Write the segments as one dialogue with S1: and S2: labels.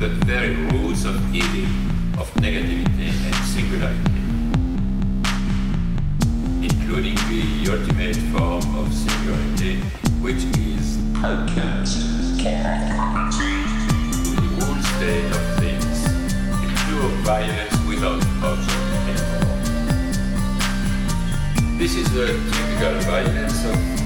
S1: the very roots of evil, of negativity and singularity, including the ultimate form of singularity, which is alchemist. The whole state of things, the pure violence without object anymore. This is the typical violence of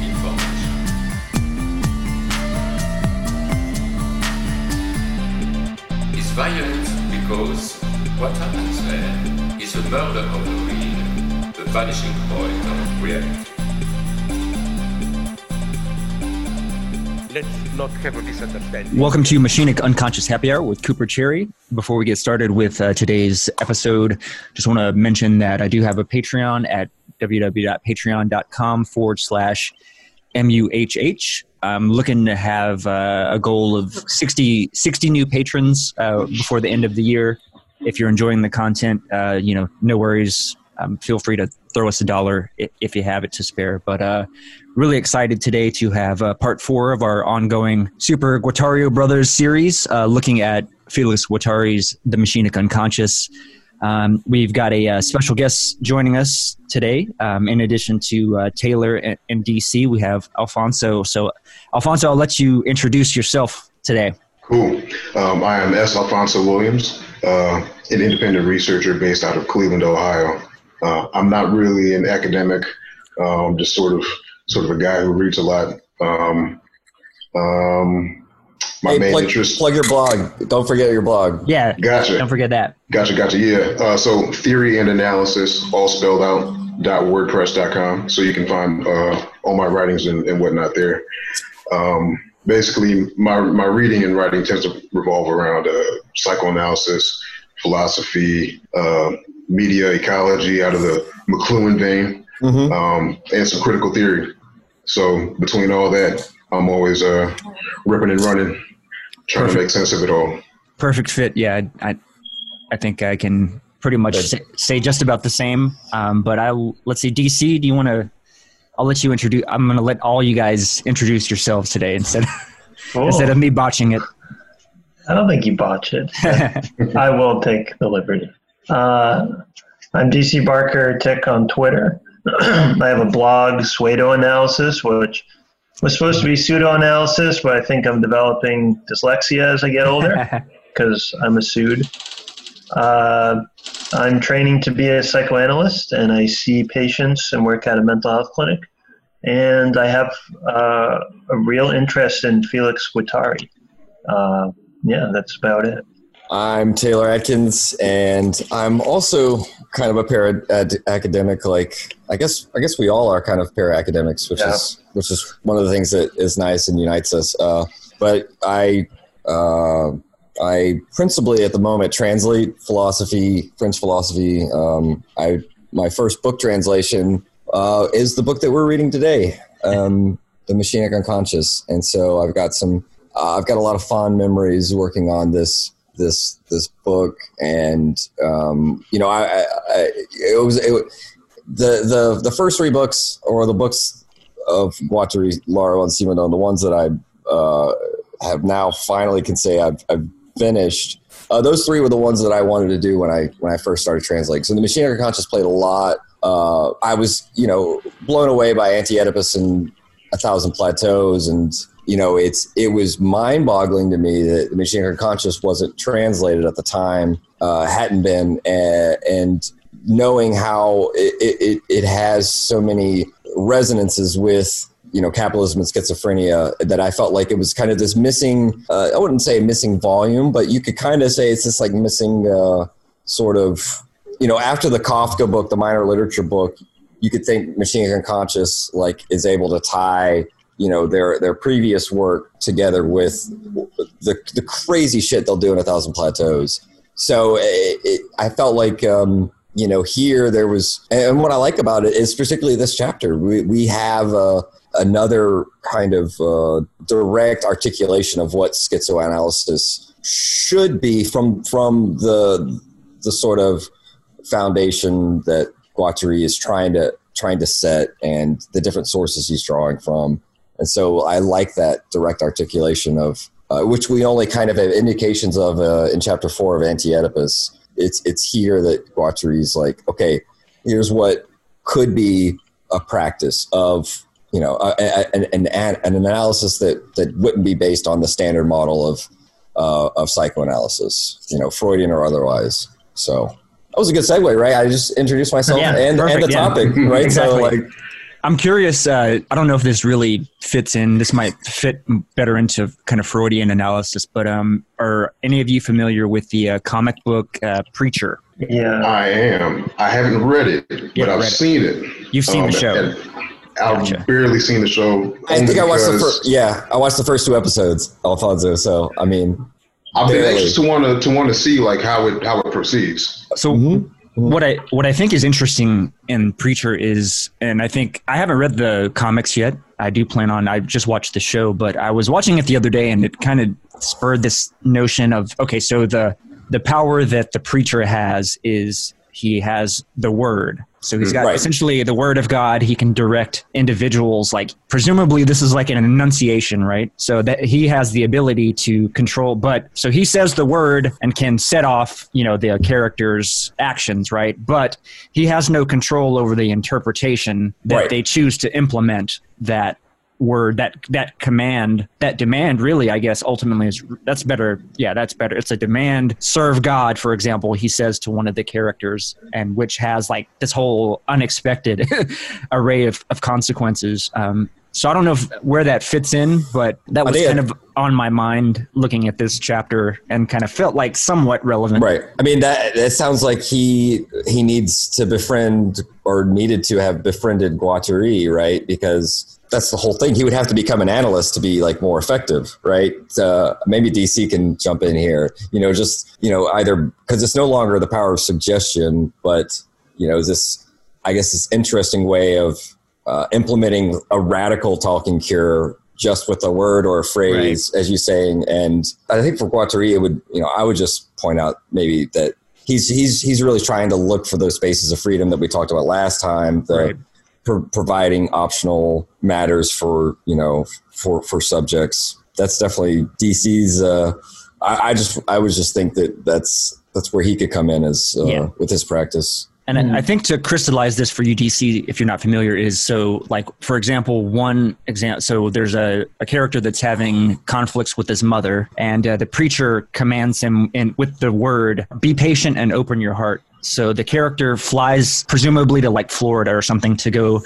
S1: violent because what happens there is a murder of the real, the vanishing point of reality.
S2: let's not have a misunderstanding.
S3: Welcome to Machinic Unconscious Happy Hour with Cooper Cherry. Before we get started with uh, today's episode, just want to mention that I do have a Patreon at www.patreon.com forward slash MUHH. I'm looking to have uh, a goal of 60, 60 new patrons uh, before the end of the year. If you're enjoying the content, uh, you know, no worries. Um, feel free to throw us a dollar if you have it to spare. But uh, really excited today to have uh, part four of our ongoing Super Guattario Brothers series, uh, looking at Felix Guattari's The Machinic Unconscious. Um, we've got a uh, special guest joining us today. Um, in addition to uh, Taylor and, and DC, we have Alfonso. So, Alfonso, I'll let you introduce yourself today.
S4: Cool. Um, I am S. Alfonso Williams, uh, an independent researcher based out of Cleveland, Ohio. Uh, I'm not really an academic, um, just sort of sort of a guy who reads a lot. My
S5: Hey,
S4: main
S5: plug,
S4: interest.
S5: plug your blog. Don't forget your blog.
S3: Yeah,
S4: Gotcha.
S3: don't forget that.
S4: Gotcha, gotcha. Yeah. Uh, so theory and analysis, all spelled out. Dot wordpress.com. So you can find uh, all my writings and, and whatnot there. Um, basically, my my reading and writing tends to revolve around uh, psychoanalysis, philosophy, uh, media ecology out of the McLuhan vein,
S5: hmm
S4: um, and some critical theory. So between all that, I'm always uh, ripping and running, trying to make sense of it all.
S3: Perfect fit. Yeah, I, I think I can pretty much say, say just about the same. Um, but I let's see, DC. Do you want to? I'll let you introduce. I'm going to let all you guys introduce yourselves today instead
S6: Cool.
S3: instead of me botching it.
S6: I don't think you botch it. I will take the liberty. Uh, I'm DC Barker Tick on Twitter. I have a blog, Pseudo Analysis, which was supposed to be pseudo analysis, but I think I'm developing dyslexia as I get older because I'm a sued. Uh, I'm training to be a psychoanalyst, and I see patients and work at a mental health clinic. And I have uh, a real interest in Felix Guattari. Uh, yeah, that's about it.
S5: I'm Taylor Atkins, and I'm also kind of a para ad- academic. Like I guess I guess we all are kind of para academics, which
S6: Yeah.
S5: is which is one of the things that is nice and unites us. Uh, but I uh, I principally at the moment translate philosophy, French philosophy. Um, I my first book translation uh, is the book that we're reading today, um, The Machinic Unconscious, and so I've got some. Uh, I've got a lot of fond memories working on this this this book, and um, you know, I, I, I it was it, the the the first three books or the books of Guattari, Laruelle, and Simondon, the ones that I uh, have now finally can say I've, I've finished. Uh, those three were the ones that I wanted to do when I when I first started translating. So the Machinic Unconscious played a lot. Uh, I was you know blown away by Anti Oedipus and A Thousand Plateaus, and you know it's it was mind boggling to me that the Machinic Unconscious wasn't translated at the time, uh, hadn't been, and, and knowing how it, it, it has so many resonances with you know capitalism and schizophrenia that I felt like it was kind of this missing uh, I wouldn't say missing volume but you could kind of say it's this like missing uh, sort of you know after the Kafka book the minor literature book you could think Machinic Unconscious like is able to tie you know their their previous work together with the the crazy shit they'll do in a thousand plateaus. So it, it, I felt like um, you know here there was and what I like about it is particularly this chapter. We we have uh, another kind of uh, direct articulation of what schizoanalysis should be from from the the sort of foundation that Guattari is trying to trying to set and the different sources he's drawing from and so I like that direct articulation of uh, which we only kind of have indications of uh, in chapter four of Anti-Oedipus. It's it's here that Guattari's like, okay, here's what could be a practice of you know an, an, an analysis that that wouldn't be based on the standard model of uh, of psychoanalysis, you know, Freudian or otherwise. So that was a good segue, right? I just introduced myself
S3: Yeah,
S5: and,
S3: perfect,
S5: and the
S3: yeah.
S5: topic, right?
S3: Exactly.
S5: So like,
S3: I'm curious. Uh, I don't know if this really fits in. This might fit better into kind of Freudian analysis, but um, are any of you familiar with the uh, comic book uh, Preacher?
S6: Yeah.
S4: I am. I haven't read it, but I've
S3: it.
S4: seen it.
S3: You've seen
S4: Um,
S3: the show.
S4: and I've
S3: Gotcha.
S4: barely seen the show.
S5: I think I watched the
S4: because
S5: first. Yeah, I watched the first two episodes, Alfonso. So I mean,
S4: I've been anxious to want to to want to see like how it how it proceeds.
S3: So what I what I think is interesting in Preacher is, and I think I haven't read the comics yet. I do plan on. I just watched the show, but I was watching it the other day, and it kind of spurred this notion of okay, so the the power that the preacher has is he has the word. So he's hmm, got
S5: Right.
S3: essentially the word of God. He can direct individuals. Like presumably, this is like an enunciation, right? So that he has the ability to control. But so he says the word and can set off, you know, the character's actions, right? But he has no control over the interpretation that
S5: Right.
S3: they choose to implement that word that that command that demand really i guess ultimately is that's better yeah that's better it's a demand serve god for example he says to one of the characters and which has like this whole unexpected array of, of consequences um so i don't know if, where that fits in but that was kind of on my mind looking at this chapter and kind of felt like somewhat relevant
S5: right. I mean that that sounds like he he needs to befriend or needed to have befriended Guattari, right? Because that's the whole thing. He would have to become an analyst to be like more effective, right? Uh, maybe DC can jump in here. You know, just you know either because it's no longer the power of suggestion, but you know this I guess this interesting way of uh, implementing a radical talking cure just with a word or a phrase, as you're saying. And I think for Guattari, it would, you know, I would just point out maybe that he's he's he's really trying to look for those spaces of freedom that we talked about last time. The
S3: Right.
S5: Pro- providing optional matters for you know for for subjects. That's definitely DC's. Uh, I, I just I would just think that that's that's where he could come in as uh,
S3: Yeah.
S5: with his practice.
S3: And I I think to crystallize this for UDC, if you're not familiar, is so like for example, one example. So there's a, a character that's having conflicts with his mother, and uh, the preacher commands him in with the word, "Be patient and open your heart." So the character flies presumably to like Florida or something to go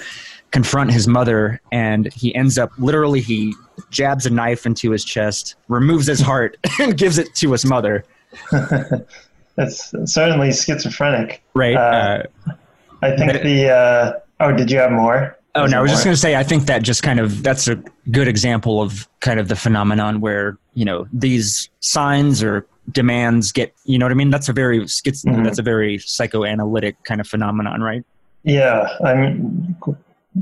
S3: confront his mother, and he ends up literally he jabs a knife into his chest, removes his heart, and gives it to his mother.
S6: That's certainly schizophrenic.
S3: Right.
S6: Uh,
S3: Uh,
S6: I think the. Uh, oh, did you have more?
S3: Oh no, I was just going to say I think that just kind of that's a good example of kind of the phenomenon where you know these signs or demands get you know what I mean. That's a very schiz-
S6: Mhm.
S3: that's a very psychoanalytic kind of phenomenon, right?
S6: Yeah, I mean, Gu-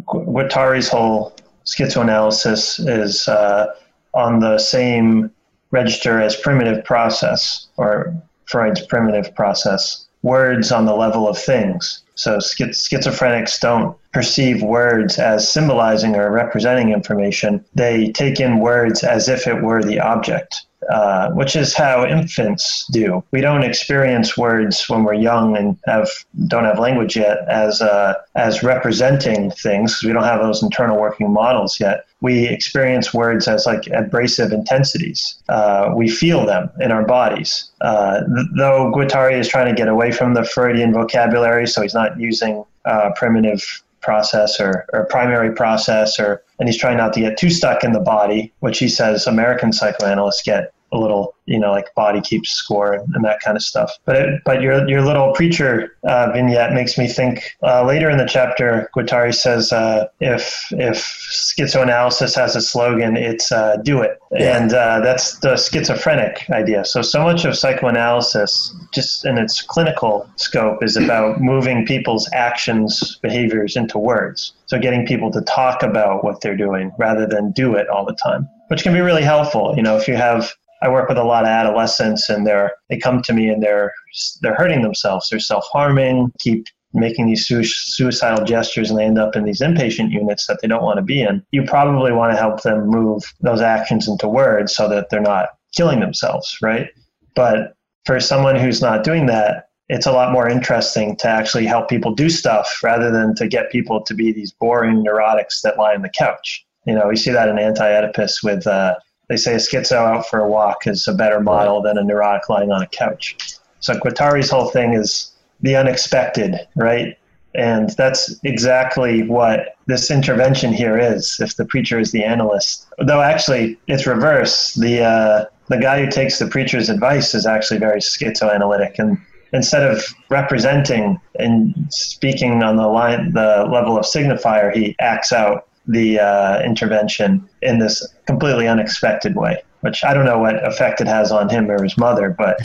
S6: Gu- Guattari's whole schizoanalysis is uh, on the same register as primitive process, or Freud's primitive process. Words on the level of things. So schiz- schizophrenics don't perceive words as symbolizing or representing information. They take in words as if it were the object. Uh, which is how infants do. We don't experience words when we're young and have don't have language yet as uh, as representing things 'cause we don't have those internal working models yet. We experience words as like abrasive intensities. Uh, we feel them in our bodies. Uh, th- though Guattari is trying to get away from the Freudian vocabulary, so he's not using uh, primitive process or, or primary process or and he's trying not to get too stuck in the body which he says american psychoanalysts get a little you know like body keeps score and, and that kind of stuff. But it, but your your little preacher uh, vignette makes me think uh, later in the chapter guattari says uh, if if schizoanalysis has a slogan it's uh, do it.
S5: Yeah.
S6: and uh, that's the schizophrenic idea. So so much of psychoanalysis just in its clinical scope is about moving people's actions behaviors into words. So getting people to talk about what they're doing rather than do it all the time which can be really helpful. You know if you have I work with a lot of adolescents, and they're they come to me and they're they're hurting themselves. They're self harming, keep making these suicidal gestures and they end up in these inpatient units that they don't want to be in, you probably want to help them move those actions into words so that they're not killing themselves, right? But for someone who's not doing that, it's a lot more interesting to actually help people do stuff rather than to get people to be these boring neurotics that lie on the couch. You know, we see that in Anti-Oedipus with, uh, they say a schizo out for a walk is a better model than a neurotic lying on a couch. So Guattari's whole thing is the unexpected, right? And that's exactly what this intervention here is. If the preacher is the analyst, though actually it's reverse. The uh, the guy who takes the preacher's advice is actually very schizoanalytic, and instead of representing and speaking on the line, the level of signifier, he acts out the uh, intervention in this completely unexpected way which I don't know what effect it has on him or his mother, but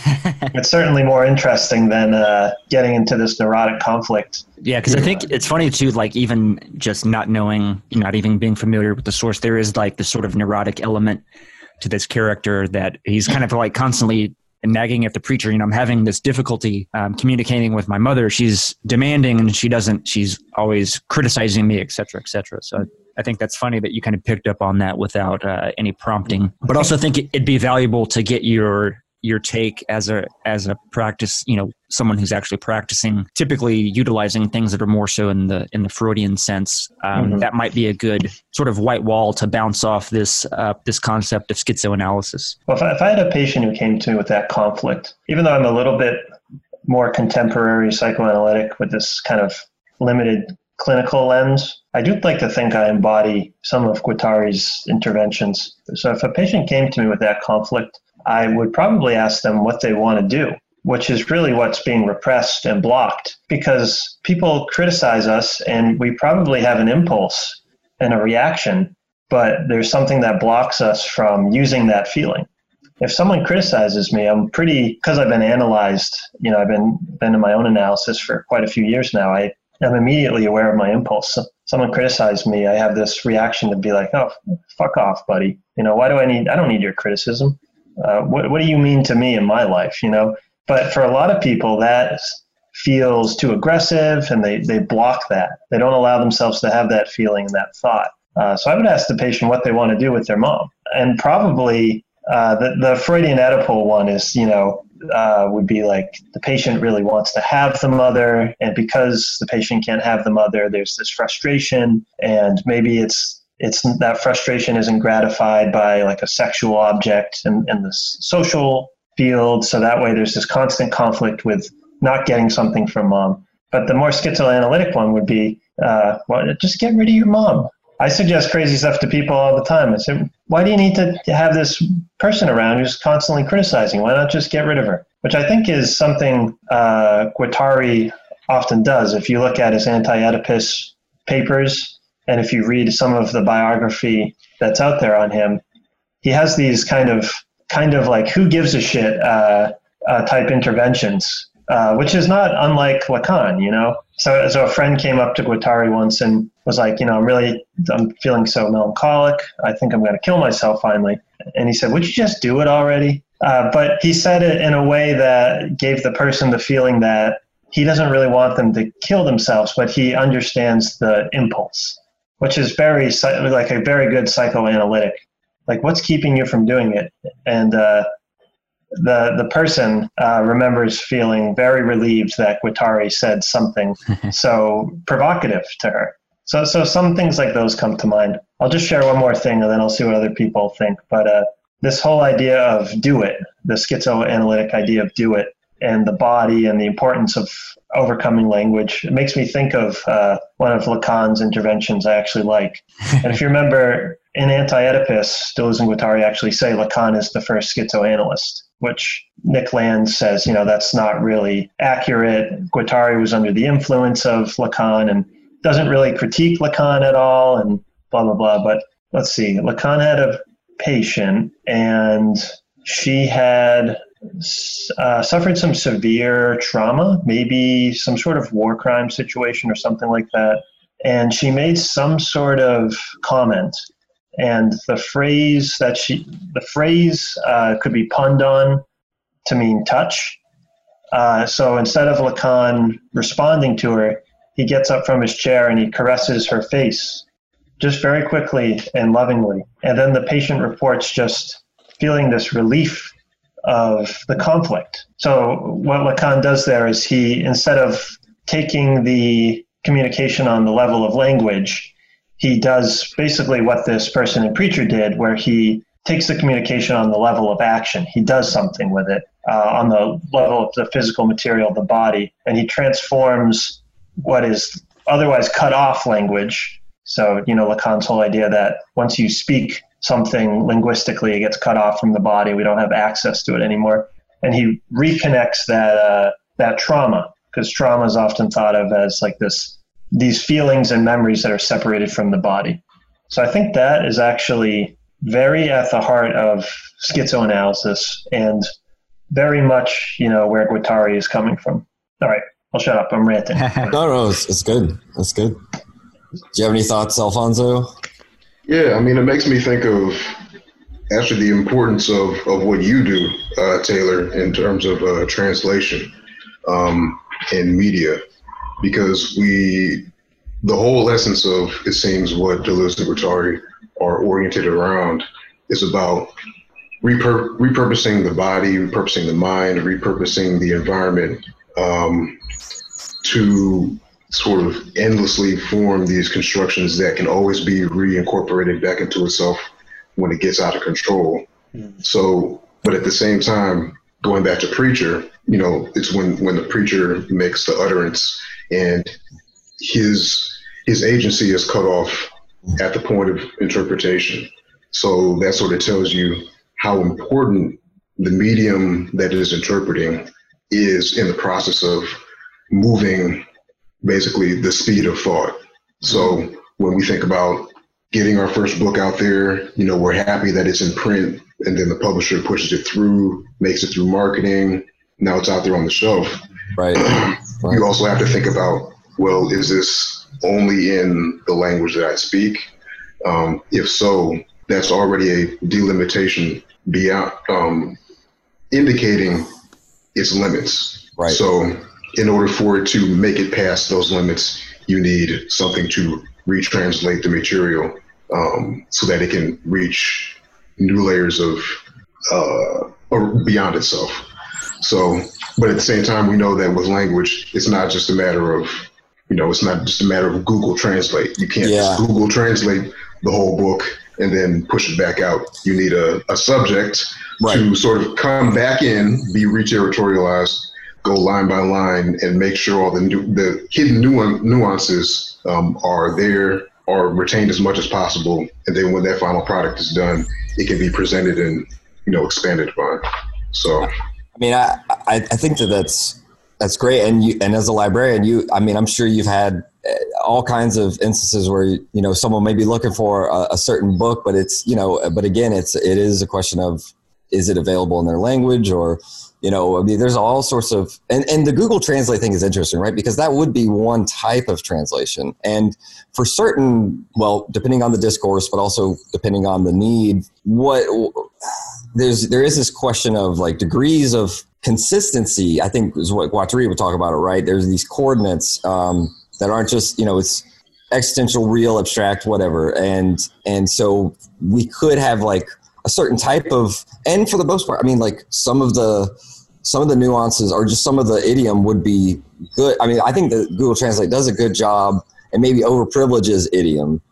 S6: it's certainly more interesting than uh, getting into this neurotic conflict.
S3: Yeah, because I think it's funny too, like even just not knowing, not even being familiar with the source, there is like this sort of neurotic element to this character that he's kind of like constantly nagging at the preacher. You know, I'm having this difficulty um, communicating with my mother. She's demanding and she doesn't, she's always criticizing me, et cetera, et cetera. So I think that's funny that you kind of picked up on that without uh, any prompting. But also think it'd be valuable to get your your take as a as a practice you know someone who's actually practicing typically utilizing things that are more so in the in the freudian sense um, mm-hmm. that might be a good sort of white wall to bounce off this uh, this concept of schizoanalysis
S6: well if I, if I had a patient who came to me with that conflict even though i'm a little bit more contemporary psychoanalytic with this kind of limited clinical lens. I do like to think I embody some of Guattari's interventions. So if a patient came to me with that conflict, I would probably ask them what they want to do, which is really what's being repressed and blocked because people criticize us and we probably have an impulse and a reaction, but there's something that blocks us from using that feeling. If someone criticizes me, I'm pretty because I've been analyzed, you know, I've been been in my own analysis for quite a few years now. I I'm immediately aware of my impulse. Someone criticized me, I have this reaction to be like, "Oh, fuck off, buddy. You know, why do I need? I don't need your criticism. Uh, what What do you mean to me in my life? You know." But for a lot of people, that feels too aggressive, and they they block that. They don't allow themselves to have that feeling, and that thought. Uh, so I would ask the patient what they want to do with their mom, and probably uh, the the Freudian Oedipal one is, you know, uh, would be like the patient really wants to have the mother, and because the patient can't have the mother, there's this frustration, and maybe it's it's that frustration isn't gratified by like a sexual object in, in the social field, so that way there's this constant conflict with not getting something from mom. But the more schizoanalytic one would be, uh, well, just get rid of your mom. I suggest crazy stuff to people all the time. I say, why do you need to have this person around who's constantly criticizing? Why not just get rid of her? Which I think is something uh, Guattari often does. If you look at his anti-Oedipus papers, and if you read some of the biography that's out there on him, he has these kind of kind of like who gives a shit uh, uh, type interventions, uh, which is not unlike Lacan, you know. So, so a friend came up to Guattari once and was like, you know, I'm really, I'm feeling so melancholic. I think I'm going to kill myself finally. And he said, would you just do it already? Uh, but he said it in a way that gave the person the feeling that he doesn't really want them to kill themselves, but he understands the impulse, which is very, like a very good psychoanalytic. Like, what's keeping you from doing it? And uh, the the person uh, remembers feeling very relieved that Guattari said something so provocative to her. So, so some things like those come to mind. I'll just share one more thing, and then I'll see what other people think. But uh, this whole idea of do it, the schizoanalytic idea of do it, and the body and the importance of overcoming language, it makes me think of uh, one of Lacan's interventions I actually like. and if you remember, in Anti-Oedipus, Deleuze and Guattari actually say Lacan is the first schizoanalyst, which Nick Land says, you know, that's not really accurate. Guattari was under the influence of Lacan and doesn't really critique Lacan at all and blah, blah, blah. But let's see, Lacan had a patient and she had uh, suffered some severe trauma, maybe some sort of war crime situation or something like that. And she made some sort of comment. And the phrase that she, the phrase uh, could be punned on to mean touch. Uh, so instead of Lacan responding to her, he gets up from his chair and he caresses her face just very quickly and lovingly. And then the patient reports just feeling this relief of the conflict. So what Lacan does there is he, instead of taking the communication on the level of language, he does basically what this person in Preacher did, where he takes the communication on the level of action. He does something with it uh, on the level of the physical material, the body, and he transforms what is otherwise cut off language. So, you know, Lacan's whole idea that once you speak something linguistically, it gets cut off from the body. We don't have access to it anymore. And he reconnects that uh, that trauma because trauma is often thought of as like this these feelings and memories that are separated from the body. So I think that is actually very at the heart of schizoanalysis and very much, you know, where Guattari is coming from. All right, I'll shut up. I'm ranting.
S5: no, no, it's, it's good. It's good. Do you have any thoughts, Alfonso?
S4: Yeah, I mean, it makes me think of actually the importance of, of what you do, uh, Taylor, in terms of uh, translation um, in media, because we, the whole essence of, it seems, what Deleuze and Guattari are oriented around is about repur- repurposing the body, repurposing the mind, repurposing the environment um, to sort of endlessly form these constructions that can always be reincorporated back into itself when it gets out of control. Mm. So, but at the same time, going back to preacher, you know, it's when when the preacher makes the utterance and his his agency is cut off at the point of interpretation. So that sort of tells you how important the medium that is interpreting is in the process of moving basically the speed of thought. So when we think about getting our first book out there, you know, we're happy that it's in print and then the publisher pushes it through, makes it through marketing. Now it's out there on the shelf.
S5: Right. right.
S4: You also have to think about, well, is this only in the language that I speak? Um, if so, that's already a delimitation beyond um, indicating its limits.
S5: Right.
S4: So in order for it to make it past those limits, you need something to retranslate the material um, so that it can reach new layers of uh, or beyond itself. So, but at the same time, we know that with language, it's not just a matter of, you know, it's not just a matter of Google Translate. You can't yeah. just Google Translate the whole book and then push it back out. You need a, a subject right. to sort of come back in, be reterritorialized, go line by line and make sure all the new, the hidden nuances um, are there or retained as much as possible. And then when that final product is done, it can be presented and you know expanded upon. So,
S5: mean, I I, I think that that's that's great. And you and as a librarian, you I mean, I'm sure you've had uh, all kinds of instances where you know someone may be looking for a, a certain book, but it's you know, but again, it's it is a question of is it available in their language or you know i mean there's all sorts of and, and the google translate thing is interesting right because that would be one type of translation and for certain well depending on the discourse but also depending on the need what there's there is this question of like degrees of consistency i think is what guattari would talk about it right? There's these coordinates um, that aren't just you know it's existential real abstract whatever. And and so we could have like a certain type of and for the most part i mean like some of the some of the nuances or just some of the idiom would be good. I mean i think that google translate does a good job and maybe overprivileges idiom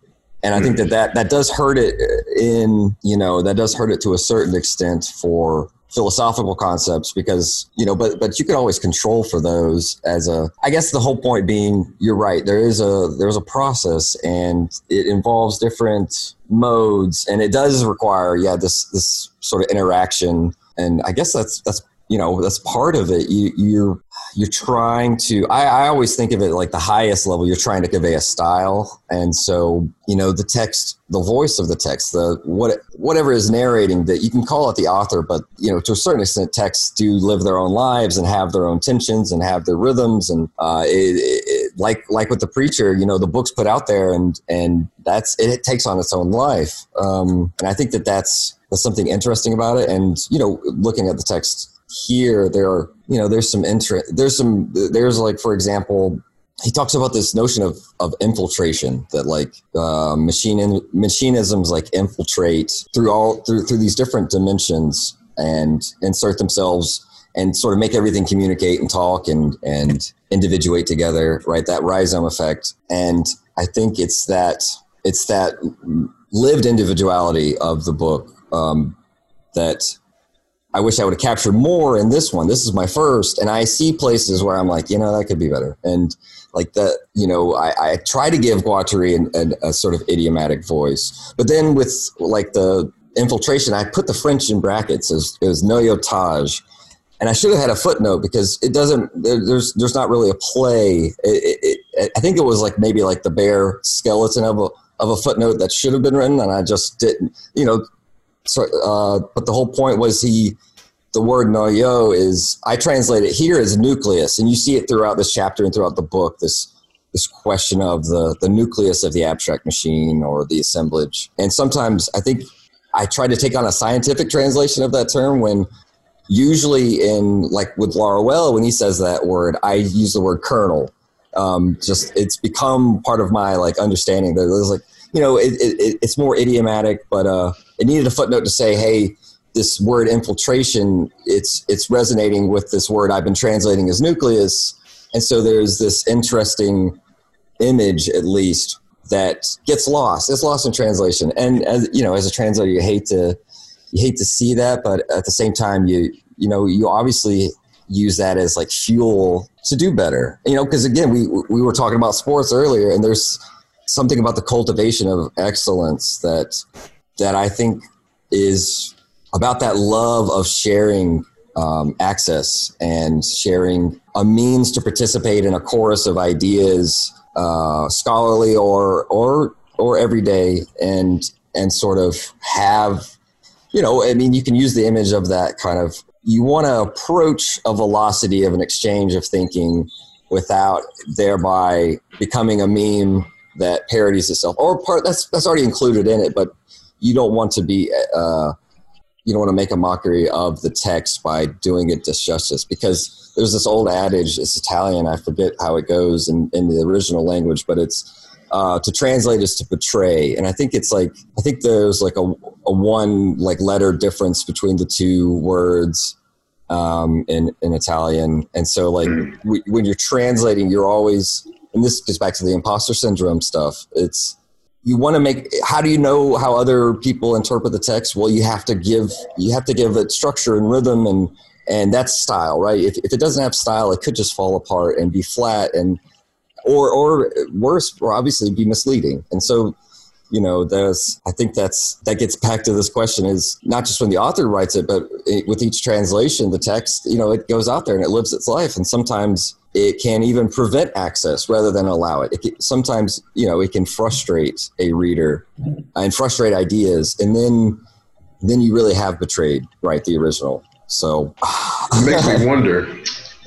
S5: and i think that, mm-hmm. that that does hurt it uh, in you know that does hurt it to a certain extent for philosophical concepts because you know but but you can always control for those as a i guess the whole point being you're right there is a there's a process and it involves different modes and it does require yeah this this sort of interaction. And i guess that's that's you know that's part of it. You you're you're trying to I, I always think of it like the highest level you're trying to convey a style. And so you know the text the voice of the text the what whatever is narrating that you can call it the author but you know to a certain extent texts do live their own lives and have their own tensions and have their rhythms. And uh, it, it, like like with the preacher you know the book's put out there and and that's it, it takes on its own life. Um, and i think that that's that's something interesting about it. And you know looking at the text here there are you know there's some interest there's some there's like for example he talks about this notion of of infiltration that like uh, machine in, machinisms like infiltrate through all through through these different dimensions and insert themselves and sort of make everything communicate and talk and and individuate together right? That rhizome effect. And i think it's that it's that lived individuality of the book um, that I wish I would have captured more in this one. This is my first, and I see places where I'm like, you know, that could be better. And like that, you know, I, I try to give Guattari an, an, a sort of idiomatic voice, but then with like the infiltration, I put the French in brackets as it was noyautage, and I should have had a footnote because it doesn't. There, there's there's not really a play. It, it, it, I think it was like maybe like the bare skeleton of a of a footnote that should have been written, and I just didn't. You know, so, uh, but the whole point was he, the word noyau is, I translate it here as nucleus, and you see it throughout this chapter and throughout the book, this, this question of the, the nucleus of the abstract machine or the assemblage. And sometimes I think I try to take on a scientific translation of that term when usually in like with Laruelle, when he says that word, I use the word kernel. Um, just it's become part of my like understanding that there's like you know, it, it, it's more idiomatic, but uh, it needed a footnote to say, hey, this word infiltration, it's it's resonating with this word I've been translating as nucleus, and so there's this interesting image, at least, that gets lost. It's lost in translation, and as you know, as a translator, you hate to you hate to see that, but at the same time, you you know, you obviously use that as like fuel to do better. You know, because again, we we were talking about sports earlier, and there's something about the cultivation of excellence that that I think is about that love of sharing um, access and sharing a means to participate in a chorus of ideas, uh, scholarly or or or everyday, and and sort of have, you know, I mean, you can use the image of that kind of. You want to approach a velocity of an exchange of thinking without thereby becoming a meme that parodies itself, or part that's that's already included in it, but you don't want to be uh, you don't want to make a mockery of the text by doing it disjustice because there's this old adage it's italian i forget how it goes in, in the original language but it's uh, to translate is to betray and i think it's like i think there's like a, a one like letter difference between the two words um, in, in italian and so like mm. w- when you're translating you're always and this gets back to the imposter syndrome stuff. It's you want to make how do you know how other people interpret the text? Well you have to give you have to give it structure and rhythm and and that's style right? If, if it doesn't have style it could just fall apart and be flat and or or worse or obviously be misleading. And so you know there's i think that's that gets back to this question is not just when the author writes it but it, with each translation the text you know it goes out there and it lives its life. And sometimes it can even prevent access rather than allow it. it can, sometimes, you know, it can frustrate a reader and frustrate ideas, and then then you really have betrayed, right, the original. So
S4: it makes me wonder,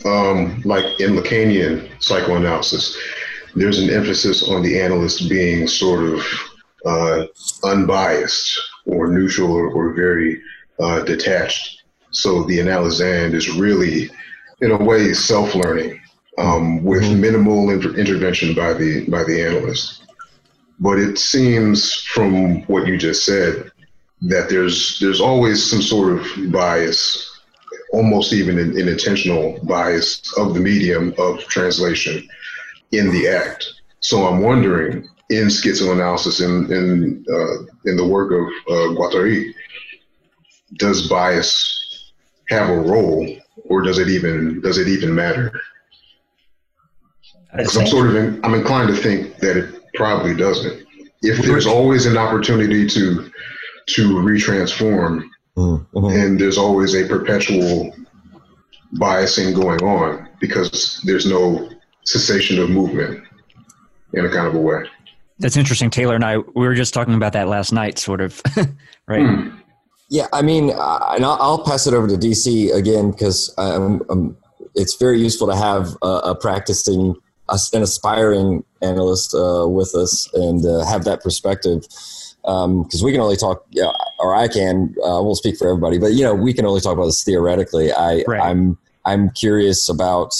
S4: um, like in Lacanian psychoanalysis, there's an emphasis on the analyst being sort of uh, unbiased or neutral or, or very uh, detached. So the analysand is really, in a way, self-learning um, with mm-hmm. minimal inter- intervention by the by the analyst. But it seems from what you just said that there's there's always some sort of bias, almost even an, an intentional bias of the medium of translation in the act. So I'm wondering in schizoanalysis in in uh, in the work of uh, Guattari, does bias have a role, or does it even does it even matter? Because I'm sort of in, I'm inclined to think that it probably doesn't. If there's always an opportunity to to retransform, mm-hmm. and there's always a perpetual biasing going on because there's no cessation of movement in a kind of a way.
S3: That's interesting. Taylor and I we were just talking about that last night, sort of, right? Mm.
S5: Yeah, I mean, uh, and I'll, I'll, pass it over to DC again because it's very useful to have a, a practicing an aspiring analyst uh, with us and uh, have that perspective. because um, we can only talk, yeah, or I can. Uh, we'll speak for everybody, but you know, we can only talk about this theoretically. I, right. I'm, I'm curious about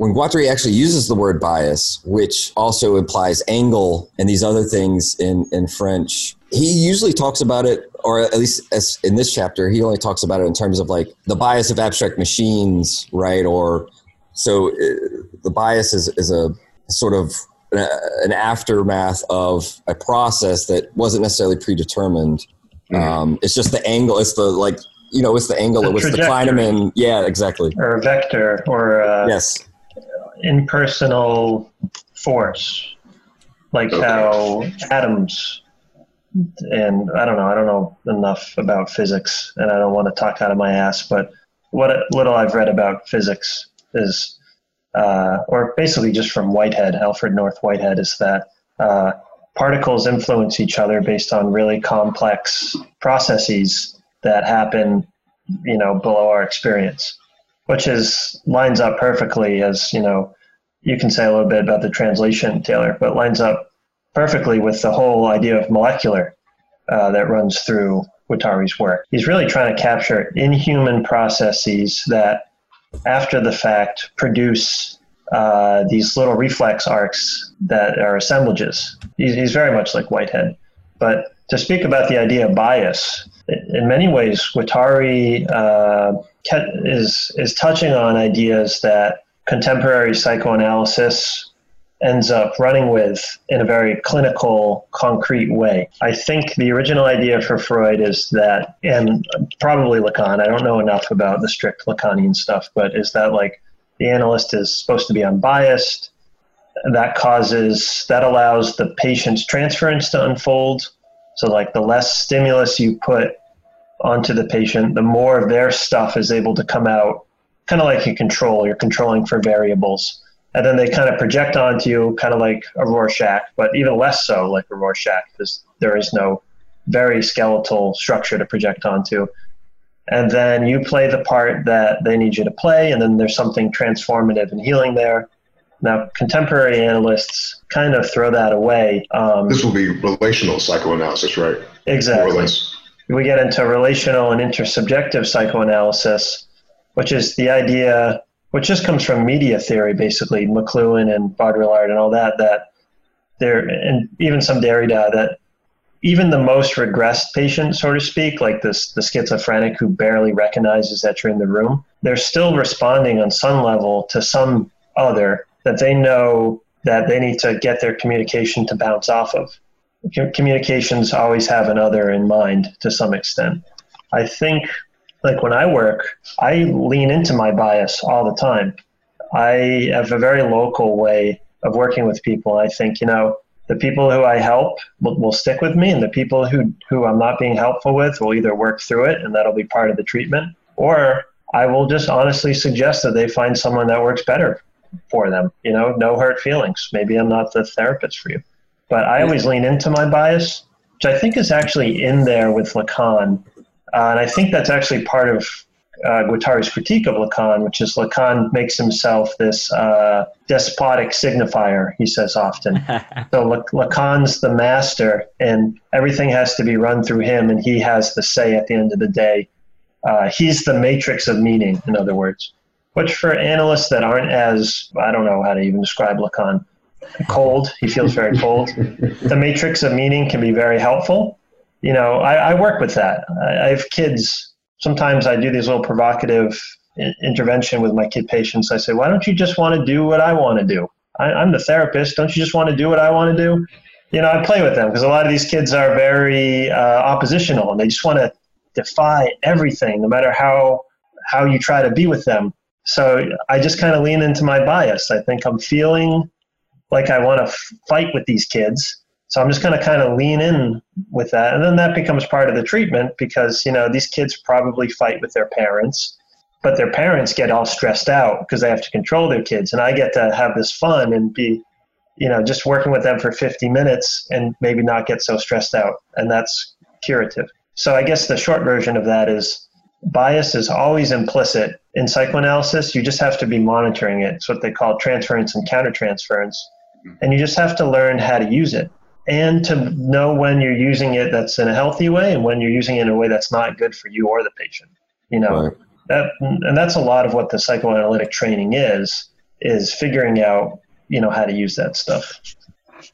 S5: when Guattari actually uses the word bias, which also implies angle and these other things in in French. He usually talks about it, or at least as in this chapter, he only talks about it in terms of like the bias of abstract machines, right? Or so uh, the bias is, is a sort of an aftermath of a process that wasn't necessarily predetermined. Mm-hmm. Um, it's just the angle. It's the like you know, it's the angle. The it was the clinamen. Yeah, exactly.
S6: Or a vector, or a
S5: yes,
S6: impersonal force, like okay. how atoms. And I don't know. I don't know enough about physics, and I don't want to talk out of my ass. But what little I've read about physics is uh, or basically just from Whitehead, Alfred North Whitehead, is that uh, particles influence each other based on really complex processes that happen, you know, below our experience, which is lines up perfectly as you know. You can say a little bit about the translation, Taylor, but lines up perfectly with the whole idea of molecular uh, that runs through Guattari's work. He's really trying to capture inhuman processes that after the fact produce uh, these little reflex arcs that are assemblages. He's, he's very much like Whitehead. But to speak about the idea of bias, in many ways, Guattari uh, is, is touching on ideas that contemporary psychoanalysis ends up running with in a very clinical, concrete way. I think the original idea for Freud is that, and probably Lacan, I don't know enough about the strict Lacanian stuff, but is that like the analyst is supposed to be unbiased. That causes, that allows the patient's transference to unfold. So, like, the less stimulus you put onto the patient, the more of their stuff is able to come out, kind of like you control, you're controlling for variables and then they kind of project onto you, kind of like a Rorschach, but even less so like a Rorschach, because there is no very skeletal structure to project onto. And then you play the part that they need you to play, and then there's something transformative and healing there. Now, contemporary analysts kind of throw that away.
S4: Um, this will be relational psychoanalysis, right?
S6: Exactly. We get into relational and intersubjective psychoanalysis, which is the idea which just comes from media theory, basically McLuhan and Baudrillard and all that. That there, and even some Derrida, that even the most regressed patient, so to speak, like this the schizophrenic who barely recognizes that you're in the room, they're still responding on some level to some other that they know that they need to get their communication to bounce off of. Communications always have another in mind to some extent. I think like when I work, I lean into my bias all the time. I have a very local way of working with people. I think, you know, the people who I help will, will, stick with me, and the people who, who I'm not being helpful with will either work through it, and that'll be part of the treatment, or I will just honestly suggest that they find someone that works better for them. You know, no hurt feelings. Maybe I'm not the therapist for you. But I always lean into my bias, which I think is actually in there with Lacan uh, and I think that's actually part of uh, Guattari's critique of Lacan, which is Lacan makes himself this uh, despotic signifier, he says often. so Lacan's the master, and everything has to be run through him, and he has the say at the end of the day. Uh, he's the matrix of meaning, in other words. Which for analysts that aren't as, I don't know how to even describe Lacan, cold, he feels very cold. the matrix of meaning can be very helpful you know, I, I work with that. I, I, have kids. Sometimes I do these little provocative intervention with my kid patients. I say, why don't you just want to do what I want to do? I, I'm the therapist. Don't you just want to do what I want to do? You know, I play with them because a lot of these kids are very uh, oppositional and they just want to defy everything, no matter how how you try to be with them. So I just kind of lean into my bias. I think I'm feeling like I want to f- fight with these kids so I'm just going to kind of lean in with that. And then that becomes part of the treatment because, you know, these kids probably fight with their parents, but their parents get all stressed out because they have to control their kids. And I get to have this fun and be, you know, just working with them for 50 minutes and maybe not get so stressed out. And that's curative. So I guess the short version of that is bias is always implicit in psychoanalysis. You just have to be monitoring it. It's what they call transference and countertransference. And you just have to learn how to use it and to know when you're using it that's in a healthy way and when you're using it in a way that's not good for you or the patient. You know,
S5: Right.
S6: that and that's a lot of what the psychoanalytic training is is figuring out you know how to use that stuff.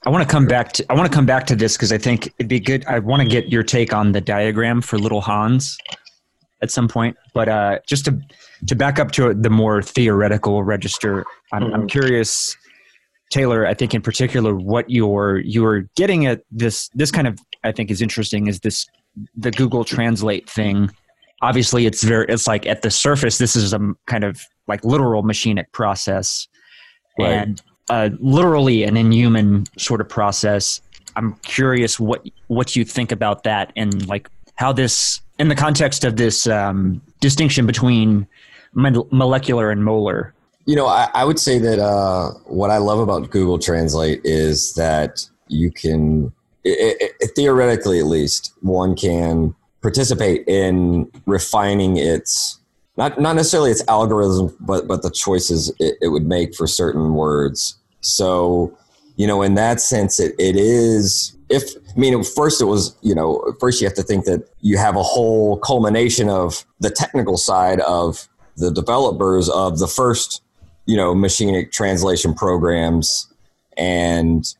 S3: I want to come back to I want to come back to this because I think it'd be good. I want to get your take on the diagram for Little Hans at some point, but uh, just to to back up to the more theoretical register, I'm, I'm
S6: Mhm.
S3: curious, Taylor. I think in particular what you're you're getting at this this kind of I think is interesting is this the Google Translate thing. Obviously, it's very it's like at the surface, this is a kind of like literal machinic process,
S5: Right.
S3: and uh, literally an inhuman sort of process. I'm curious what what you think about that and like how this in the context of this um, distinction between molecular and molar.
S5: You know, I, I would say that uh, what I love about Google Translate is that you can, i i theoretically at least, one can participate in refining its not not necessarily its algorithm, but but the choices it, it would make for certain words. So, you know, in that sense, it, it is. If I mean, first it was, you know, first you have to think that you have a whole culmination of the technical side of the developers of the first, you know, machinic translation programs and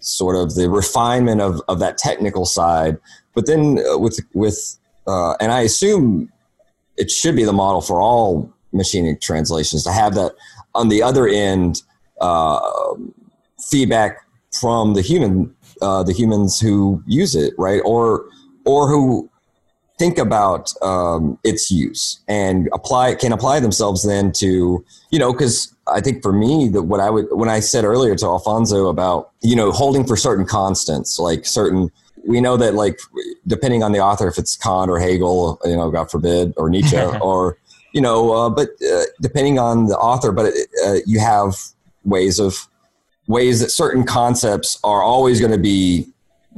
S5: sort of the refinement of, of that technical side. But then uh, with with uh, and I assume it should be the model for all machinic translations to have that on the other end uh, feedback from the human uh, the humans who use it right or or who think about um, its use and apply can apply themselves then to you know because I think for me that what I would when I said earlier to Alfonso about you know holding for certain constants like certain we know that like depending on the author if it's Kant or Hegel you know God forbid or Nietzsche or you know uh, but uh, depending on the author but uh, you have ways of ways that certain concepts are always going to be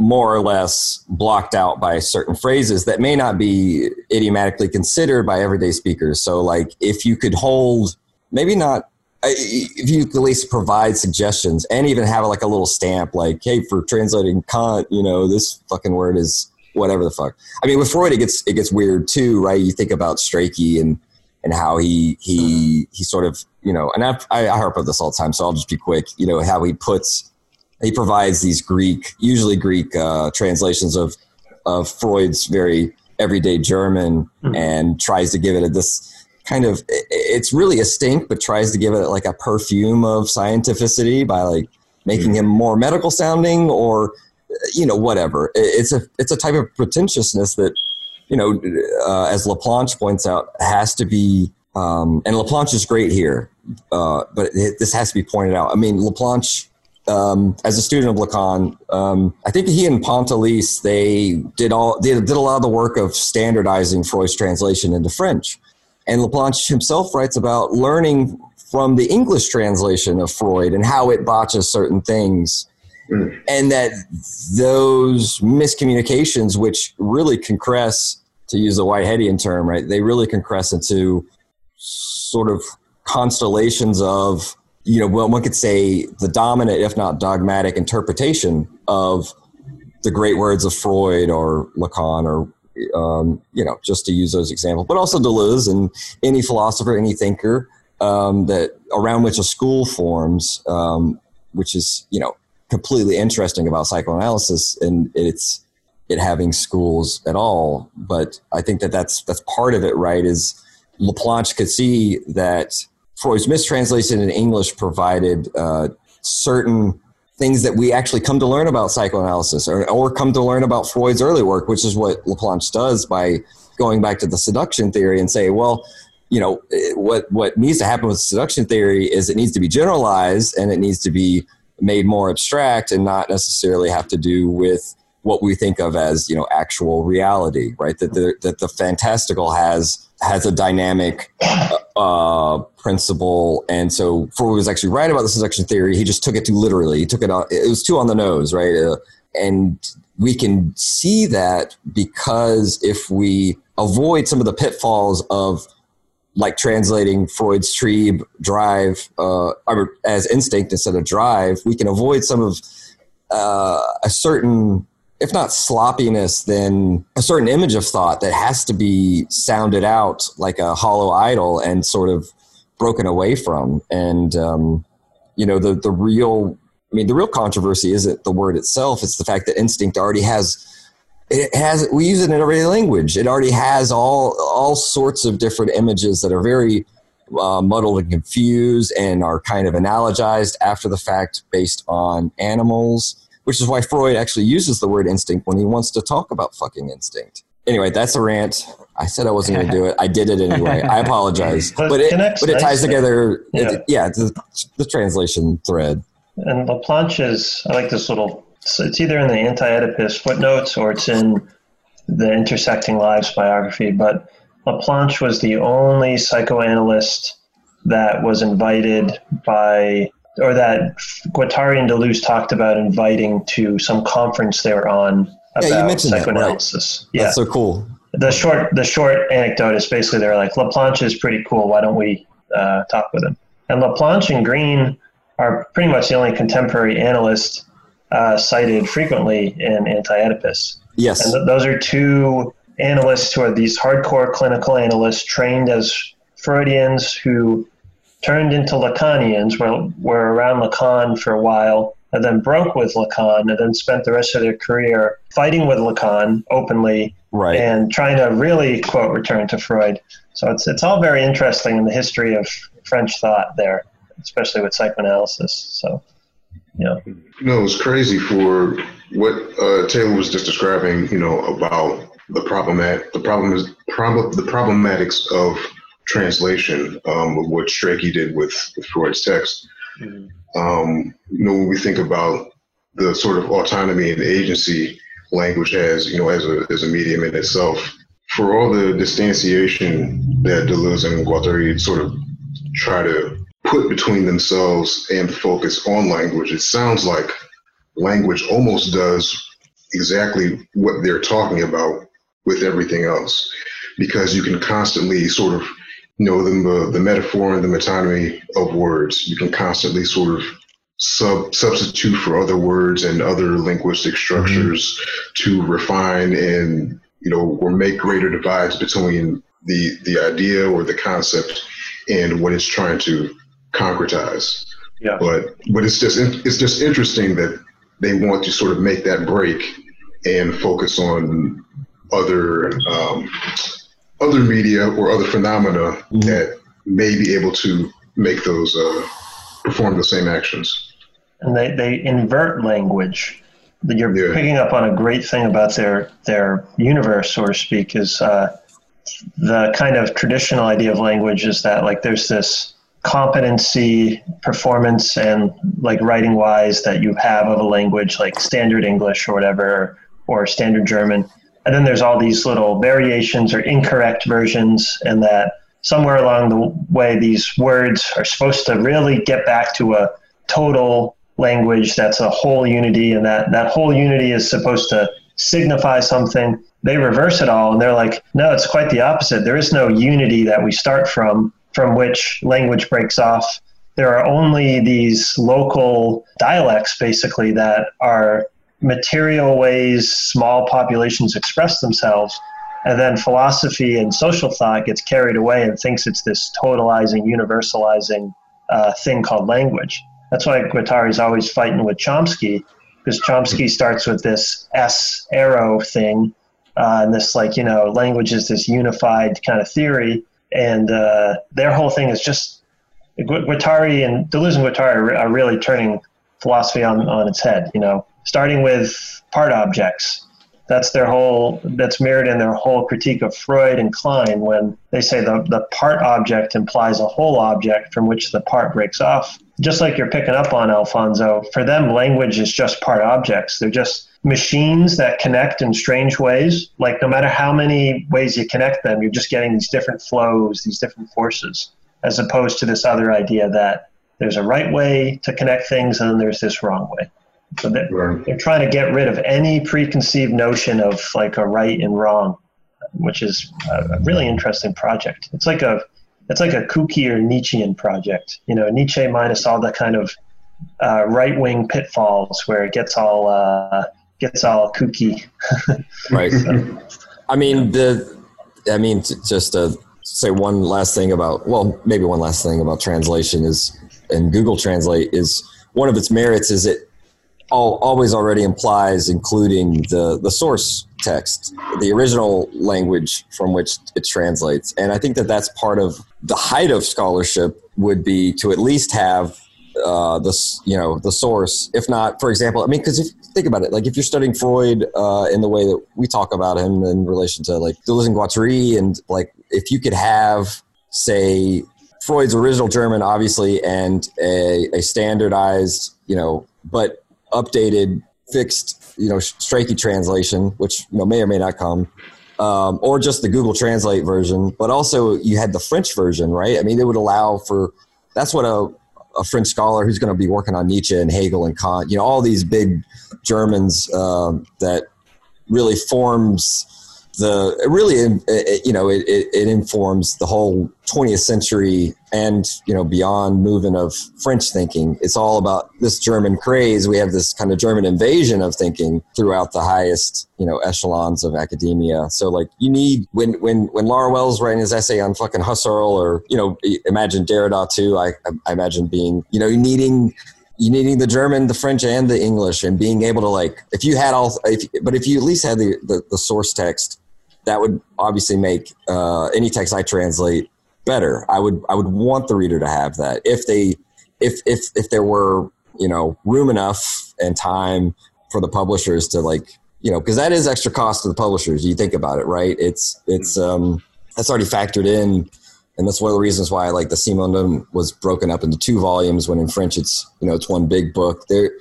S5: more or less blocked out by certain phrases that may not be idiomatically considered by everyday speakers. So, like, if you could hold, maybe not, if you could at least provide suggestions and even have like a little stamp, like, hey, for translating Kant, you know, this fucking word is whatever the fuck. I mean, with Freud, it gets it gets weird too, right? You think about Strachey and and how he he he sort of you know, and I I harp on this all the time, so I'll just be quick. You know how he puts he provides these Greek, usually Greek uh, translations of of Freud's very everyday German,
S6: Mhm.
S5: and tries to give it a, this kind of. It's really a stink, but tries to give it like a perfume of scientificity by like making him more medical sounding, or you know whatever. It's a it's a type of pretentiousness that you know, uh, as Laplanche points out, has to be. Um, and Laplanche is great here, uh, but it, this has to be pointed out. I mean, Laplanche um, as a student of Lacan, um, I think he and Pontalis they did all they did a lot of the work of standardizing Freud's translation into French, and Laplanche himself writes about learning from the English translation of Freud and how it botches certain things,
S4: Mm.
S5: and that those miscommunications, which really concresce, to use the Whiteheadian term, right? They really concresce into sort of constellations of you know, one could say the dominant, if not dogmatic, interpretation of the great words of Freud or Lacan, or um, you know, just to use those examples, but also Deleuze and any philosopher, any thinker um, that around which a school forms, um, which is you know completely interesting about psychoanalysis and its it having schools at all. But I think that that's that's part of it, right? Is Laplanche could see that Freud's mistranslation in English provided uh, certain things that we actually come to learn about psychoanalysis or, or come to learn about Freud's early work, which is what Laplanche does by going back to the seduction theory and say, well, you know, what, what needs to happen with seduction theory is it needs to be generalized and it needs to be made more abstract and not necessarily have to do with what we think of as, you know, actual reality, right? That the, that the fantastical has has a dynamic uh, principle, and so Freud was actually right about the seduction theory. He just took it too literally. He took it on. It was too on the nose, right? Uh, and we can see that because if we avoid some of the pitfalls of like translating Freud's Trieb drive uh, as instinct instead of drive, we can avoid some of uh, a certain, if not sloppiness, then a certain image of thought that has to be sounded out like a hollow idol and sort of broken away from. And um, you know, the the real, I mean, the real controversy isn't the word itself; it's the fact that instinct already has. It has. We use it in every language. It already has all all sorts of different images that are very uh, muddled and confused and are kind of analogized after the fact based on animals, which is why Freud actually uses the word instinct when he wants to talk about fucking instinct. Anyway, that's a rant. I said I wasn't going to do it. I did it anyway. I apologize.
S6: But
S5: but
S6: it connects
S5: but it ties together.
S6: Yeah.
S5: It, yeah, the, the translation thread.
S6: And Laplanche's, I like this little, so it's either in the anti Oedipus footnotes or it's in the Intersecting Lives biography. But Laplanche was the only psychoanalyst that was invited by, or that Guattari and Deleuze talked about inviting to some conference they were on
S5: Yeah, you
S6: about
S5: mentioned that, right.
S6: psychoanalysis. Yeah.
S5: That's so cool.
S6: the short the short anecdote is basically they're like Laplanche is pretty cool. Why don't we uh, talk with him? And Laplanche and Green are pretty much the only contemporary analysts uh, cited frequently in Anti-Oedipus.
S5: Yes.
S6: And th- those are two analysts who are these hardcore clinical analysts trained as Freudians who turned into Lacanians, were, were around Lacan for a while, and then broke with Lacan, and then spent the rest of their career fighting with Lacan openly
S5: right.
S6: and trying to really quote return to Freud. So it's it's all very interesting in the history of French thought there, especially with psychoanalysis. So yeah,
S4: No, it's crazy for what uh, Taylor was just describing. You know about the problemat, the problem is prob- the problematics of translation um, of what Strachey did with, with Freud's text. Um, you know, when we think about the sort of autonomy and agency language has, you know, as a as a medium in itself, for all the distanciation that Deleuze and Guattari sort of try to put between themselves and focus on language, it sounds like language almost does exactly what they're talking about with everything else, because you can constantly sort of know the the, metaphor and the metonymy of words. You can constantly sort of sub substitute for other words and other linguistic structures to refine and you know or make greater divides between the the idea or the concept and what it's trying to concretize.
S6: Yeah.
S4: But but it's just it's just interesting that they want to sort of make that break and focus on other um, other media or other phenomena that may be able to make those uh, perform the same actions.
S6: and they they invert language. You're
S4: Yeah.
S6: picking up on a great thing about their their universe, so to speak, is uh, the kind of traditional idea of language is that like there's this competency, performance, and like writing wise that you have of a language, like standard English or whatever, or standard German, and then there's all these little variations or incorrect versions, and that somewhere along the way these words are supposed to really get back to a total language that's a whole unity and that that whole unity is supposed to signify something. They reverse it all and they're like no it's quite the opposite. There is no unity that we start from from which language breaks off. There are only these local dialects basically that are material ways small populations express themselves and then philosophy and social thought gets carried away and thinks it's this totalizing universalizing uh, thing called language that's why Guattari is always fighting with Chomsky, because Chomsky starts with this S arrow thing, uh, and this like you know language is this unified kind of theory, and uh, their whole thing is just Gu- Guattari and Deleuze and Guattari are really turning philosophy on, on its head. You know, starting with part objects. That's their whole. That's mirrored in their whole critique of Freud and Klein when they say the the part object implies a whole object from which the part breaks off just like you're picking up on Alfonso, for them, language is just part objects. They're just machines that connect in strange ways. Like, no matter how many ways you connect them, you're just getting these different flows, these different forces, as opposed to this other idea that there's a right way to connect things and then there's this wrong way. So they're,
S4: Right.
S6: they're trying to get rid of any preconceived notion of like a right and wrong, which is a, a really interesting project. It's like a it's like a kooky or Nietzschean project. You know, Nietzsche minus all the kind of uh, right wing pitfalls where it gets all uh, gets all kooky.
S5: right. I mean the. I mean t- just to say one last thing about well maybe one last thing about translation is and Google Translate is one of its merits is it all, always already implies including the the source text, the original language from which it translates. And I think that that's part of the height of scholarship would be to at least have uh, this, you know, the source. If not, for example, I mean, because if think about it, like if you're studying Freud uh, in the way that we talk about him in relation to like Deleuze and Guattari, and like if you could have, say, Freud's original German, obviously, and a, a standardized, you know, but updated, fixed you know Strachey translation, which you know, may or may not come, um, or just the Google Translate version. But also you had the French version, right? I mean, it would allow for that's what a a French scholar who's going to be working on Nietzsche and Hegel and Kant, you know, all these big Germans um, that really forms the really it, you know it, it, informs the whole 20th century and you know beyond movement of french thinking. It's all about this german craze. We have this kind of german invasion of thinking throughout the highest you know echelons of academia. So like you need when when when laura wells writing his essay on fucking husserl or you know imagine derrida too i i imagine being you know needing you needing the German, the French, and the English, and being able to like, if you had all, if, but if you at least had the, the, the source text, that would obviously make uh, any text I translate better. I would I would want the reader to have that if they if if if there were you know room enough and time for the publishers to like you know because that is extra cost to the publishers. You think about it, right? It's it's um, that's already factored in and that's one of the reasons why like the Simondon was broken up into two volumes when in French it's you know it's one big book. There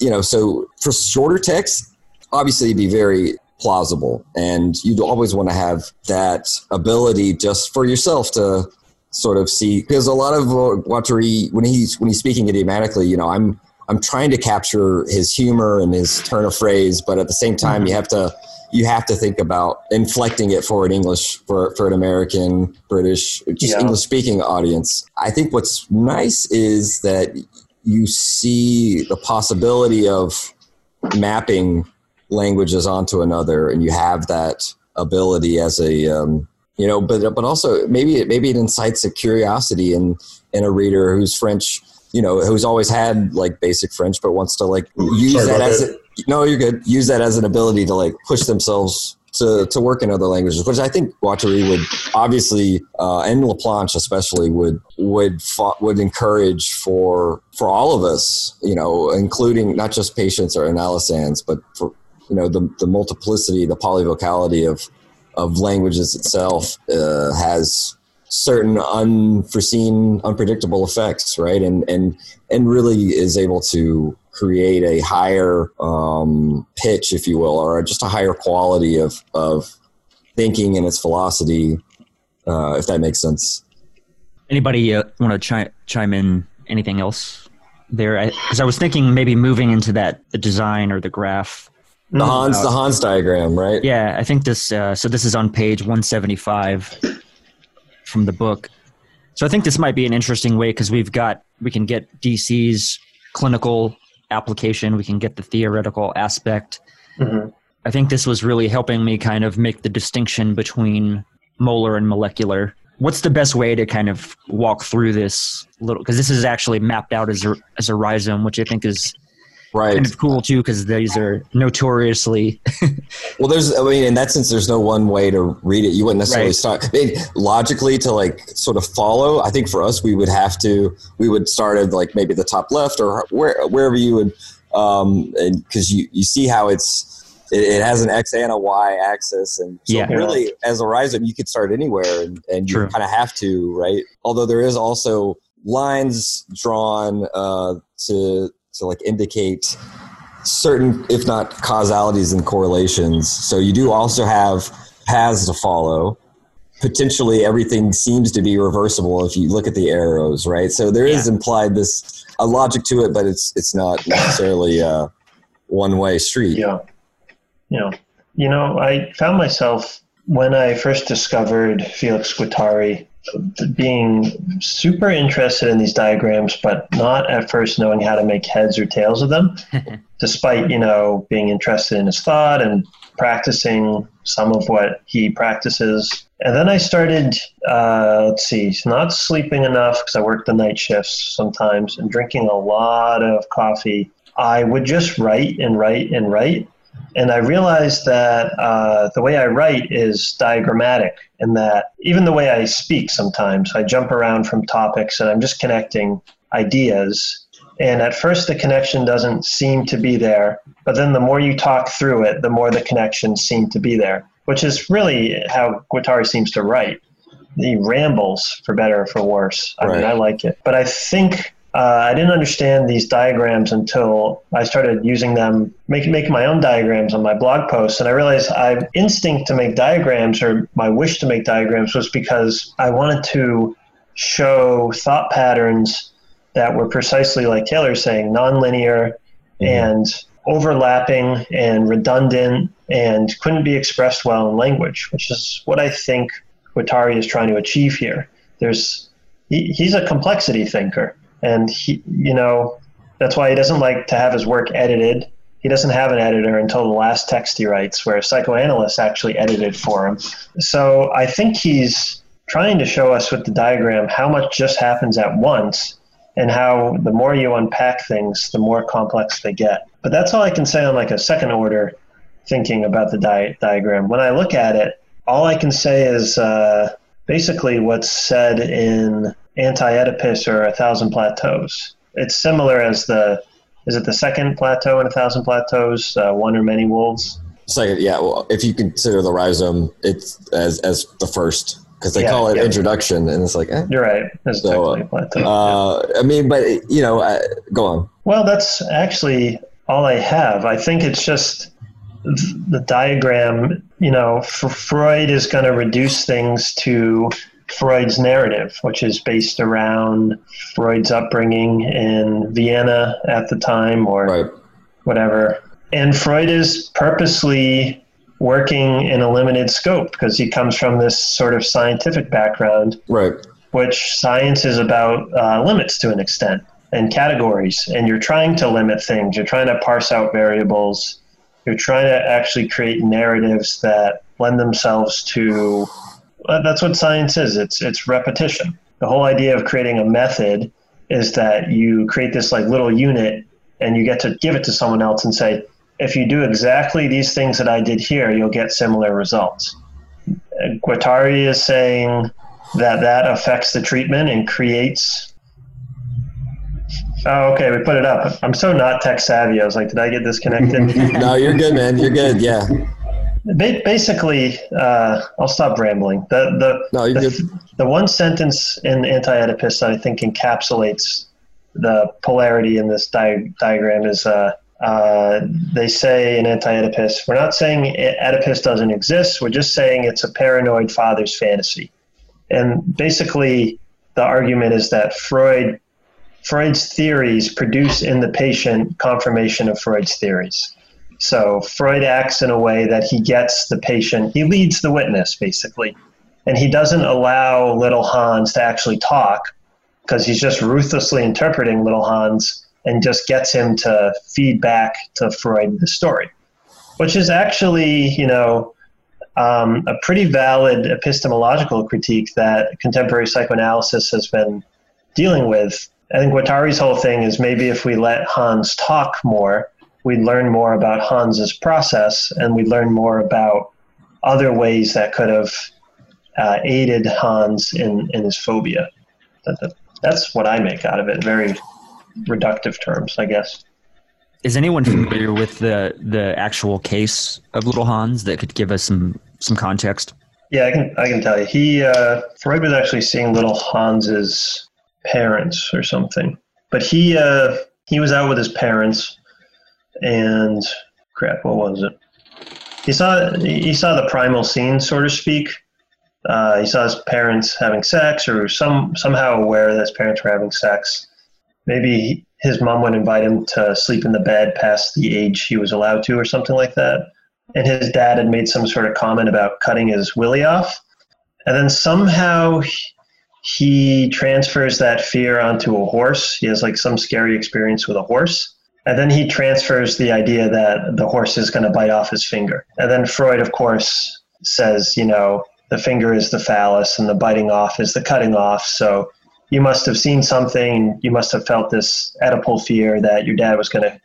S5: you know so for shorter text obviously it'd be very plausible. And you'd always want to have that ability just for yourself to sort of see because a lot of Guattari when he's when he's speaking idiomatically you know I'm I'm trying to capture his humor and his turn of phrase but at the same time you mm-hmm. have to you have to think about inflecting it for an English for for an American, British, just yeah. English speaking audience. I think what's nice is that you see the possibility of mapping languages onto another, and you have that ability as a um, you know, but but also maybe it maybe it incites a curiosity in in a reader who's French, you know, who's always had like basic French, but wants to like use Sorry that as that. No, you're good. Use that as an ability to like push themselves to, to work in other languages, which I think Guattari would obviously uh, and Laplanche especially would would would encourage for for all of us, you know, including not just patients or analysans, but for you know the the multiplicity, the polyvocality of of languages itself uh, has certain unforeseen, unpredictable effects, right? And and and really is able to create a higher um, pitch, if you will, or just a higher quality of of thinking and its velocity, uh, if that makes sense.
S3: Anybody uh, want to chi- chime in? Anything else there? Because I, I, was thinking maybe moving into that the design or the graph.
S5: The Hans, uh, the Hans diagram, right?
S3: Yeah, I think this. Uh, so this is on page one seventy five from the book. So I think this might be an interesting way because we've got we can get DC's clinical application, we can get the theoretical aspect. Mm-hmm. I think this was really helping me kind of make the distinction between molar and molecular. What's the best way to kind of walk through this little? Because this is actually mapped out as a as a rhizome, which I think is
S5: right.
S3: kind of cool too because these are notoriously
S5: well there's i mean in that sense there's no one way to read it you wouldn't necessarily right. start I mean, logically to like sort of follow i think for us we would have to we would start at like maybe the top left or where, wherever you would um and because you you see how it's it, it, has an x and a y axis and so yeah. really as a rhizome you could start anywhere and, and you kind of have to right although there is also lines drawn uh, to to like indicate certain, if not causalities and correlations. So you do also have paths to follow. Potentially, everything seems to be reversible if you look at the arrows, right? So there is yeah. implied this a logic to it, but it's it's not necessarily a one way street.
S6: Yeah, yeah. You know, I found myself when I first discovered Felix Guattari being super interested in these diagrams, but not at first knowing how to make heads or tails of them, despite, you know, being interested in his thought and practicing some of what he practices. And then I started, uh, let's see, not sleeping enough because I worked the night shifts sometimes and drinking a lot of coffee. I would just write and write and write and I realized that uh, the way I write is diagrammatic, and that even the way I speak sometimes, I jump around from topics and I'm just connecting ideas. And at first, the connection doesn't seem to be there, but then the more you talk through it, the more the connections seem to be there, which is really how Guattari seems to write. He rambles, for better or for worse. I
S5: Right.
S6: mean, I like it. But I think uh, I didn't understand these diagrams until I started using them, making making my own diagrams on my blog posts, and I realized I instinct to make diagrams or my wish to make diagrams was because I wanted to show thought patterns that were precisely like Taylor's saying, nonlinear and overlapping and redundant and couldn't be expressed well in language, which is what I think Guattari is trying to achieve here. There's he, he's a complexity thinker and he you know that's why he doesn't like to have his work edited. He doesn't have an editor until the last text he writes where psychoanalysts actually edited for him. So i think he's trying to show us with the diagram how much just happens at once and how the more you unpack things the more complex they get. But that's all i can say on like a second order thinking about the di- diagram. When i look at it all i can say is uh, basically what's said in anti-oedipus or a thousand plateaus it's similar as the is it the second plateau in a thousand plateaus uh, one or many wolves
S5: Second, yeah. Well, if you consider the rhizome, it's as as the first because they
S6: Yeah,
S5: call it
S6: yeah.
S5: introduction, and it's like, eh.
S6: you're right it's
S5: So,
S6: a plateau
S5: uh, I mean, but you know, uh, go on.
S6: Well, that's actually all I have. I think it's just the diagram, you know, Freud is going to reduce things to Freud's narrative, which is based around Freud's upbringing in Vienna at the time or
S5: Right.
S6: whatever. And Freud is purposely working in a limited scope because he comes from this sort of scientific background
S5: Right.
S6: which science is about uh, limits to an extent and categories. And you're trying to limit things. You're trying to parse out variables. You're trying to actually create narratives that lend themselves to. That's what science is. It's it's repetition. The whole idea of creating a method is that you create this like little unit, and you get to give it to someone else and say, if you do exactly these things that I did here, you'll get similar results. Guattari is saying that that affects the treatment and creates. Oh, okay, we put it up. I'm so not tech savvy. I was like, did I get disconnected?
S5: No, you're good, man. You're good. Yeah.
S6: Ba- Basically, uh, I'll stop rambling. The the
S5: No,
S6: the, the one sentence in Anti-Oedipus that I think encapsulates the polarity in this di- diagram is uh, uh, they say in Anti-Oedipus, we're not saying Oedipus doesn't exist. We're just saying it's a paranoid father's fantasy. And basically, the argument is that Freud Freud's theories produce in the patient confirmation of Freud's theories. So Freud acts in a way that he gets the patient, he leads the witness, basically. And he doesn't allow little Hans to actually talk because he's just ruthlessly interpreting little Hans and just gets him to feed back to Freud the story, which is actually, you know, um, a pretty valid epistemological critique that contemporary psychoanalysis has been dealing with. I think Guattari's whole thing is maybe if we let Hans talk more, we'd learn more about Hans's process and we'd learn more about other ways that could have uh, aided Hans in, in his phobia. That, that, that's what I make out of it. Very reductive terms, I guess.
S3: Is anyone familiar with the the actual case of Little Hans that could give us some some context?
S6: Yeah, I can I can tell you. He uh, Freud was actually seeing little Hans's parents or something, but he uh, he was out with his parents, and crap, what was it? He saw he saw the primal scene, so to speak. Uh, he saw his parents having sex, or some somehow aware that his parents were having sex. Maybe his mom would invite him to sleep in the bed past the age he was allowed to, or something like that and his dad had made some sort of comment about cutting his willy off. And then somehow he, he transfers that fear onto a horse. He has like some scary experience with a horse. And then he transfers the idea that the horse is going to bite off his finger. And then Freud, of course, says, you know, the finger is the phallus and the biting off is the cutting off. So you must have seen something. You must have felt this Oedipal fear that your dad was going to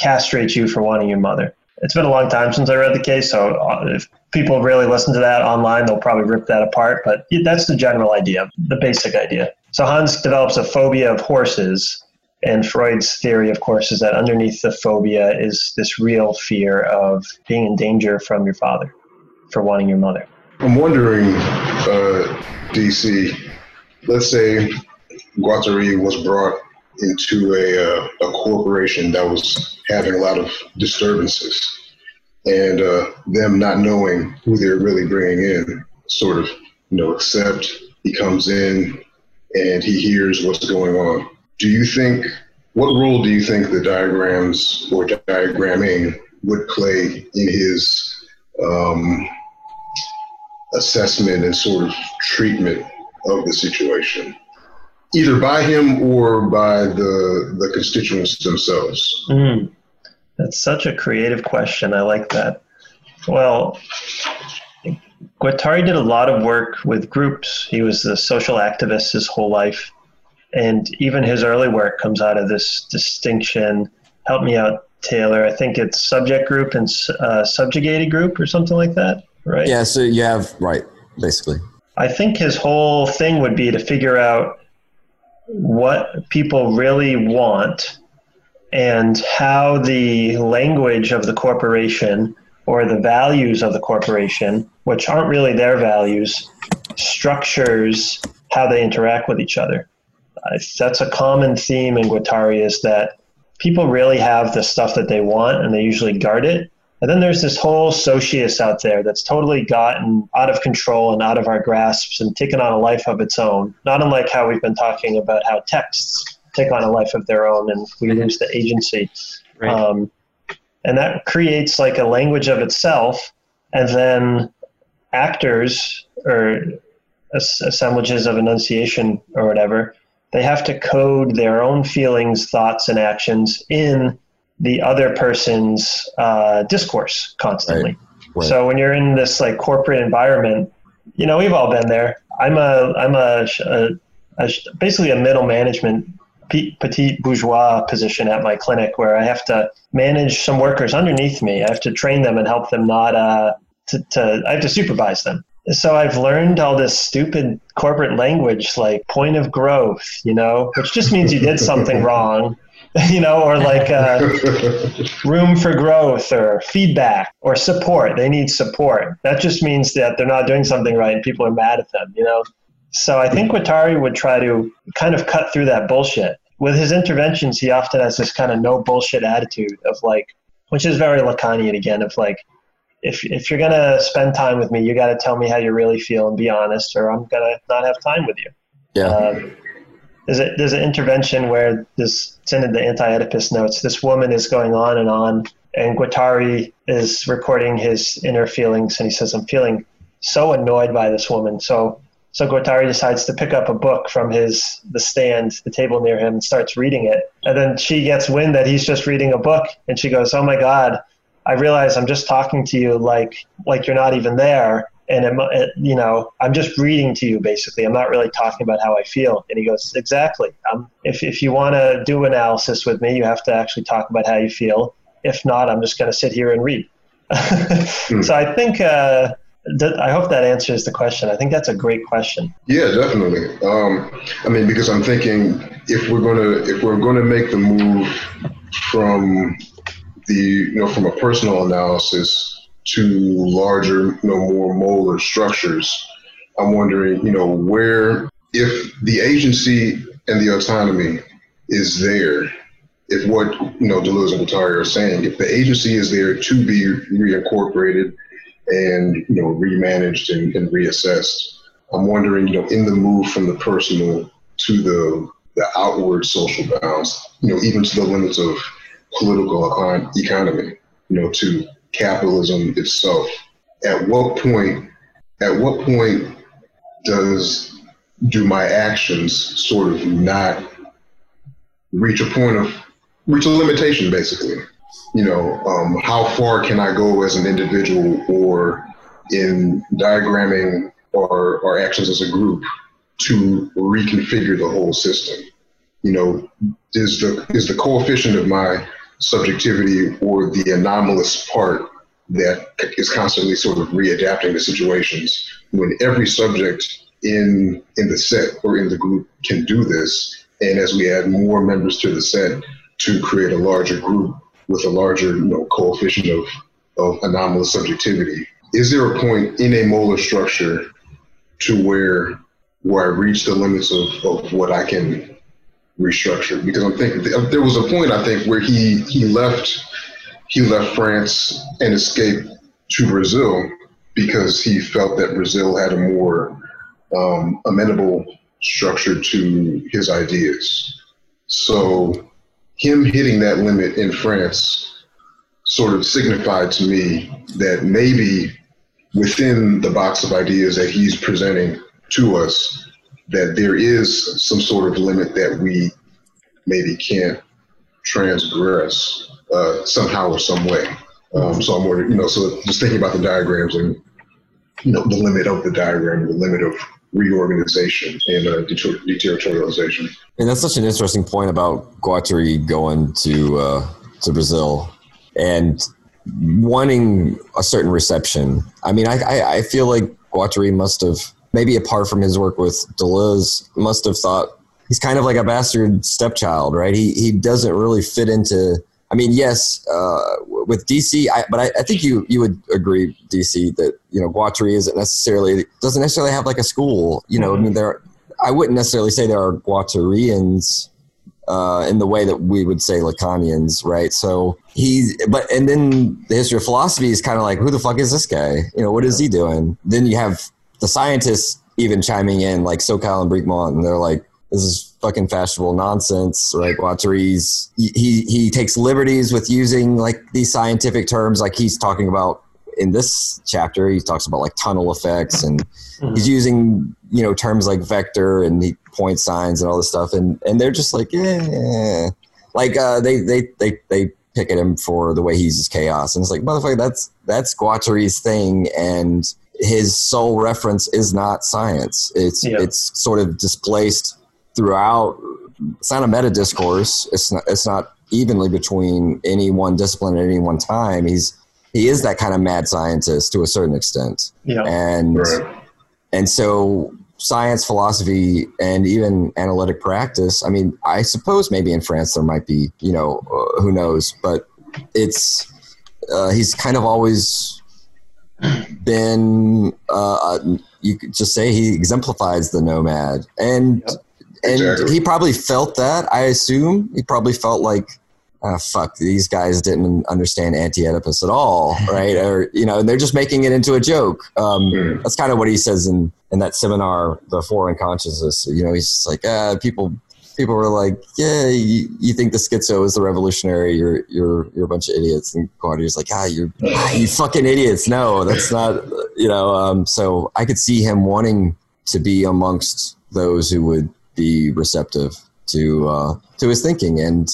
S6: castrate you for wanting your mother. It's been a long time since I read the case, so uh, if people really listen to that online, they'll probably rip that apart. But that's the general idea, the basic idea. So Hans develops a phobia of horses, and Freud's theory, of course, is that underneath the phobia is this real fear of being in danger from your father for wanting your mother.
S4: I'm wondering, uh, DC, let's say Guattari was brought into a, uh, a corporation that was having a lot of disturbances and uh, them not knowing who they're really bringing in sort of you know accept he comes in and he hears what's going on do you think what role do you think the diagrams or diagramming would play in his um, assessment and sort of treatment of the situation either by him or by the the constituents themselves
S6: mm. That's such a creative question. I like that. Well, Guattari did a lot of work with groups. He was a social activist his whole life. And even his early work comes out of this distinction. Help me out, Taylor. I think it's subject group and uh, subjugated group or something like that, right?
S5: Yeah, so you have, right, basically.
S6: I think his whole thing would be to figure out what people really want and how the language of the corporation or the values of the corporation, which aren't really their values, structures how they interact with each other. That's a common theme in Guattari is that people really have the stuff that they want and they usually guard it. And then there's this whole socius out there that's totally gotten out of control and out of our grasps and taken on a life of its own. Not unlike how we've been talking about how texts take on a life of their own and we mm-hmm. lose the agency. Right. Um, and that creates like a language of itself. And then actors or assemblages of enunciation or whatever, they have to code their own feelings, thoughts, and actions in the other person's uh, discourse constantly. Right. Right. So when you're in this like corporate environment, you know we've all been there. I'm a I'm a, a, a basically a middle management petite bourgeois position at my clinic where I have to manage some workers underneath me. I have to train them and help them not uh, to, to I have to supervise them. So I've learned all this stupid corporate language like point of growth, you know, which just means you did something wrong, you know, or like uh, room for growth or feedback or support. They need support. That just means that they're not doing something right and people are mad at them, you know. So I think Guattari would try to kind of cut through that bullshit. With his interventions, he often has this kind of no bullshit attitude of like, which is very Lacanian again, of like, if, if you're going to spend time with me, you got to tell me how you really feel and be honest, or I'm going to not have time with you.
S5: Yeah. Um,
S6: there's, a, there's an intervention where this, it's in the anti-Oedipus notes, this woman is going on and on, and Guattari is recording his inner feelings, and he says, I'm feeling so annoyed by this woman. So so Guattari decides to pick up a book from his the stand, the table near him, and starts reading it. And then she gets wind that he's just reading a book, and she goes, "Oh my God, I realize I'm just talking to you like like you're not even there." And it, you know, I'm just reading to you basically. I'm not really talking about how I feel. And he goes, exactly. Um, if if you want to do analysis with me, you have to actually talk about how you feel. If not, I'm just going to sit here and read. mm. So I think. Uh, I hope that answers the question. I think that's a great question.
S4: Yeah, definitely. Um, I mean, because I'm thinking if we're gonna if we're gonna make the move from the you know from a personal analysis to larger, you know, more molar structures, I'm wondering, you know, where if the agency and the autonomy is there, if what you know Deleuze and Guattari are saying, if the agency is there to be reincorporated and you know remanaged and, and reassessed. I'm wondering, you know, in the move from the personal to the the outward social bounds, you know, even to the limits of political economy, you know, to capitalism itself. At what point, at what point does do my actions sort of not reach a point of reach a limitation basically you know um, how far can i go as an individual or in diagramming our, our actions as a group to reconfigure the whole system you know is the is the coefficient of my subjectivity or the anomalous part that is constantly sort of readapting to situations. When every subject in in the set or in the group can do this and as we add more members to the set to create a larger group with a larger you know, coefficient of, of anomalous subjectivity is there a point in a molar structure to where where I reach the limits of, of what I can restructure because I'm thinking there was a point I think where he he left he left France and escaped to Brazil because he felt that Brazil had a more um, amenable structure to his ideas. So him hitting that limit in France sort of signified to me that maybe within the box of ideas that he's presenting to us, that there is some sort of limit that we maybe can't transgress uh, somehow or some way. Um, so I'm more, you know, so just thinking about the diagrams and, you know, the limit of the diagram, the limit of reorganization and uh, deterritorialization.
S5: And that's such an interesting point about Guattari going to uh, to Brazil and wanting a certain reception. I mean, I, I, I feel like Guattari must have, maybe apart from his work with Deleuze, must have thought he's kind of like a bastard stepchild, right? He, he doesn't really fit into I mean, yes, uh, with DC, I, but I, I, think you you would agree, DC, that you know Guattari isn't necessarily doesn't necessarily have like a school. You know, mm-hmm. I mean, there. I wouldn't necessarily say there are Guattarians uh, in the way that we would say Lacanians, right? So he's, but and then the history of philosophy is kind of like, who the fuck is this guy? You know, what is he doing? Then you have the scientists even chiming in, like Sokal and Bricmont, and they're like, this is fucking fashionable nonsense, Like Guattari's he, he takes liberties with using like these scientific terms, like he's talking about in this chapter. He talks about like tunnel effects, and mm-hmm. he's using you know terms like vector and he point signs and all this stuff, and and they're just like, yeah, like uh, they they they they pick at him for the way he uses chaos, and it's like, motherfucker, that's that's Guattari's thing, and his sole reference is not science. It's yeah. it's sort of displaced throughout. It's not a meta discourse. It's not. It's not evenly between any one discipline at any one time. He's he is that kind of mad scientist to a certain extent.
S6: Yeah.
S5: And right. and so science, philosophy, and even analytic practice. I mean, I suppose maybe in France there might be, you know, uh, who knows, but it's uh, he's kind of always been uh, you could just say he exemplifies the nomad and yep and exactly. he probably felt that. I assume he probably felt like, oh, fuck, these guys didn't understand anti-Oedipus at all, right? or you know, they're just making it into a joke. Um, mm. That's kind of what he says in in that seminar, the foreign consciousness. You know, he's just like, ah, people. People were like, "Yeah, you, you think the schizo is the revolutionary? You're you're you're a bunch of idiots." And Guattari's like, "Ah, you're ah, you fucking idiots! No, that's not you know." Um, so I could see him wanting to be amongst those who would be receptive to uh, to his thinking, and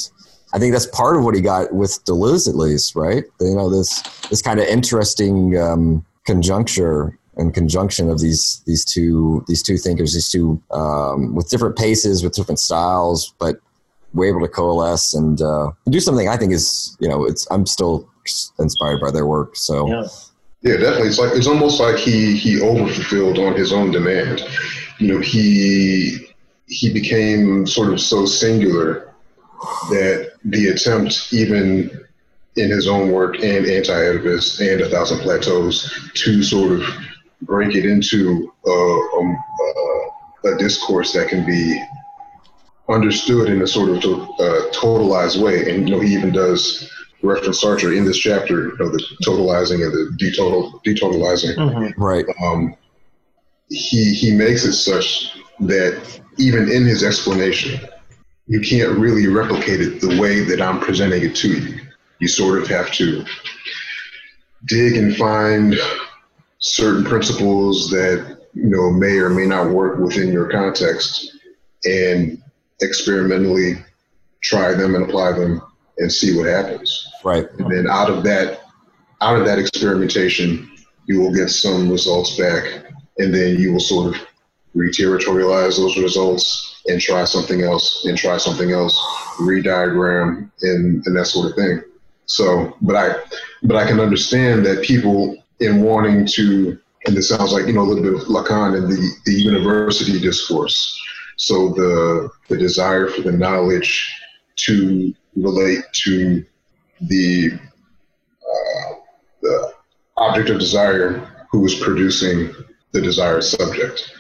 S5: I think that's part of what he got with Deleuze, at least, right? You know, this this kind of interesting um, conjuncture and conjunction of these these two these two thinkers, these two um, with different paces, with different styles, but we're able to coalesce and uh, do something. I think is you know, it's I'm still inspired by their work. So.
S4: Yeah. Yeah, definitely. It's like it's almost like he he overfulfilled on his own demand. You know, he he became sort of so singular that the attempt, even in his own work and Anti-Oedipus and A Thousand Plateaus, to sort of break it into a, um, a discourse that can be understood in a sort of to, uh, totalized way. And you know, he even does reference Sartre in this chapter, you know, the totalizing and the detotal, detotalizing.
S5: Mm-hmm. Right.
S4: Um, he he makes it such that even in his explanation, you can't really replicate it the way that I'm presenting it to you. You sort of have to dig and find certain principles that you know may or may not work within your context, and experimentally try them and apply them and see what happens.
S5: Right.
S4: And then out of that, out of that experimentation, you will get some results back, and then you will sort of re-territorialize those results and try something else and try something else, re-diagram and, and that sort of thing. So, but I, but I can understand that people in wanting to, and this sounds like you know a little bit of Lacan in the the university discourse. So the the desire for the knowledge to relate to the uh, the object of desire who is producing the desired subject.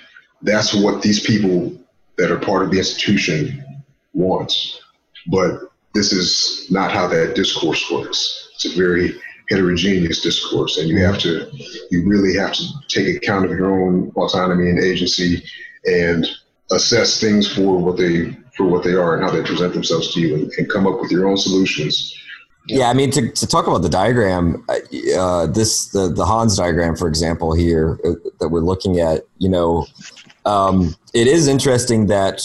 S4: That's what these people that are part of the institution wants. But this is not how that discourse works. It's a very heterogeneous discourse, and you have to, you really have to take account of your own autonomy and agency, and assess things for what they for what they are and how they present themselves to you, and, and come up with your own solutions.
S5: Yeah, I mean to, to talk about the diagram, uh, this the the Hans diagram, for example, here uh, that we're looking at. You know, um, it is interesting that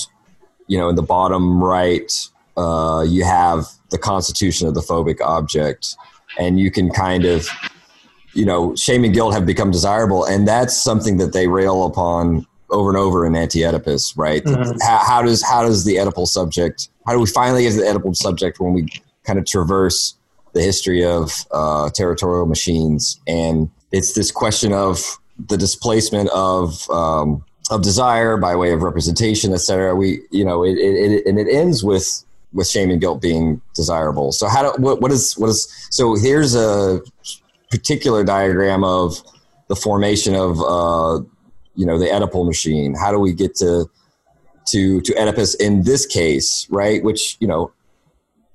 S5: you know in the bottom right uh, you have the constitution of the phobic object, and you can kind of, you know, shame and guilt have become desirable, and that's something that they rail upon over and over in Anti-Oedipus, right? Mm-hmm. How, how, does how does the Oedipal subject? How do we finally get to the Oedipal subject when we kind of traverse the history of uh, territorial machines? And it's this question of the displacement of um, of desire by way of representation, et cetera. We, you know, it, it, it, and it ends with with shame and guilt being desirable. So how do what, what is what is so here's a particular diagram of the formation of uh, you know the Oedipal machine. How do we get to to to Oedipus in this case, right? Which you know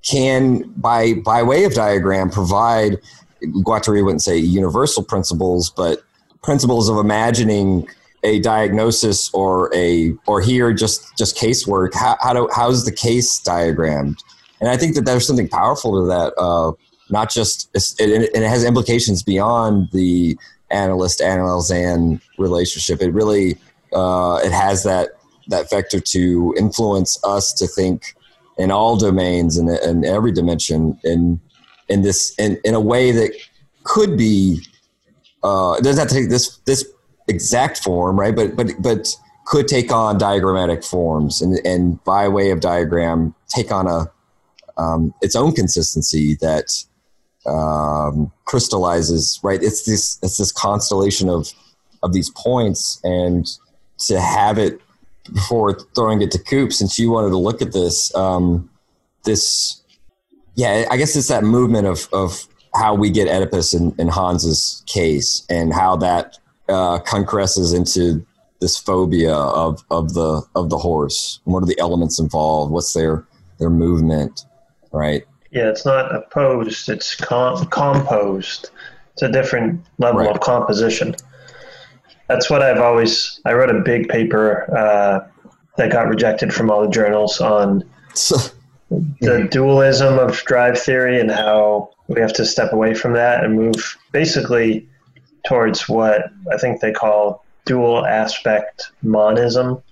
S5: can by by way of diagram provide Guattari wouldn't say universal principles, but principles of imagining a diagnosis or a or here just just casework how, how do how's the case diagrammed? And i think that there's something powerful to that uh, not just it, and it has implications beyond the analyst analysand relationship. It really uh, it has that that vector to influence us to think in all domains and in, in every dimension in in this in, in a way that could be uh, it doesn't have to take this this exact form, right? But but but could take on diagrammatic forms and and by way of diagram take on a um, its own consistency that um, crystallizes right it's this it's this constellation of of these points and to have it before throwing it to coop since you wanted to look at this um, this yeah i guess it's that movement of of how we get oedipus in, in hans's case and how that uh, concresces into this phobia of, of the of the horse. What are the elements involved? What's their their movement? Right.
S6: Yeah, it's not opposed. It's com- composed. It's a different level right. of composition. That's what I've always. I wrote a big paper uh, that got rejected from all the journals on the dualism of drive theory and how we have to step away from that and move basically towards what I think they call dual aspect monism,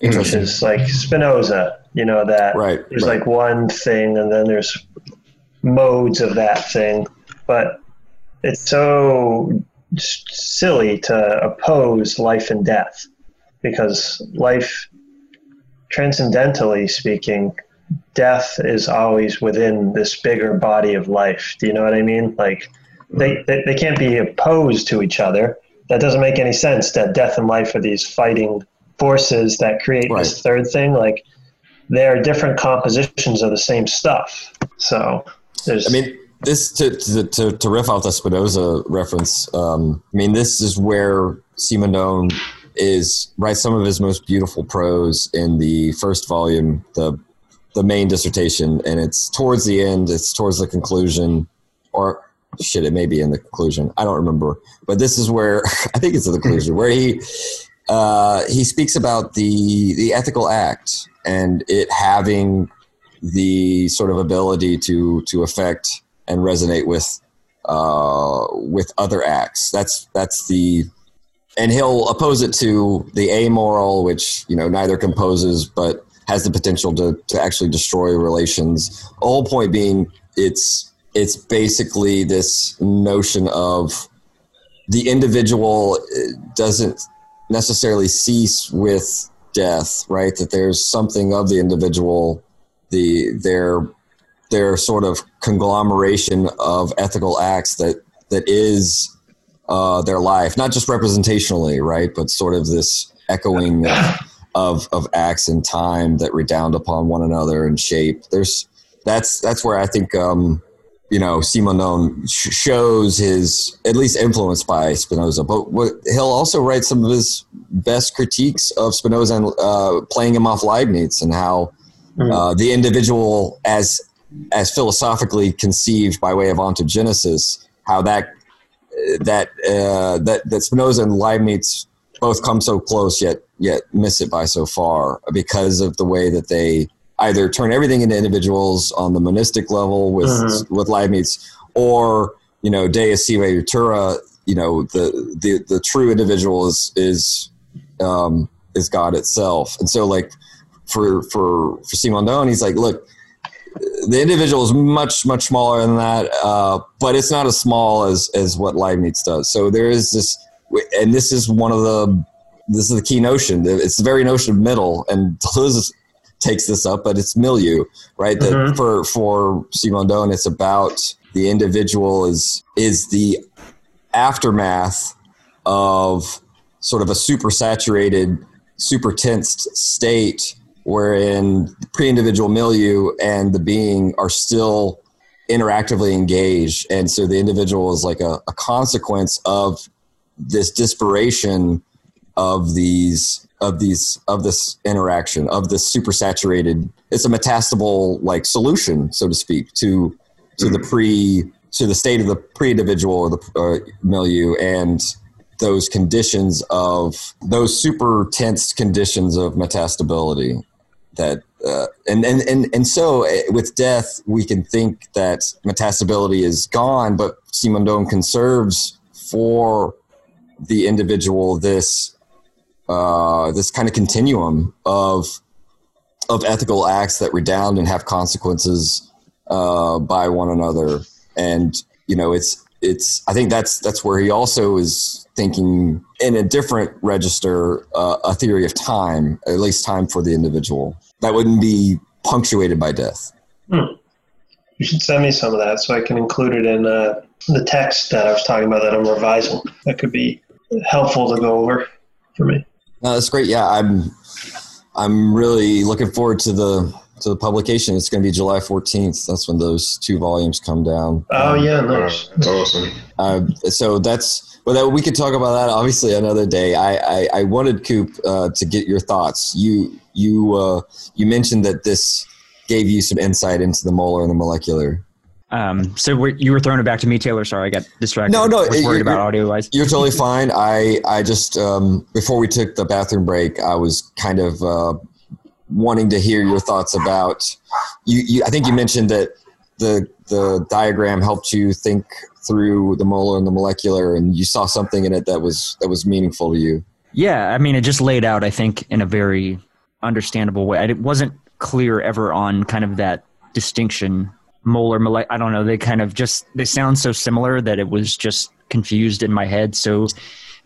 S6: which is like Spinoza. You know that
S5: right,
S6: there's
S5: right.
S6: like one thing, and then there's modes of that thing, but it's so silly to oppose life and death because life, transcendentally speaking, death is always within this bigger body of life. Do you know what I mean? Like they, they, they can't be opposed to each other. That doesn't make any sense that death and life are these fighting forces that create right. this third thing. Like they are different compositions of the same stuff. So there's.
S5: I mean, this to, to, to, to riff off the Spinoza reference. Um, I mean, this is where Simondon is writes some of his most beautiful prose in the first volume, the the main dissertation, and it's towards the end. It's towards the conclusion, or shit, it may be in the conclusion. I don't remember, but this is where I think it's in the conclusion where he uh, he speaks about the the ethical act and it having the sort of ability to to affect and resonate with uh, with other acts. That's that's the and he'll oppose it to the amoral, which you know neither composes but has the potential to to actually destroy relations. The whole point being, it's it's basically this notion of the individual doesn't necessarily cease with death, right? That there's something of the individual, the their their sort of conglomeration of ethical acts that that is uh, their life, not just representationally, right, but sort of this echoing of, of, of acts in time that redound upon one another and shape. There's that's that's where I think um, you know Simondon sh- shows his at least influenced by Spinoza, but what, he'll also write some of his best critiques of Spinoza and uh, playing him off Leibniz and how uh, the individual as as philosophically conceived by way of ontogenesis, how that that uh, that that Spinoza and Leibniz both come so close yet yet miss it by so far because of the way that they either turn everything into individuals on the monistic level with
S6: Mhm.
S5: with Leibniz, or you know Deus sive natura, you know the the the true individual is is um, is God itself, and so like for for for Simondon, he's like, look, the individual is much much smaller than that, uh, but it's not as small as as what Leibniz does. So there is this, and this is one of the this is the key notion. It's the very notion of middle, and Deleuze takes this up, but it's milieu, right? That
S6: Mhm.
S5: for for Simondon, it's about the individual is is the aftermath of sort of a super saturated, super tensed state wherein the pre-individual milieu and the being are still interactively engaged and so the individual is like a, a consequence of this disparation of these of these of this interaction of this super saturated it's a metastable like solution so to speak to to the pre to the state of the pre-individual or the uh, milieu and those conditions of those super tense conditions of metastability that uh, and, and and and so uh, with death we can think that metastability is gone but simondon conserves for the individual this uh, this kind of continuum of of ethical acts that redound and have consequences uh, by one another and you know it's it's i think that's that's where he also is thinking in a different register uh, a theory of time at least time for the individual that wouldn't be punctuated by death
S6: You should send me some of that so I can include it in uh, the text that I was talking about that I'm revising. That could be helpful to go over for me.
S5: No, that's great yeah i'm i'm really looking forward to the to the publication it's going to be july 14th that's when those two volumes come down
S6: Oh yeah, nice.
S4: that's awesome.
S5: Uh, so that's well, that, we could talk about that obviously another day. I I, I wanted Coop uh, to get your thoughts. You you uh, you mentioned that this gave you some insight into the molar and the molecular.
S3: Um, so we're, you were throwing it back to me, Taylor. Sorry, I got distracted.
S5: No, no,
S3: I was worried about audio wise.
S5: You're totally fine. I I just um, before we took the bathroom break, I was kind of uh, wanting to hear your thoughts about you, you. I think you mentioned that the the diagram helped you think through the molar and the molecular, and you saw something in it that was that was meaningful to you.
S3: Yeah, I mean, it just laid out, I think, in a very understandable way. It wasn't clear ever on kind of that distinction, molar, mole- I don't know. They kind of just they sound so similar that it was just confused in my head. So,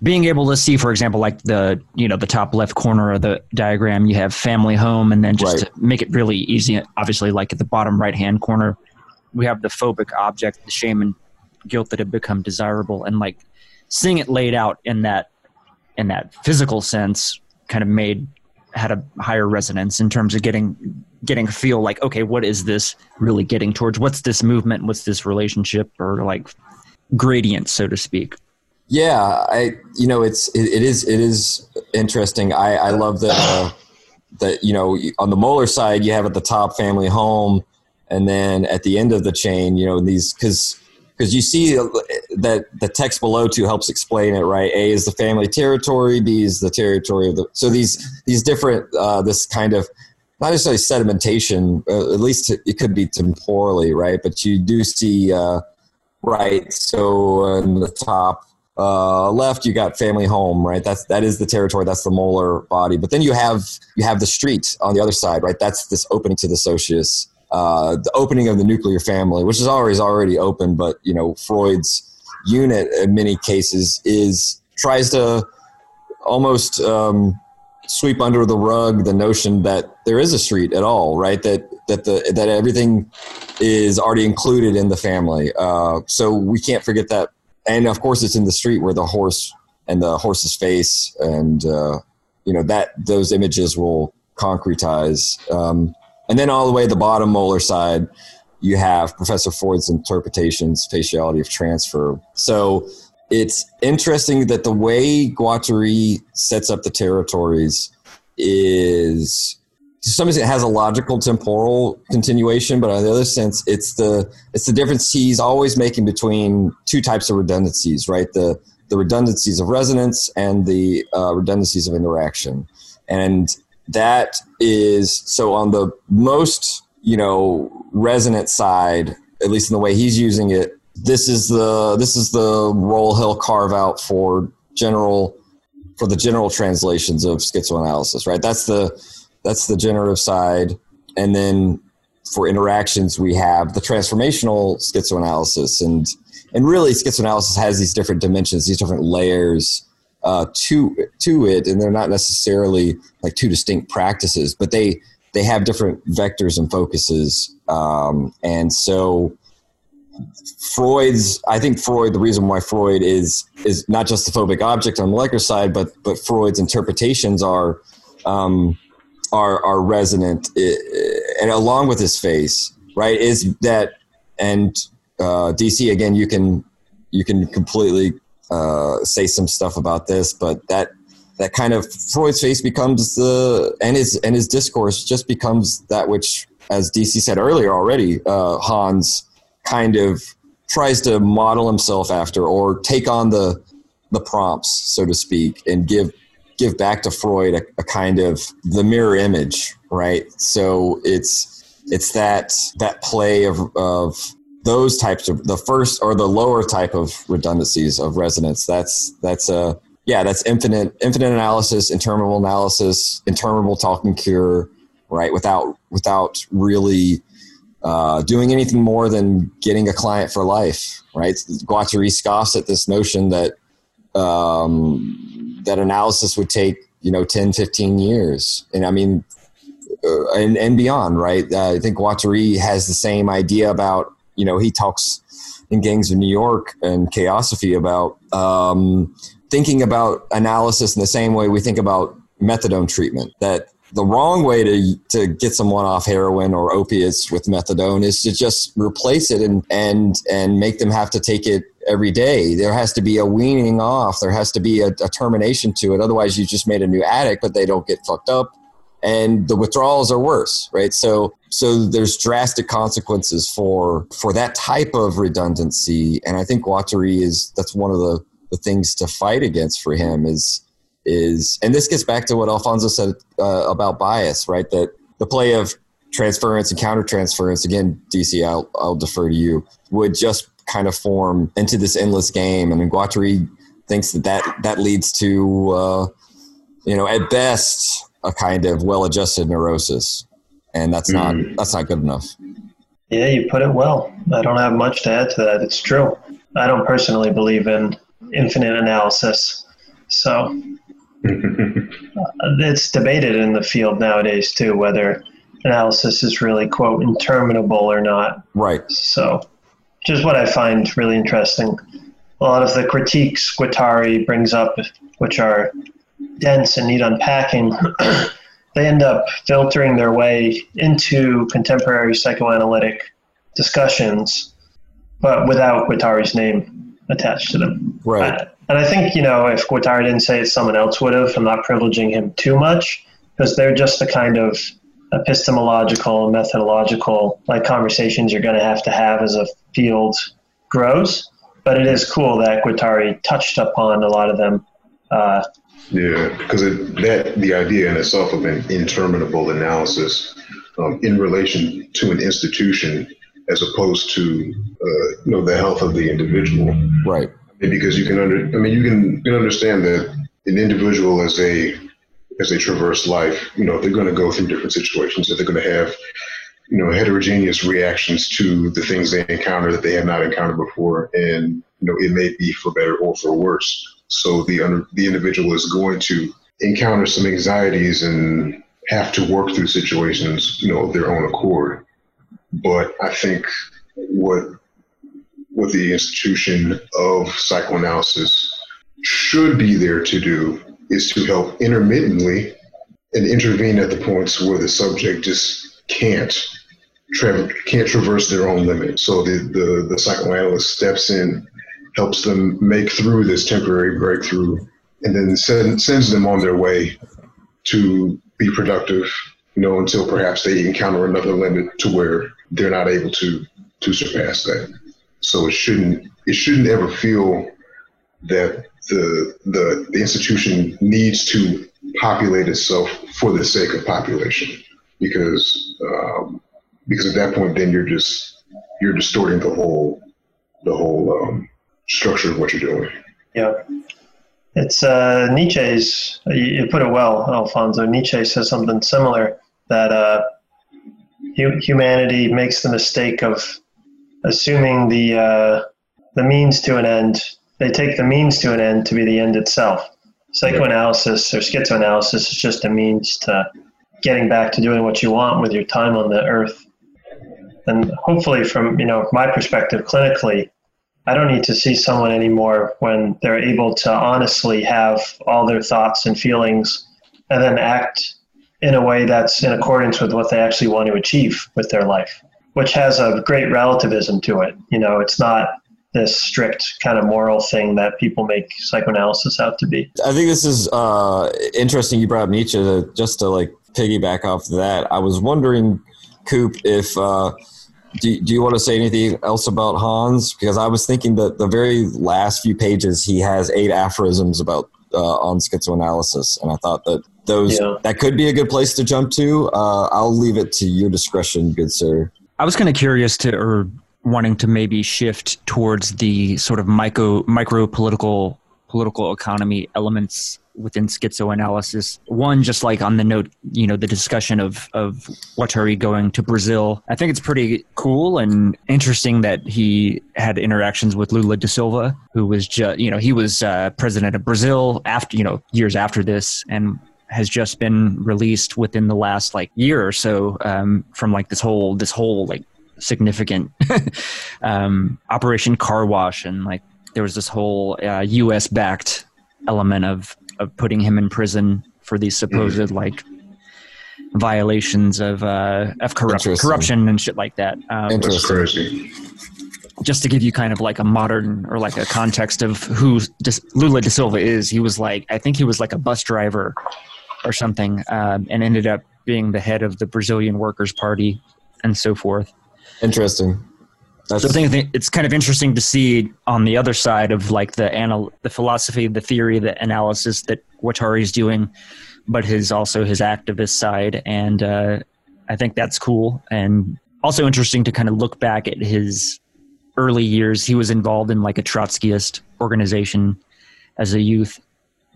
S3: being able to see, for example, like the you know the top left corner of the diagram, you have family home, and then just
S5: Right.
S3: to make it really easy, obviously, like at the bottom right hand corner, we have the phobic object, the shame and guilt that have become desirable, and like seeing it laid out in that in that physical sense kind of made had a higher resonance in terms of getting getting a feel like okay what is this really getting towards what's this movement what's this relationship or like gradient so to speak
S5: Yeah, I you know it's it, it is it is interesting. I I love that uh, that you know on the molar side you have at the top family home, and then at the end of the chain you know these because because you see that the text below too helps explain it right. A is the family territory. B is the territory of the so these these different uh, this kind of not necessarily sedimentation. Uh, at least it could be temporally right, but you do see. Uh, Right. So on the top, uh, left, you got family home, right? That's that is the territory. That's the molar body. But then you have you have the street on the other side, right? That's this opening to the socius, uh, the opening of the nuclear family, which is always already open. But you know, Freud's unit in many cases is tries to almost um, sweep under the rug the notion that there is a street at all, right? That that the that everything is already included in the family. Uh, so we can't forget that. And of course, it's in the street where the horse and the horse's face and uh, you know that those images will concretize. Um, and then all the way the bottom molar side, you have Professor Freud's interpretations, faciality of transfer. So it's interesting that the way Guattari sets up the territories is to some extent has a logical temporal continuation, but on the other sense, it's the it's the difference he's always making between two types of redundancies, right? The the redundancies of resonance and the uh, redundancies of interaction, and that is so on the most you know resonant side, at least in the way he's using it. This is the this is the role he'll carve out for general for the general translations of schizoanalysis, right? That's the that's the generative side, and then for interactions we have the transformational schizoanalysis, and and really schizoanalysis has these different dimensions, these different layers uh, to to it, and they're not necessarily like two distinct practices, but they they have different vectors and focuses, um, and so Freud's I think Freud the reason why Freud is is not just the phobic object on the molecular side but but Freud's interpretations are um, are are resonant and along with his face right? Is that and uh, DC again you can you can completely uh, say some stuff about this but that that kind of Freud's face becomes the and his and his discourse just becomes that which as DC said earlier already uh, Hans kind of tries to model himself after or take on the the prompts, so to speak, and give give back to Freud a, a kind of the mirror image, right? So it's it's that that play of of those types of the first or the lower type of redundancies of resonance. That's that's a yeah, that's infinite infinite analysis, interminable analysis, interminable talking cure, right? Without without really uh, doing anything more than getting a client for life, right? Guattari scoffs at this notion that um, that analysis would take, you know, 10, 15 years. And I mean, uh, and, and beyond, right? Uh, I think Guattari has the same idea about, you know, he talks in Gangs of New York and Chaosophy about um, thinking about analysis in the same way we think about methadone treatment, that the wrong way to to get someone off heroin or opiates with methadone is to just replace it and and and make them have to take it every day. There has to be a weaning off. There has to be a, a termination to it. Otherwise, you just made a new addict, but they don't get fucked up, and the withdrawals are worse, right? So so there's drastic consequences for for that type of redundancy, and I think Guattari is that's one of the the things to fight against for him is is, and this gets back to what Alfonso said uh, about bias, right? That the play of transference and countertransference, again, DC, I'll, I'll defer to you, would just kind of form into this endless game. And Guattari thinks that that, that leads to, uh, you know, at best, a kind of well-adjusted neurosis, and that's not mm. that's not good enough.
S6: Yeah, you put it well. I don't have much to add to that. It's true. I don't personally believe in infinite analysis, so it's debated in the field nowadays too whether analysis is really quote interminable or not.
S5: Right.
S6: So, just what I find really interesting. A lot of the critiques Guattari brings up, which are dense and need unpacking, they end up filtering their way into contemporary psychoanalytic discussions, but without Guattari's name attached to them.
S5: Right.
S6: And I think, you know, if Guattari didn't say it, someone else would have. I'm not privileging him too much because they're just the kind of epistemological, methodological like conversations you're going to have to have as a field grows. But it is cool that Guattari touched upon a lot of them. Uh,
S4: yeah, because that the idea in itself of an interminable analysis um, in relation to an institution as opposed to uh, you know the health of the individual.
S5: Right
S4: because you can under I mean you can, you can understand that an individual as they as they traverse life, you know, they're going to go through different situations, that they're going to have you know heterogeneous reactions to the things they encounter that they have not encountered before, and you know it may be for better or for worse. So the under, the individual is going to encounter some anxieties and have to work through situations, you know, of their own accord. But I think what what the institution of psychoanalysis should be there to do is to help intermittently and intervene at the points where the subject just can't tra- can't traverse their own limit. So the, the the psychoanalyst steps in, helps them make through this temporary breakthrough, and then send, sends them on their way to be productive. You know, until perhaps they encounter another limit to where they're not able to to surpass that. So it shouldn't it shouldn't ever feel that the the, the institution needs to populate itself for the sake of population, because um, because at that point then you're just you're distorting the whole the whole um, structure of what you're doing.
S6: Yeah. It's uh, Nietzsche's, you put it well, Alfonso. Nietzsche says something similar that uh, humanity makes the mistake of assuming the, uh, the means to an end. They take the means to an end to be the end itself. Psychoanalysis or schizoanalysis is just a means to getting back to doing what you want with your time on the earth. And hopefully, from you know my perspective, clinically, I don't need to see someone anymore when they're able to honestly have all their thoughts and feelings and then act in a way that's in accordance with what they actually want to achieve with their life, which has a great relativism to it. You know, it's not this strict kind of moral thing that people make psychoanalysis out to be.
S5: I think this is uh, interesting. You brought up Nietzsche to, just to like piggyback off of that. I was wondering, Coop, if uh, do, do you want to say anything else about Hans? Because I was thinking that the very last few pages he has eight aphorisms about uh, on schizoanalysis, and I thought that those yeah. that could be a good place to jump to. Uh, I'll leave it to your discretion, good sir.
S3: I was kind of curious to or wanting to maybe shift towards the sort of micro micro political political economy elements within schizoanalysis. One, just like on the note, you know, the discussion of of Guattari going to Brazil. I think it's pretty cool and interesting that he had interactions with Lula da Silva, who was just, you know, he was uh, president of Brazil after, you know, years after this, and has just been released within the last like year or so um, from like this whole this whole like significant um, Operation Car Wash and like there was this whole uh, U.S. backed element of of putting him in prison for these supposed mm. like violations of uh, of corrupt, corruption and shit like that.
S4: Um, Interesting.
S3: Just to give you kind of like a modern or like a context of who Lula da Silva is, he was like I think he was like a bus driver or something, um, and ended up being the head of the Brazilian Workers' Party and so forth.
S5: Interesting.
S3: That's so I think it's kind of interesting to see on the other side of like the anal- the philosophy, the theory, the analysis that Guattari is doing, but his also his activist side, and uh, I think that's cool and also interesting to kind of look back at his early years. He was involved in like a Trotskyist organization as a youth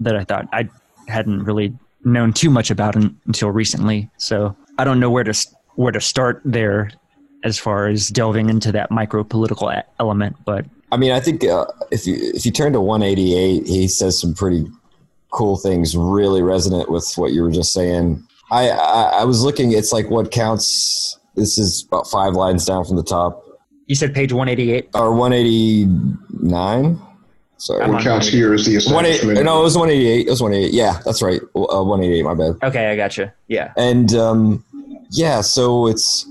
S3: that I thought I hadn't really known too much about until recently. So I don't know where to where to start there as far as delving into that micro political element. But
S5: I mean, I think uh, if you if you turn to 188, he says some pretty cool things, really resonant with what you were just saying. I, I, I was looking. It's like what counts. This is about five lines down from the top.
S3: You said page 188
S5: or 189. Sorry.
S4: What counts here is the establishment.
S5: No, it was 188. It was 188. Yeah, that's right. Uh, 188. My bad.
S3: Okay, I got you. Yeah.
S5: And um, yeah, so it's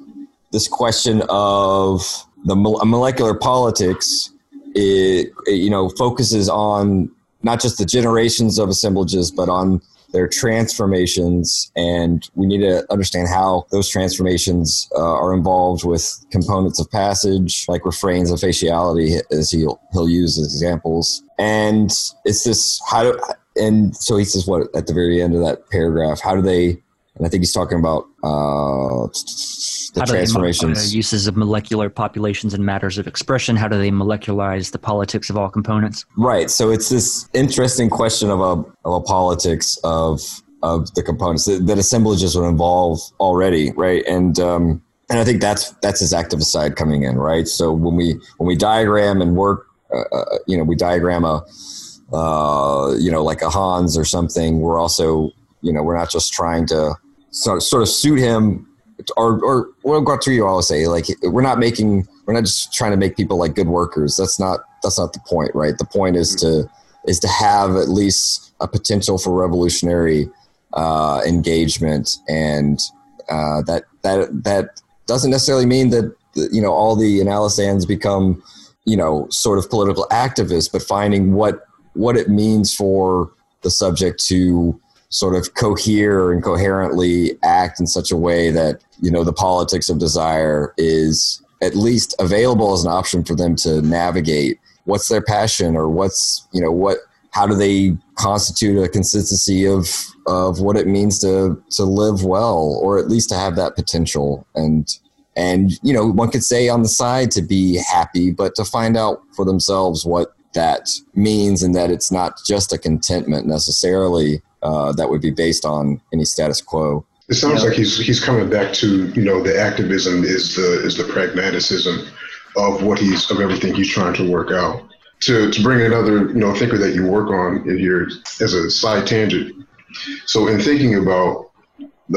S5: this question of the molecular politics it, it, you know focuses on not just the generations of assemblages but on their transformations and we need to understand how those transformations uh, are involved with components of passage like refrains of faciality as he'll he'll use as examples. And it's this how do and so he says what at the very end of that paragraph how do they and i think he's talking about uh, the
S3: How do they
S5: transformations.
S3: uh, uses of molecular populations and matters of expression. How do they molecularize the politics of all components?
S5: Right. So it's this interesting question of a of a politics of of the components that, that assemblages would involve already, right? And um, and I think that's that's his activist side coming in, right? So when we when we diagram and work, uh, uh, you know, we diagram a uh, you know like a Hans or something. We're also you know we're not just trying to sort sort of suit him or or what Guattari always say like we're not making we're not just trying to make people like good workers. That's not that's not the point, right? The point is to is to have at least a potential for revolutionary uh, engagement, and uh, that that that doesn't necessarily mean that you know all the analysands become you know sort of political activists, but finding what what it means for the subject to sort of cohere and coherently act in such a way that you know the politics of desire is at least available as an option for them to navigate. What's their passion or what's you know what how do they constitute a consistency of of what it means to to live well or at least to have that potential? And and you know one could say on the side to be happy but to find out for themselves what that means and that it's not just a contentment necessarily uh, that would be based on any status quo
S4: It sounds like he's he's coming back to you know the activism is the is the pragmatism of what he's of everything he's trying to work out. To to bring another you know thinker that you work on in here as a side tangent. So in thinking about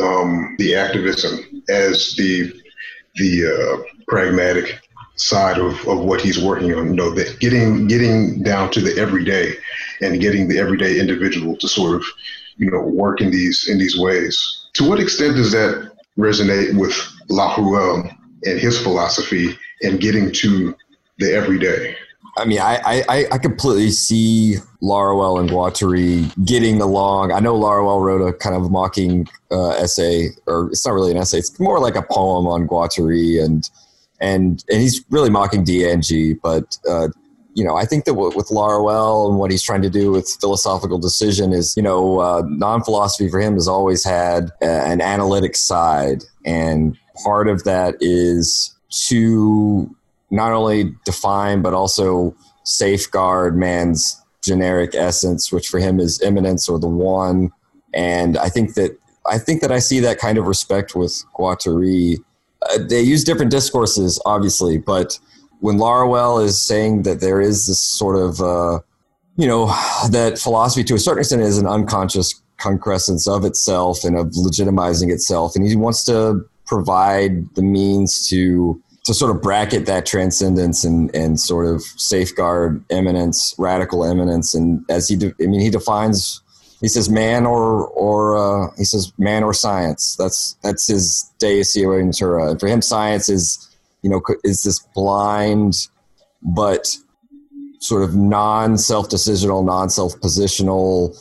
S4: um, the activism as the the uh, pragmatic side of, of what he's working on, you know, that getting getting down to the everyday and getting the everyday individual to sort of you know work in these in these ways. To what extent does that resonate with Laruelle and his philosophy and getting to the everyday?
S5: I mean, I, I, I completely see Laruelle and Guattari getting along. I know Laruelle wrote a kind of mocking uh, essay, or it's not really an essay; it's more like a poem on Guattari, and and and he's really mocking DNG. But uh, you know, I think that with Laruelle and what he's trying to do with philosophical decision is, you know, uh, non-philosophy for him has always had an analytic side, and part of that is to not only define but also safeguard man's generic essence, which for him is immanence or the one. And I think that I think that I see that kind of respect with Guattari. Uh, they use different discourses, obviously, but when Laruelle is saying that there is this sort of, uh, you know, that philosophy to a certain extent is an unconscious concrescence of itself and of legitimizing itself, and he wants to provide the means to to sort of bracket that transcendence and, and sort of safeguard immanence, radical immanence, And as he, de- I mean, he defines, he says man or, or, uh, he says man or science. That's, that's his deus natura. And for him, science is, you know, is this blind, but sort of non self decisional, non self positional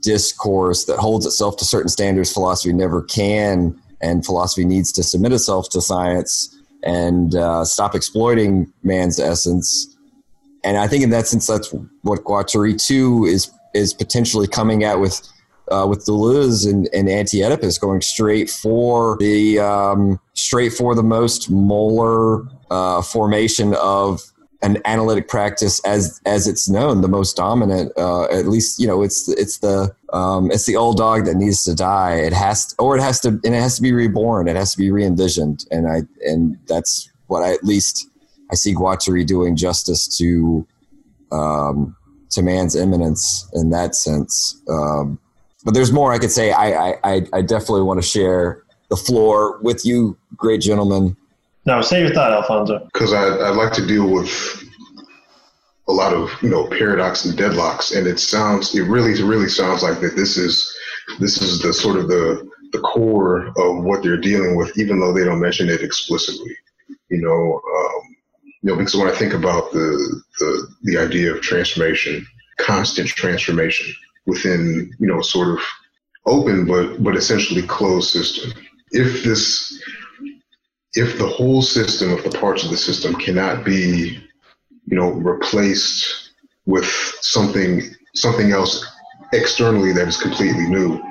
S5: discourse that holds itself to certain standards philosophy never can. And philosophy needs to submit itself to science and uh, stop exploiting man's essence. And I think in that sense, that's what Guattari too is is potentially coming at with uh, with Deleuze and, and Anti Oedipus, going straight for the um, straight for the most molar uh, formation of an analytic practice as as it's known, the most dominant. Uh, at least you know it's it's the um, it's the old dog that needs to die. It has to, or it has to and it has to be reborn. It has to be re envisioned, and I and that's what I at least I see Guattari doing justice to um, to man's immanence in that sense. Um, but there's more I could say. I I, I definitely want to share the floor with you, great gentlemen.
S6: No, say your thought, Alfonso.
S4: Because I, I like to deal with a lot of you know paradox and deadlocks, and it sounds it really really sounds like that this is this is the sort of the the core of what they're dealing with, even though they don't mention it explicitly. You know, um, you know, because when I think about the the the idea of transformation, constant transformation within you know sort of open but but essentially closed system. If this if the whole system, if the parts of the system cannot be, you know, replaced with something something else externally that is completely new,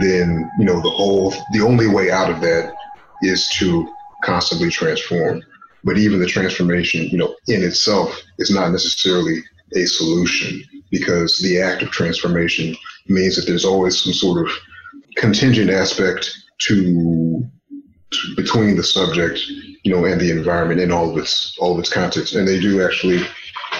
S4: then you know the whole the only way out of that is to constantly transform. But even the transformation, you know, in itself is not necessarily a solution because the act of transformation means that there's always some sort of contingent aspect to, to between the subject, you know, and the environment and all of its all of its context. And they do actually,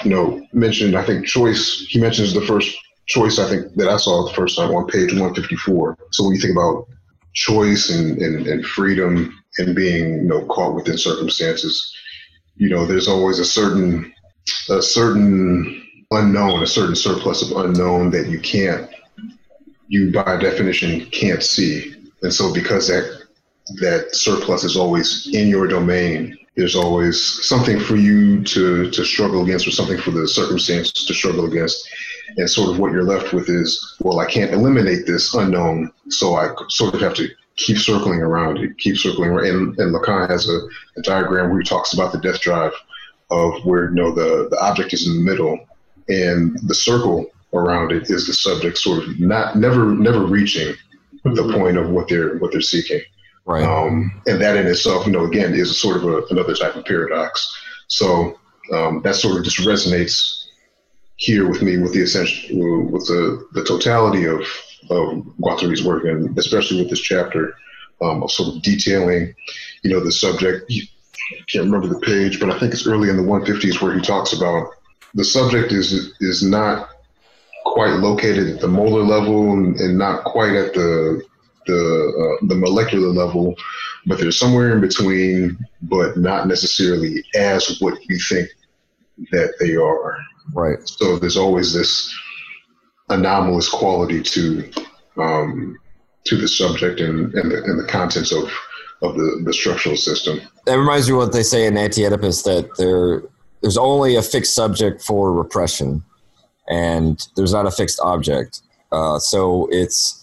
S4: you know, mention I think choice. He mentions the first choice I think that I saw the first time on page 154. So when you think about choice and, and, and freedom and being you know caught within circumstances, you know, there's always a certain a certain unknown, a certain surplus of unknown that you can't you by definition can't see. And so because that that surplus is always in your domain, there's always something for you to to struggle against or something for the circumstance to struggle against. And sort of what you're left with is, well, I can't eliminate this unknown, so I sort of have to keep circling around it, keep circling around. And, and Lacan has a, a diagram where he talks about the death drive of where you know the, the object is in the middle and the circle around it is the subject sort of not never never reaching the point of what they're what they're seeking.
S5: Right.
S4: Um, and that in itself, you know, again, is a sort of a, another type of paradox. So um, that sort of just resonates here with me with the essential with the, the totality of of Guattari's work, and especially with this chapter um, of sort of detailing, you know, the subject. I can't remember the page, but I think it's early in the 150s where he talks about the subject is is not quite located at the molar level and, and not quite at the the uh, the molecular level, but they're somewhere in between, but not necessarily as what you think that they are.
S5: Right.
S4: So there's always this anomalous quality to um, to the subject and, and, the, and the contents of of the, the structural system.
S5: That reminds me of what they say in Anti-Oedipus that there there's only a fixed subject for repression, and there's not a fixed object. Uh, so it's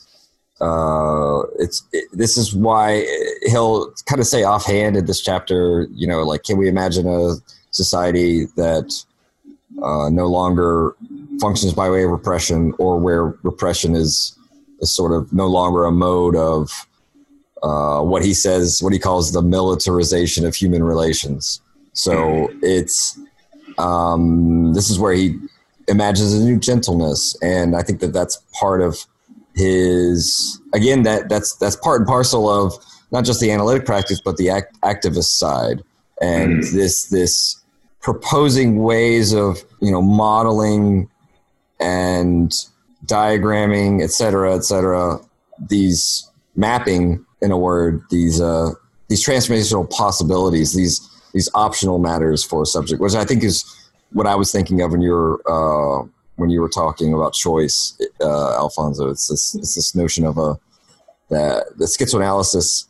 S5: uh, it's it, this is why he'll kind of say offhand in this chapter, you know, like can we imagine a society that uh, no longer functions by way of repression, or where repression is, is sort of no longer a mode of uh, what he says, what he calls the militarization of human relations. So it's um, this is where he imagines a new gentleness, and I think that that's part of his again that that's that's part and parcel of not just the analytic practice but the act, activist side and mm. this this proposing ways of you know modeling and diagramming et cetera et cetera these mapping in a word these uh these transformational possibilities these these optional matters for a subject which i think is what i was thinking of when you were uh when you were talking about choice, uh, Alfonso. It's this, it's this notion of a that the schizoanalysis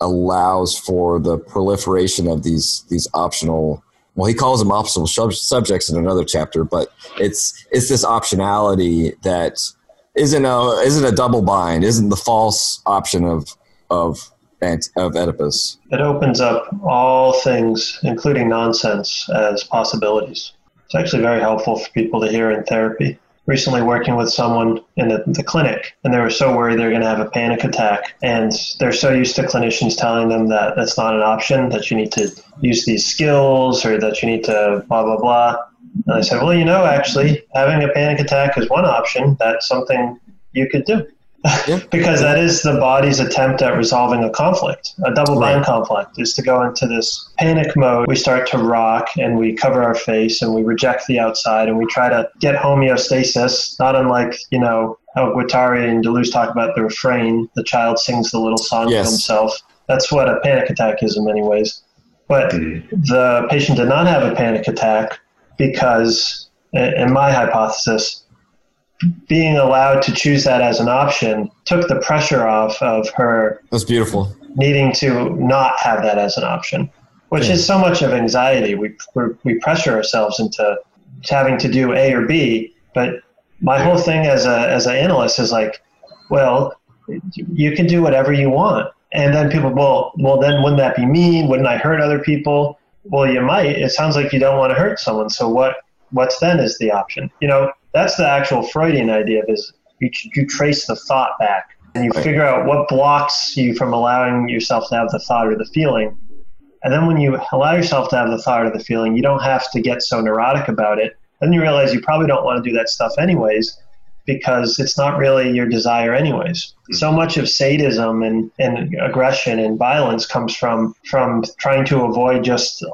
S5: allows for the proliferation of these these optional. Well, he calls them optional sub- subjects in another chapter, but it's it's this optionality that isn't a isn't a double bind, isn't the false option of of of Oedipus.
S6: It opens up all things, including nonsense, as possibilities. It's actually very helpful for people to hear in therapy. Recently, working with someone in the, the clinic, and they were so worried they're going to have a panic attack. And they're so used to clinicians telling them that that's not an option, that you need to use these skills or that you need to blah, blah, blah. And I said, well, you know, actually, having a panic attack is one option. That's something you could do. Because that is the body's attempt at resolving a conflict. A double bind right. conflict is to go into this panic mode. We start to rock and we cover our face and we reject the outside and we try to get homeostasis, not unlike, you know, how Guattari and Deleuze talk about the refrain, the child sings the little song yes. to himself. That's what a panic attack is in many ways. But mm. the patient did not have a panic attack because, in my hypothesis, being allowed to choose that as an option took the pressure off of her.
S5: That's beautiful.
S6: Needing to not have that as an option, which yeah. is so much of anxiety. We we pressure ourselves into having to do A or B. But my whole thing as a as an analyst is like, well, you can do whatever you want. And then people, well, well, then wouldn't that be mean? Wouldn't I hurt other people? Well, you might. It sounds like you don't want to hurt someone. So what? What's then is the option? You know, that's the actual Freudian idea of is you, you trace the thought back and you figure out what blocks you from allowing yourself to have the thought or the feeling. And then when you allow yourself to have the thought or the feeling, you don't have to get so neurotic about it. Then you realize you probably don't want to do that stuff anyways because it's not really your desire anyways. Mm-hmm. So much of sadism and, and aggression and violence comes from from trying to avoid just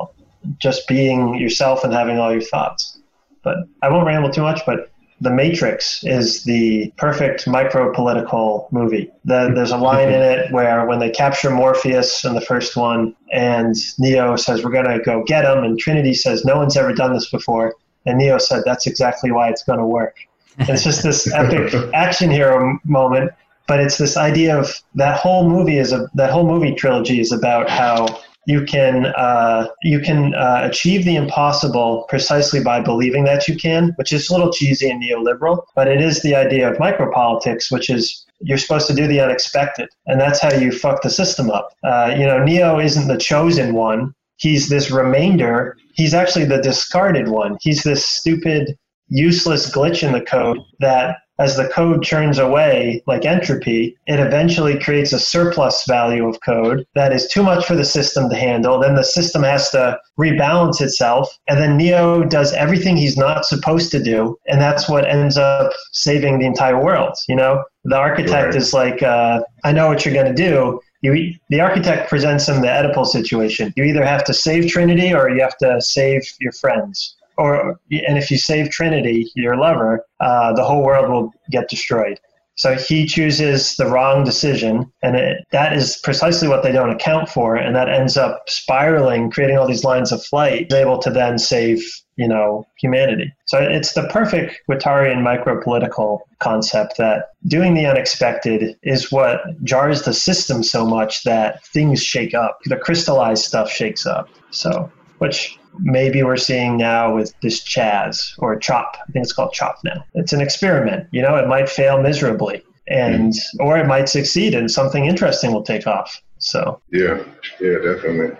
S6: just being yourself and having all your thoughts. But I won't ramble too much, but the Matrix is the perfect micro political movie. The, there's a line in it where when they capture Morpheus in the first one, and Neo says, We're going to go get him, and Trinity says, No one's ever done this before. And Neo said, That's exactly why it's going to work. And it's just this epic action hero moment, but it's this idea of that whole movie is a that whole movie trilogy is about how you can uh, you can uh, achieve the impossible precisely by believing that you can, which is a little cheesy and neoliberal, but it is the idea of micropolitics, which is you're supposed to do the unexpected, and that's how you fuck the system up. Uh, you know, Neo isn't the chosen one; he's this remainder. He's actually the discarded one. He's this stupid, useless glitch in the code that as the code churns away, like entropy, it eventually creates a surplus value of code that is too much for the system to handle. Then the system has to rebalance itself. And then Neo does everything he's not supposed to do. And that's what ends up saving the entire world. You know, the architect is like, uh, I know what you're going to do. You, the architect presents him the Oedipal situation. You either have to save Trinity or you have to save your friends or and if you save Trinity, your lover, uh, the whole world will get destroyed. So he chooses the wrong decision, and it, that is precisely what they don't account for, and that ends up spiraling, creating all these lines of flight, able to then save you know humanity. So it's the perfect Guattarian micro-political concept that doing the unexpected is what jars the system so much that things shake up. The crystallized stuff shakes up. So which maybe we're seeing now with this Chaz or Chop. I think it's called Chop now. It's an experiment. You know, it might fail miserably, and mm. or it might succeed, and something interesting will take off. So
S4: yeah, yeah, definitely.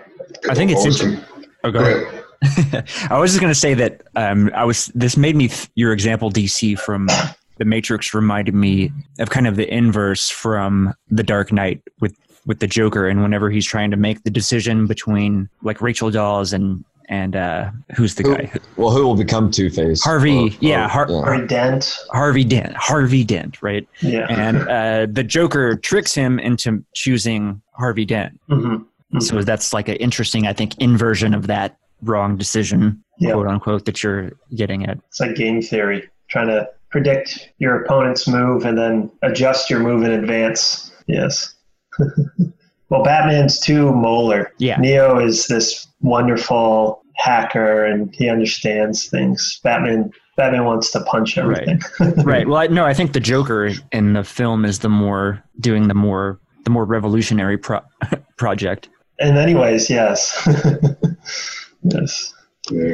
S3: I think it's interesting. Oh, go, go ahead. ahead. I was just going to say that um, I was. This made me th- your example, DC from the Matrix, reminded me of kind of the inverse from the Dark Knight with with the Joker, and whenever he's trying to make the decision between like Rachel Dawes and and uh, who's the
S5: who,
S3: guy?
S5: Well, who will become Two Face?
S3: Harvey. Or, yeah, Har-
S6: yeah, Harvey Dent.
S3: Harvey Dent. Harvey Dent. Right.
S6: Yeah.
S3: And uh, the Joker tricks him into choosing Harvey Dent. Mm-hmm. Mm-hmm. So that's like an interesting, I think, inversion of that wrong decision, yeah. quote unquote, that you're getting at.
S6: It's like game theory, trying to predict your opponent's move and then adjust your move in advance. Yes. Well, Batman's too molar.
S3: Yeah.
S6: Neo is this wonderful hacker and he understands things. Batman Batman wants to punch everything.
S3: Right. right. Well, I, no, I think the Joker in the film is the more doing the more the more revolutionary pro- project.
S6: In many ways, yes. yes.
S4: Yeah.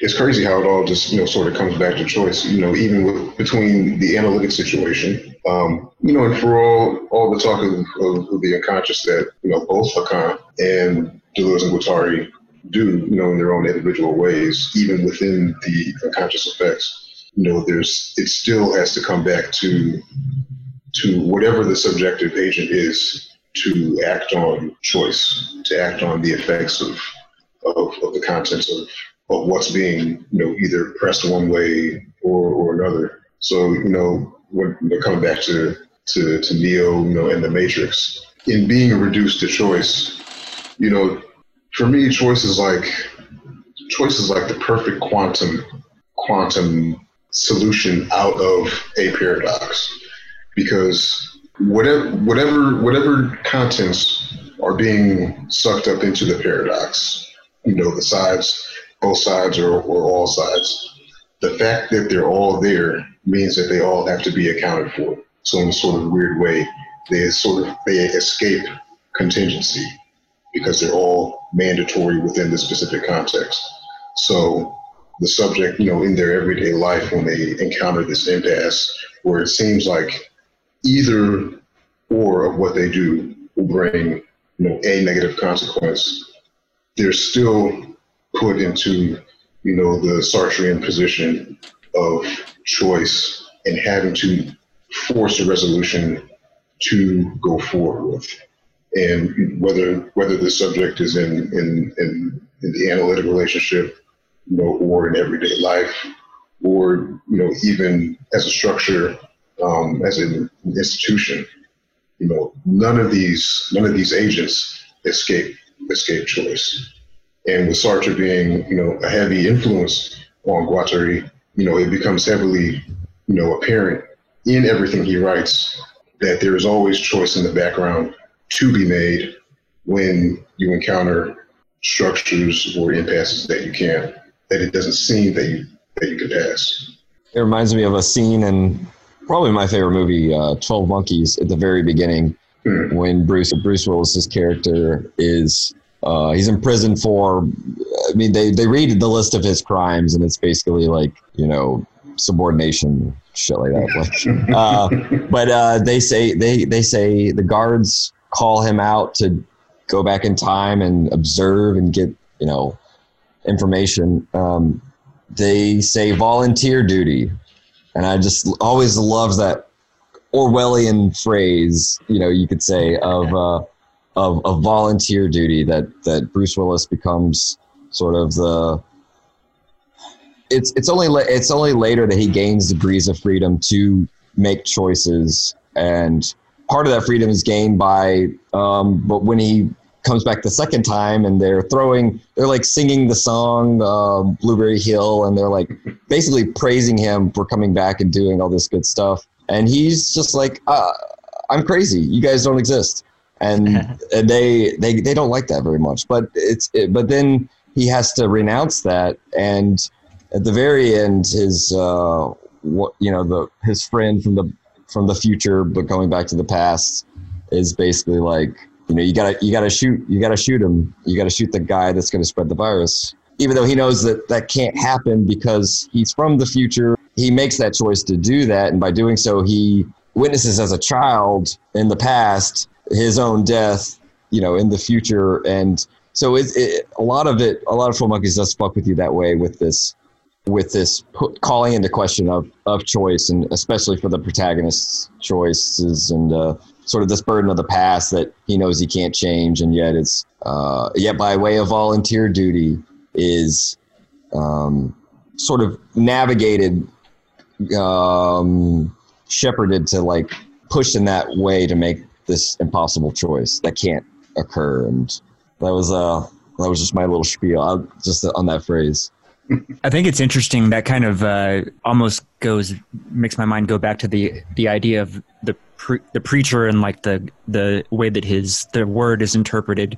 S4: It's crazy how it all just you know sort of comes back to choice. You know, even with, between the analytic situation, um, you know, and for all all the talk of, of, of the unconscious that you know both Lacan and Deleuze and Guattari do, you know, in their own individual ways, even within the unconscious effects. You know, there's it still has to come back to to whatever the subjective agent is to act on choice, to act on the effects of of, of the contents of, of what's being, you know, either pressed one way or, or another. So, you know, when coming back to, to, to Neo, you know, and the Matrix, in being reduced to choice, you know, for me, choice is like choice is like the perfect quantum quantum solution out of a paradox because whatever whatever whatever contents are being sucked up into the paradox you know the sides both sides or, or all sides the fact that they're all there means that they all have to be accounted for so in a sort of weird way they sort of they escape contingency because they're all mandatory within the specific context. So the subject, you know, in their everyday life, when they encounter this impasse, where it seems like either or of what they do will bring, you know, a negative consequence, they're still put into, you know, the Sartrean position of choice and having to force a resolution to go forward with. and whether whether the subject is in in, in, in the analytic relationship, you know, or in everyday life, or you know, even as a structure, um, as an institution, you know, none of these none of these agents escape escape choice. And with Sartre being, you know, a heavy influence on Guattari, you know, it becomes heavily, you know, apparent in everything he writes that there is always choice in the background to be made when you encounter structures or impasses that you can't, that it doesn't seem that you that you can pass.
S5: It reminds me of a scene in probably my favorite movie, uh, Twelve Monkeys, at the very beginning, mm. when Bruce Bruce Willis's character is uh, he's in prison for. I mean, they they read the list of his crimes, and it's basically like you know subordination shit like that. Like, uh, but uh, they say they they say the guards call him out to go back in time and observe and get you know information. Um, they say volunteer duty, and I just always love that Orwellian phrase. You know, you could say of uh, of, of volunteer duty that that Bruce Willis becomes sort of the it's it's only it's only later that he gains degrees of freedom to make choices, and part of that freedom is gained by. Um, but when he comes back the second time, and they're throwing, they're like singing the song uh, "Blueberry Hill," and they're like basically praising him for coming back and doing all this good stuff, and he's just like, uh, "I'm crazy. You guys don't exist." And, and they, they they don't like that very much, but it's it, but then he has to renounce that. And at the very end, his uh, what you know the his friend from the from the future, but going back to the past, is basically like you know you gotta you gotta shoot you gotta shoot him. You gotta shoot the guy that's to spread the virus. Even though he knows that that can't happen because he's from the future he makes that choice to do that. And by doing so he witnesses as a child in the past his own death you know in the future. And so it, it, a lot of it a lot of Twelve Monkeys does fuck with you that way with this with this put, calling into question of, of choice and especially for the protagonist's choices and uh, sort of this burden of the past that he knows he can't change. And yet it's uh, yet by way of volunteer duty is um, sort of navigated um, shepherded to like push in that way to make this impossible choice that can't occur. And that was uh that was just my little spiel. I, just on that phrase.
S3: I think it's interesting that kind of uh, almost goes makes my mind go back to the the idea of the pre- the preacher and like the the way that his the word is interpreted.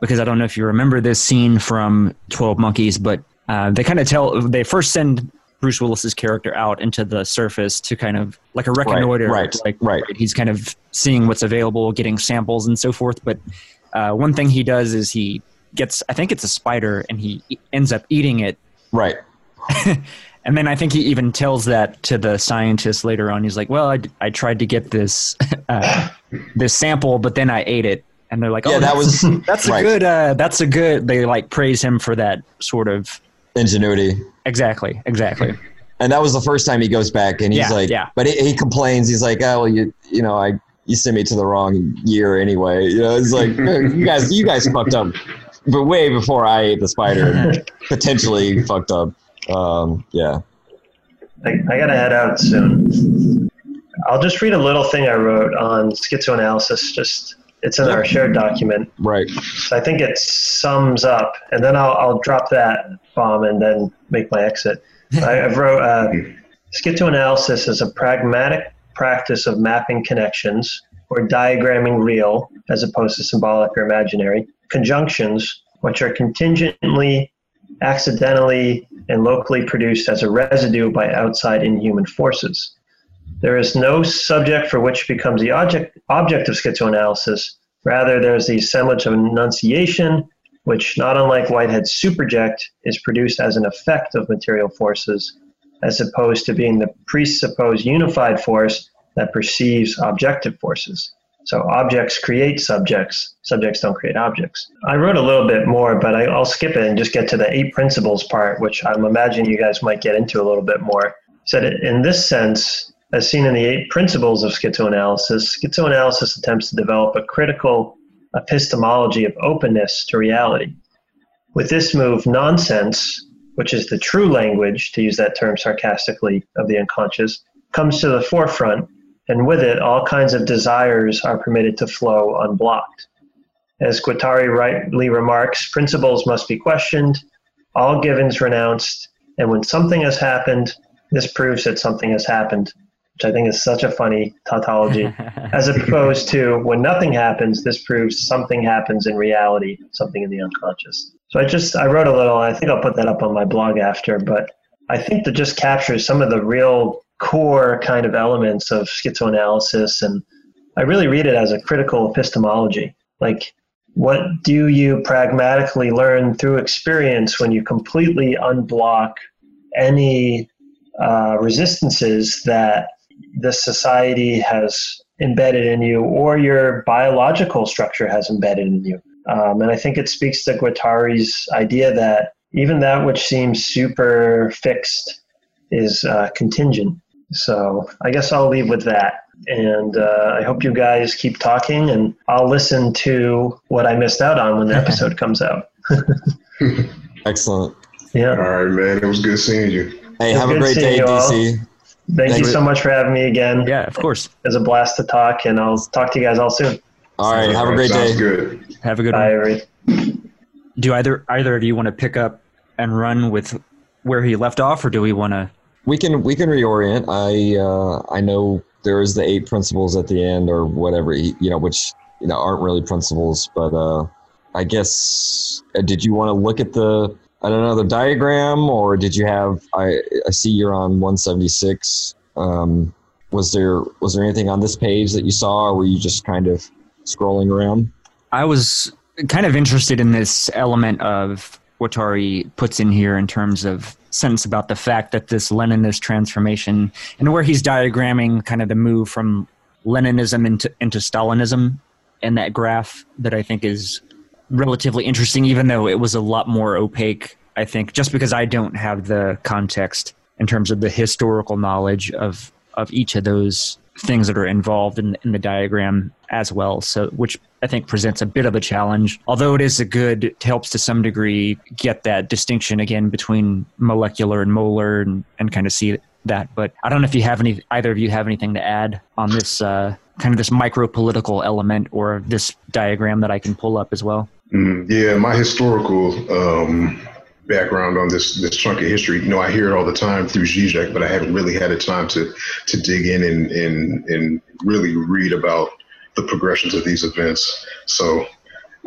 S3: Because I don't know if you remember this scene from Twelve Monkeys, but uh, they kind of tell they first send Bruce Willis's character out into the surface to kind of like a reconnoiter,
S5: right? Right.
S3: Like,
S5: right.
S3: He's kind of seeing what's available, getting samples and so forth. But uh, one thing he does is he gets I think it's a spider and he ends up eating it
S5: Right.
S3: and then I think he even tells that to the scientist later on. He's like, "Well, I, I tried to get this uh, this sample, but then I ate it." And they're like, "Oh,
S5: yeah, that was
S3: that's right. a good. Uh, that's a good." They like praise him for that sort of
S5: ingenuity.
S3: Exactly. Exactly.
S5: And that was the first time he goes back, and he's
S3: yeah,
S5: like,
S3: yeah.
S5: But he, he complains. He's like, "Oh, well, you you know, I you sent me to the wrong year anyway." You know, it's like you guys you guys fucked up but way before I ate the spider potentially fucked up. Um, yeah.
S6: I, I gotta head out soon. I'll just read a little thing I wrote on schizoanalysis. Just it's in our shared document.
S5: Right.
S6: So I think it sums up, and then I'll, I'll drop that bomb and then make my exit. I, wrote uh, schizoanalysis is a pragmatic practice of mapping connections or diagramming real as opposed to symbolic or imaginary conjunctions, which are contingently, accidentally, and locally produced as a residue by outside inhuman forces. There is no subject for which becomes the object, object of schizoanalysis. Rather, there's the assemblage of enunciation, which, not unlike Whitehead's superject, is produced as an effect of material forces, as opposed to being the presupposed unified force that perceives objective forces. So objects create subjects, subjects don't create objects. I wrote a little bit more, but I, will skip it and just get to the eight principles part, which I'm imagining you guys might get into a little bit more. Said so in this sense, as seen in the eight principles of schizoanalysis, schizoanalysis attempts to develop a critical epistemology of openness to reality. With this move, nonsense, which is the true language, to use that term sarcastically, of the unconscious, comes to the forefront, and with it, all kinds of desires are permitted to flow unblocked. As Guattari rightly remarks, principles must be questioned, all givens renounced, and when something has happened, this proves that something has happened, which I think is such a funny tautology, as opposed to when nothing happens, this proves something happens in reality, something in the unconscious. So I just I wrote a little. I think I'll put that up on my blog after, but I think that just captures some of the real core kind of elements of schizoanalysis, and I really read it as a critical epistemology. Like, what do you pragmatically learn through experience when you completely unblock any uh, resistances that this society has embedded in you or your biological structure has embedded in you. Um, and I think it speaks to Guattari's idea that even that which seems super fixed is uh, contingent. So I guess I'll leave with that. And uh, I hope you guys keep talking, and I'll listen to what I missed out on when the episode comes out.
S5: Excellent.
S6: Yeah.
S4: All right, man. It was good seeing you.
S5: Hey,
S6: It's
S5: have a great day,
S6: you all.
S5: DC.
S6: Thank
S5: Thank
S6: you
S5: you.
S6: so much for having me again.
S3: Yeah, of course.
S6: It was a blast to talk, and I'll talk to you guys all soon.
S5: All right, have a great day.
S4: good.
S3: Have a good
S6: Bye,
S3: one.
S6: everybody.
S3: Do either either of you want to pick up and run with where he left off, or do we want to?
S5: We can we can reorient. I uh, I know there is the eight principles at the end or whatever you know, which you know aren't really principles, but uh, I guess uh, did you want to look at the The diagram or did you have I I see you're on 176. Um, was there was there anything on this page that you saw, or were you just kind of scrolling around?
S3: I was kind of interested in this element of what Tari puts in here in terms of sentence about the fact that this Leninist transformation and where he's diagramming kind of the move from Leninism into, into Stalinism and that graph that I think is relatively interesting, even though it was a lot more opaque, I think, just because I don't have the context in terms of the historical knowledge of, of each of those things that are involved in, in the diagram as well. So, which I think presents a bit of a challenge, although it is a good, helps to some degree get that distinction again between molecular and molar and, and kind of see that. But I don't know if you have any, either of you have anything to add on this uh, kind of this micro political element or this diagram that I can pull up as well.
S4: Mm, yeah, my historical um, background on this this chunk of history. You know, I hear it all the time through Zizek, but I haven't really had the time to to dig in and and and really read about the progressions of these events. So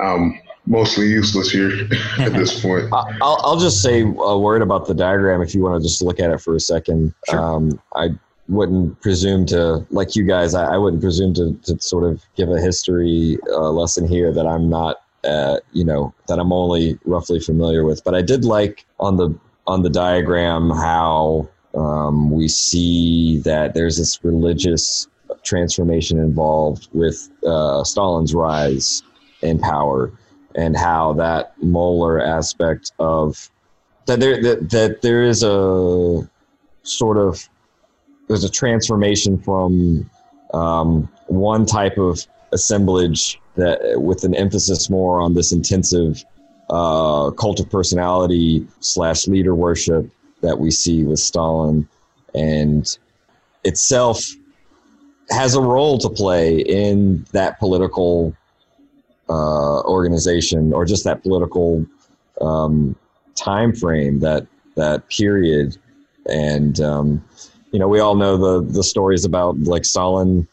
S4: I'm mostly useless here at this point.
S5: I- I'll, I'll just say a word about the diagram if you want to just look at it for a second.
S3: Sure.
S5: Um, I wouldn't presume to, like you guys, I, I wouldn't presume to, to sort of give a history uh, lesson here that I'm not, uh, you know, that I'm only roughly familiar with. But I did like on the on the diagram how um, we see that there's this religious transformation involved with uh, Stalin's rise in power and how that molar aspect of that there that, that there is a sort of there's a transformation from um, one type of assemblage that with an emphasis more on this intensive uh, cult of personality slash leader worship that we see with Stalin. And itself has a role to play in that political uh, organization or just that political um, time frame that that period. And um, you know we all know the the stories about like Stalin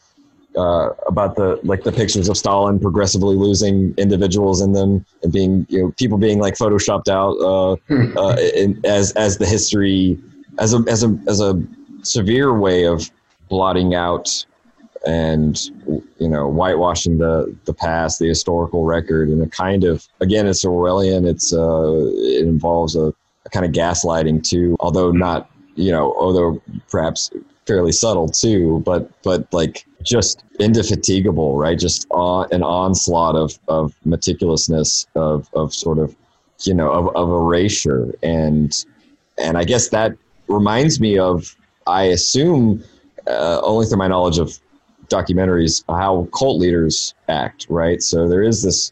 S5: uh, about the like the pictures of Stalin progressively losing individuals in them and being you know people being like photoshopped out uh, uh, in, as as the history as a as a as a severe way of blotting out and you know whitewashing the the past the historical record. And a kind of again it's orwellian. It's uh it involves a, a kind of gaslighting too although not you know although perhaps fairly subtle too but but like just indefatigable right just on, an onslaught of of meticulousness of of sort of you know of, of erasure and and i guess that reminds me of i assume uh, only through my knowledge of documentaries how cult leaders act, right? So there is this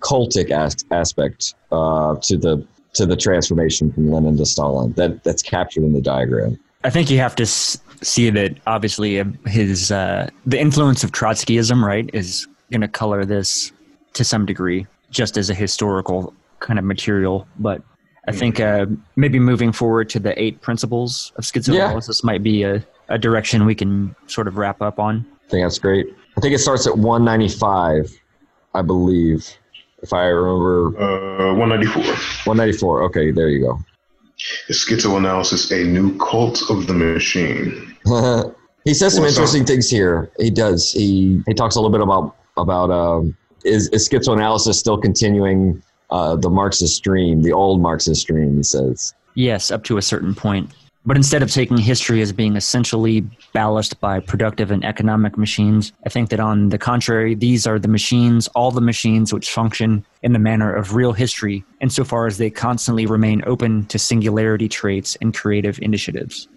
S5: cultic as- aspect uh, to the to the transformation from Lenin to Stalin that that's captured in the diagram.
S3: I think you have to s- see that obviously uh, his uh, the influence of Trotskyism, right, is going to color this to some degree, just as a historical kind of material. But I think uh, maybe moving forward to the eight principles of schizoanalysis might be a, a direction we can sort of wrap up on.
S5: I think that's great. I think it starts at 195, I believe, if I remember.
S4: Uh, 194.
S5: 194. Okay, there you go.
S4: Is schizoanalysis a new cult of the machine?
S5: he says some
S4: Well, so-
S5: interesting things here. He does. He he talks a little bit about about um, is, is schizoanalysis still continuing uh, the Marxist dream, the old Marxist dream? He says.
S3: Yes, up to a certain point. But instead of taking history as being essentially ballasted by productive and economic machines, I think that on the contrary, these are the machines, all the machines which function in the manner of real history, insofar as they constantly remain open to singularity traits and creative initiatives.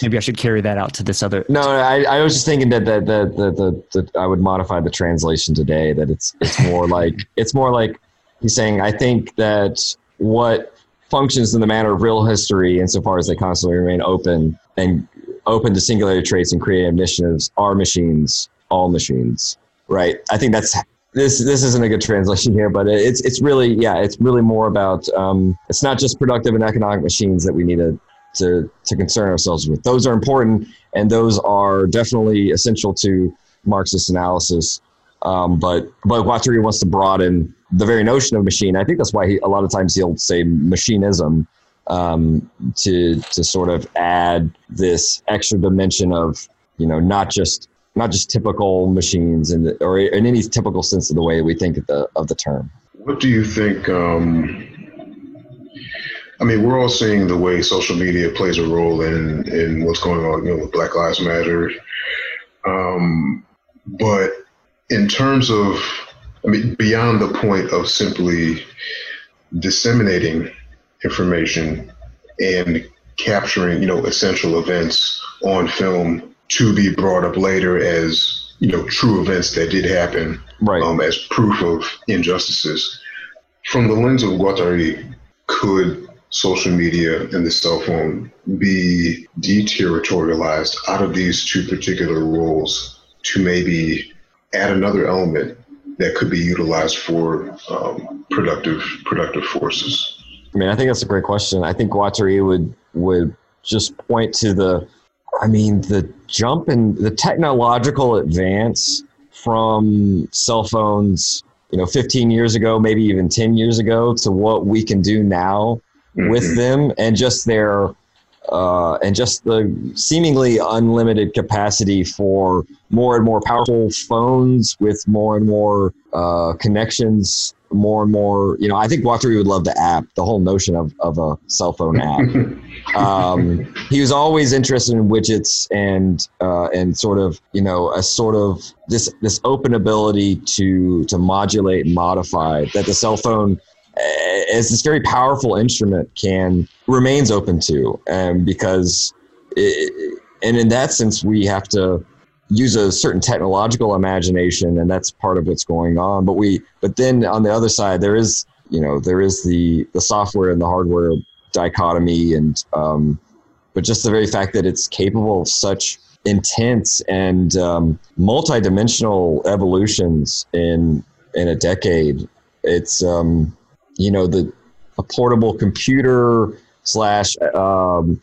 S3: Maybe I should carry that out to this other.
S5: No, I, I was just thinking that that that that that I would modify the translation today. That it's it's more like it's more like he's saying. I think that what functions in the manner of real history, insofar as they constantly remain open and open to singular traits and creative initiatives, are machines, all machines. Right. I think that's this. This isn't a good translation here, but it's it's really yeah. It's really more about. Um, it's not just productive and economic machines that we need to to to concern ourselves with. Those are important, and those are definitely essential to Marxist analysis. Um, but but Guattari wants to broaden the very notion of machine. I think that's why he, a lot of times he'll say machinism um, to to sort of add this extra dimension of you know not just not just typical machines and or in any typical sense of the way we think of the of the term.
S4: What do you think? Um, I mean, we're all seeing the way social media plays a role in in what's going on, you know, with Black Lives Matter. Um, but in terms of, I mean, beyond the point of simply disseminating information and capturing, you know, essential events on film to be brought up later as, you know, true events that did happen
S5: Right.
S4: um, as proof of injustices. From the lens of Guattari, could social media and the cell phone be deterritorialized out of these two particular roles to maybe add another element that could be utilized for um, productive productive forces?
S5: I mean, I think that's a great question. I think Guattari would would just point to the, I mean, the jump in the technological advance from cell phones, you know, 15 years ago, maybe even 10 years ago, to what we can do now with
S4: Mhm.
S5: them, and just their, uh, and just the seemingly unlimited capacity for more and more powerful phones with more and more uh, connections, more and more. You know, I think Guattari would love the app, the whole notion of, of a cell phone app. um, he was always interested in widgets and uh, and sort of you know a sort of this this open ability to to modulate and modify that the cell phone as this very powerful instrument can remains open to and because it, and in that sense we have to use a certain technological imagination and that's part of what's going on. But we but then on the other side there is you know there is the the software and the hardware dichotomy and um, but just the very fact that it's capable of such intense and um, multi-dimensional evolutions in in a decade it's um, you know the a portable computer slash um,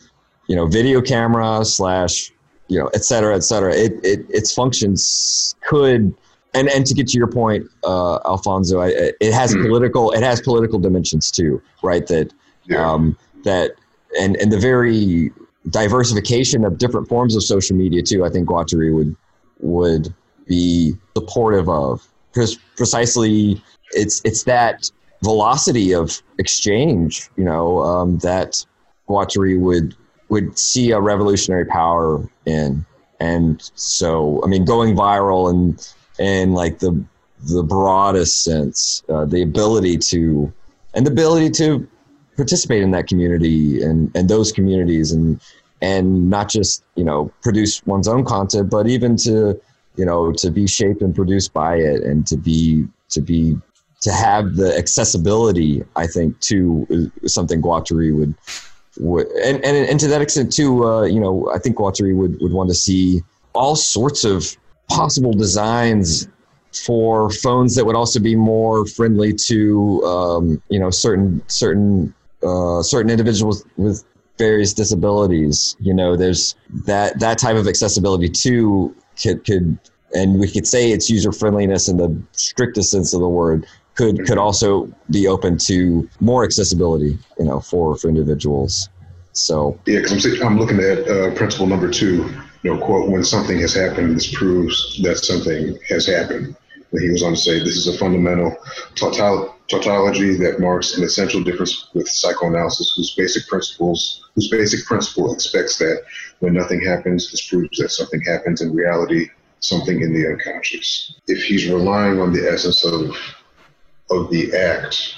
S5: you know video camera slash you know et cetera et cetera it, it its functions could and and to get to your point uh, alfonso I, it has
S4: Hmm.
S5: political it has political dimensions too right that
S4: Yeah.
S5: um, that and and the very diversification of different forms of social media too. I think Guattari would would be supportive of because precisely it's it's that velocity of exchange, you know, um, that Guattari would would see a revolutionary power in, and so I mean, going viral and and like the the broadest sense, uh, the ability to and the ability to participate in that community and, and those communities and and not just you know produce one's own content but even to you know, to be shaped and produced by it, and to be to be to have the accessibility, I think, to something Guattari would would, and, and and to that extent too, uh, you know, I think Guattari would would want to see all sorts of possible designs for phones that would also be more friendly to um, you know certain certain uh, certain individuals with various disabilities. You know, there's that that type of accessibility too could could and we could say it's user friendliness in the strictest sense of the word could could also be open to more accessibility, you know, for for individuals. So
S4: yeah, because I'm, I'm looking at uh, principle number two. You know, quote: When something has happened, this proves that something has happened. And he was on to say, this is a fundamental tautology that marks an essential difference with psychoanalysis, whose basic principles, whose basic principle expects that when nothing happens, this proves that something happens in reality, something in the unconscious. If he's relying on the essence of of the act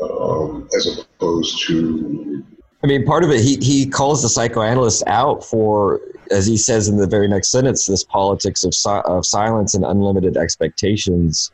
S4: um, as opposed to.
S5: I mean, part of it, he, he calls the psychoanalyst out for, as he says in the very next sentence, this politics of, si- of silence and unlimited expectations.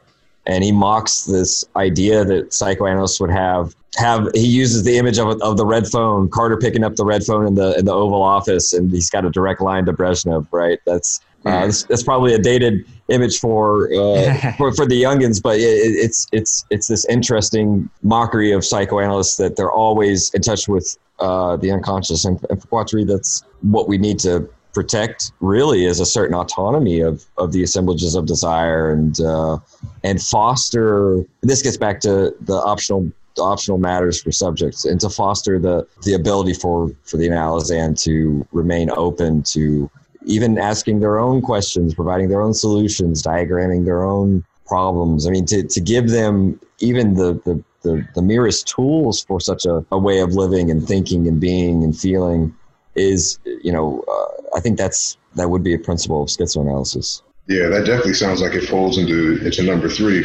S5: And he mocks this idea that psychoanalysts would have. Have he uses the image of, of the red phone, Carter picking up the red phone in the in the Oval Office, and he's got a direct line to Brezhnev, right? That's uh, that's, that's, probably a dated image for uh, for, for the youngins, but it, it's it's it's this interesting mockery of psychoanalysts that they're always in touch with uh, the unconscious, and, and for Guattari, that's what we need to protect. Really, is a certain autonomy of of the assemblages of desire, and uh, and foster. This gets back to the optional optional matters for subjects and to foster the the ability for for the analysand to remain open to even asking their own questions, providing their own solutions, diagramming their own problems. I mean, to, to give them even the, the, the, the merest tools for such a, a, way of living and thinking and being and feeling is, you know, uh, I think that's that would be a principle of schizoanalysis.
S4: Yeah, that definitely sounds like it falls into into number three.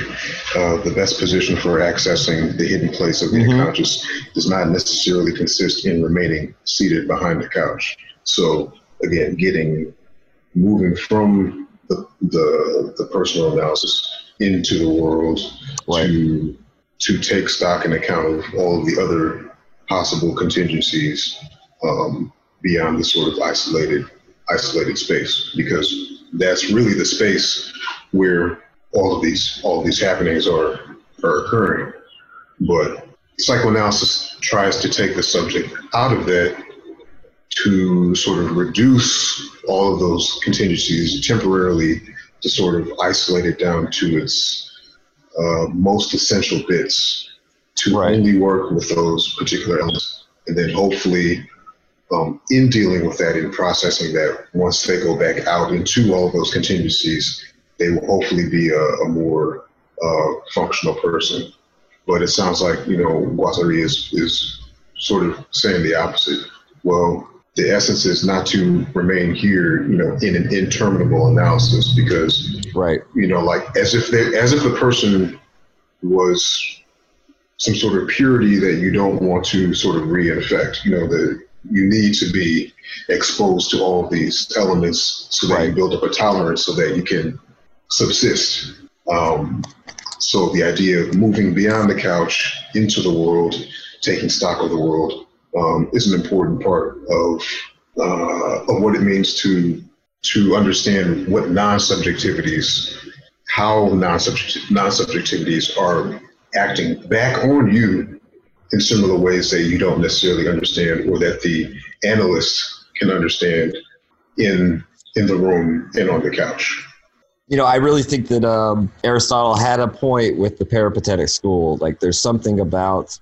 S4: Uh, the best position for accessing the hidden place of the mm-hmm. unconscious does not necessarily consist in remaining seated behind the couch. So again, getting moving from the, the, the personal analysis into the world right. to to take stock and account of all of the other possible contingencies um, beyond the sort of isolated isolated space because that's really the space where all of these all of these happenings are are occurring but psychoanalysis tries to take the subject out of that to sort of reduce all of those contingencies temporarily to sort of isolate it down to its uh, most essential bits to right. only work with those particular elements. And then hopefully, um, in dealing with that, in processing that, once they go back out into all of those contingencies, they will hopefully be a, a more uh, functional person. But it sounds like, you know, Guattari is, is sort of saying the opposite. Well, the essence is not to remain here, you know, in an interminable analysis because,
S5: right,
S4: you know, like as if they, as if the person was some sort of purity that you don't want to sort of reinfect. You know, that you need to be exposed to all these elements so that right. you build up a tolerance so that you can subsist. Um, so the idea of moving beyond the couch into the world, taking stock of the world, um, is an important part of uh, of what it means to to understand what non-subjectivities, how non-subject, non-subjectivities are acting back on you in similar ways that you don't necessarily understand, or that the analyst can understand in in the room and on the couch.
S5: You know, I really think that um, Aristotle had a point with the peripatetic school. Like, there's something about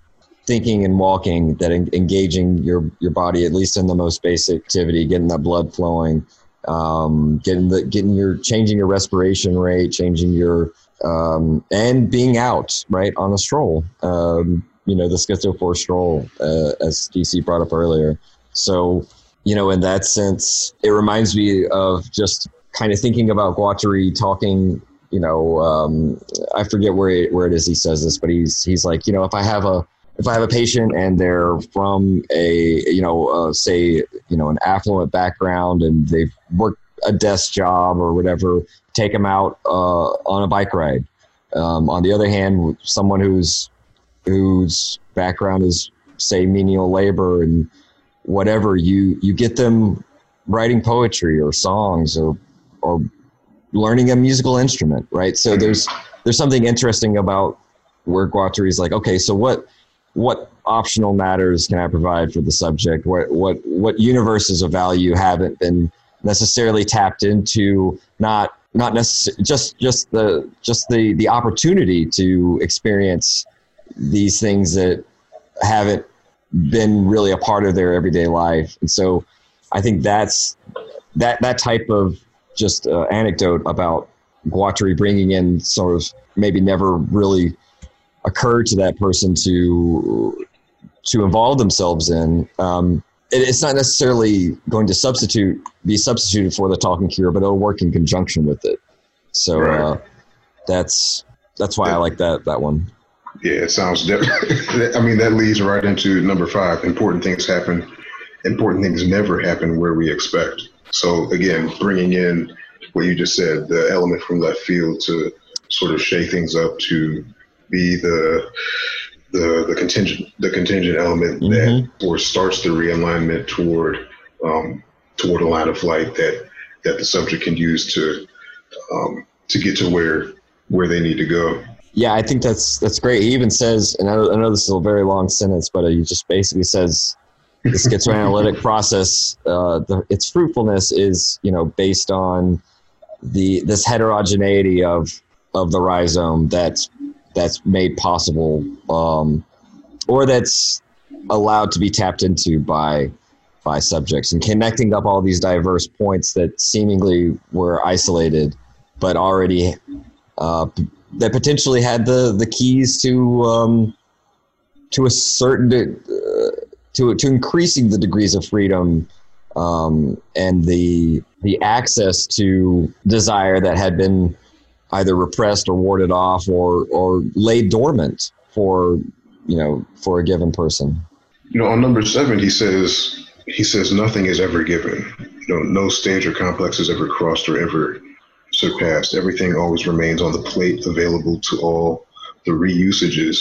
S5: thinking and walking that en- engaging your your body at least in the most basic activity getting that blood flowing um, getting the getting your changing your respiration rate changing your um, and being out right on a stroll um, you know the schizophore stroll uh, as dc brought up earlier. So you know in that sense it reminds me of just kind of thinking about Guattari talking you know, um, I forget where he, where it is he says this, but he's he's like, you know, if I have a if I have a patient and they're from a, you know, uh, say, you know, an affluent background and they've worked a desk job or whatever, take them out uh, on a bike ride. Um, on the other hand, someone whose whose background is say menial labor and whatever, you you get them writing poetry or songs or or learning a musical instrument, right? So there's there's something interesting about where Guattari is like, okay, so what what optional matters can I provide for the subject? What what what universes of value haven't been necessarily tapped into? Not not necessarily just just the just the the opportunity to experience these things that haven't been really a part of their everyday life. And so I think that's that that type of just uh, anecdote about Guattari bringing in sort of maybe never really occurred to that person to to involve themselves in. Um, it, it's not necessarily going to substitute be substituted for the talking cure, but it'll work in conjunction with it. So
S4: Right.
S5: uh, that's that's why I like that that one.
S4: Yeah, it sounds. De- I mean, that leads right into number five. Important things happen. Important things never happen where we expect. So again, bringing in what you just said, the element from left field to sort of shake things up to be the the the contingent the contingent element that or starts the realignment toward um, toward a line of flight that that the subject can use to um, to get to where where they need to go.
S5: Yeah, I think that's that's great. He even says, and I know, I know this is a very long sentence, but he just basically says the schizoanalytic process, uh, the, its fruitfulness is you know based on the this heterogeneity of of the rhizome that's that's made possible, um, or that's allowed to be tapped into by by subjects and connecting up all these diverse points that seemingly were isolated, but already uh, that potentially had the the keys to um, to a certain uh, to to increasing the degrees of freedom um, and the the access to desire that had been either repressed or warded off or or laid dormant for you know for a given person.
S4: You know, on number seven, he says he says nothing is ever given. You know, no stage or complex is ever crossed or ever surpassed. Everything always remains on the plate, available to all the reusages,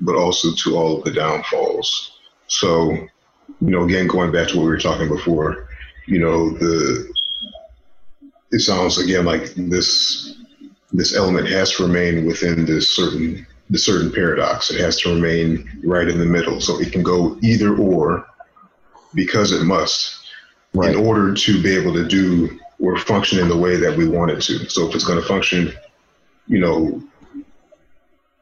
S4: but also to all of the downfalls. So, you know, again, going back to what we were talking before, you know, the it sounds again like this this element has to remain within this certain the certain paradox. It has to remain right in the middle. So it can go either or because it must
S5: Right.
S4: in order to be able to do or function in the way that we want it to. So if it's going to function, you know,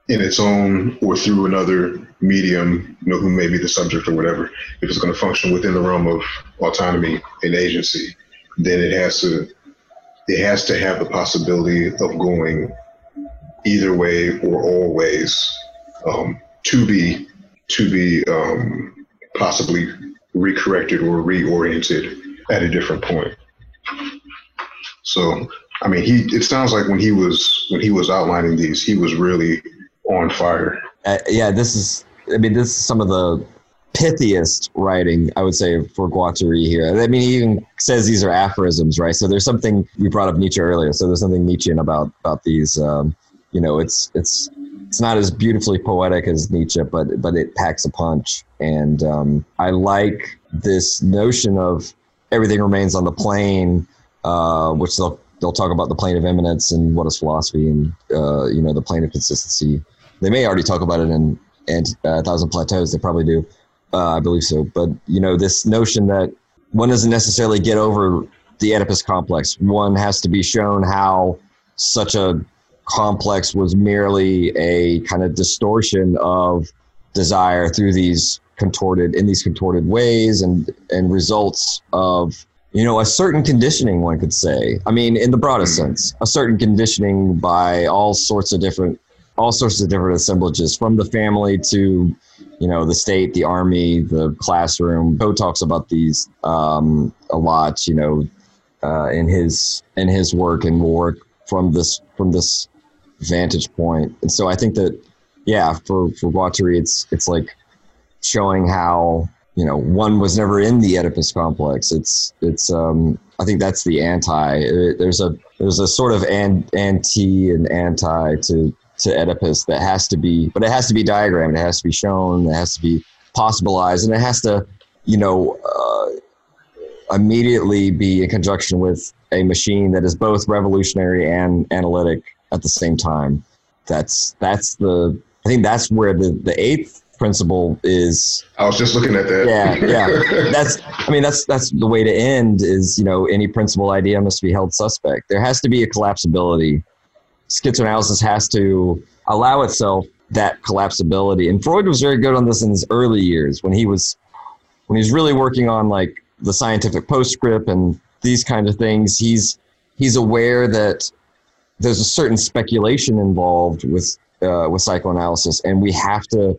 S4: in its own or through another medium, you know, who may be the subject or whatever, if it's going to function within the realm of autonomy and agency, then it has to it has to have the possibility of going either way or all ways um, to be to be um, possibly recorrected or reoriented at a different point. So, I mean, he it sounds like when he was when he was outlining these, he was really on fire.
S5: Uh, yeah, this is. I mean, this is some of the pithiest writing I would say for Guattari here. I mean, he even says these are aphorisms, right? So there's something we brought up Nietzsche earlier. So there's something Nietzschean about about these. Um, you know, it's it's it's not as beautifully poetic as Nietzsche, but but it packs a punch. And um, I like this notion of everything remains on the plane, uh, which they'll they'll talk about the plane of immanence and what is philosophy and uh, you know the plane of consistency. They may already talk about it in and uh, Thousand Plateaus. They probably do, uh, I believe so. But you know this notion that one doesn't necessarily get over the Oedipus complex. One has to be shown how such a complex was merely a kind of distortion of desire through these contorted in these contorted ways and and results of you know a certain conditioning one could say i mean in the broadest sense a certain conditioning by all sorts of different all sorts of different assemblages from the family to you know the state the army the classroom poe talks about these um, a lot you know uh, in his in his work and will work from this from this vantage point. and so i think that yeah for for Guattari, it's it's like showing how you know one was never in the Oedipus complex. It's it's um, I think that's the anti. Uh, There's a there's a sort of an, anti and anti to to Oedipus that has to be, but it has to be diagrammed. It has to be shown. It has to be possibilized, and it has to, you know, uh, immediately be in conjunction with a machine that is both revolutionary and analytic at the same time. That's that's the. I think that's where the the eighth principle is
S4: I was just looking at that.
S5: yeah yeah that's i mean that's that's the way to end is you know any principle idea must be held suspect there has to be a collapsibility schizoanalysis has to allow itself that collapsibility. And freud was very good on this in his early years when he was when he was really working on like the scientific postscript and these kind of things. He's he's aware that there's a certain speculation involved with uh, with psychoanalysis and we have to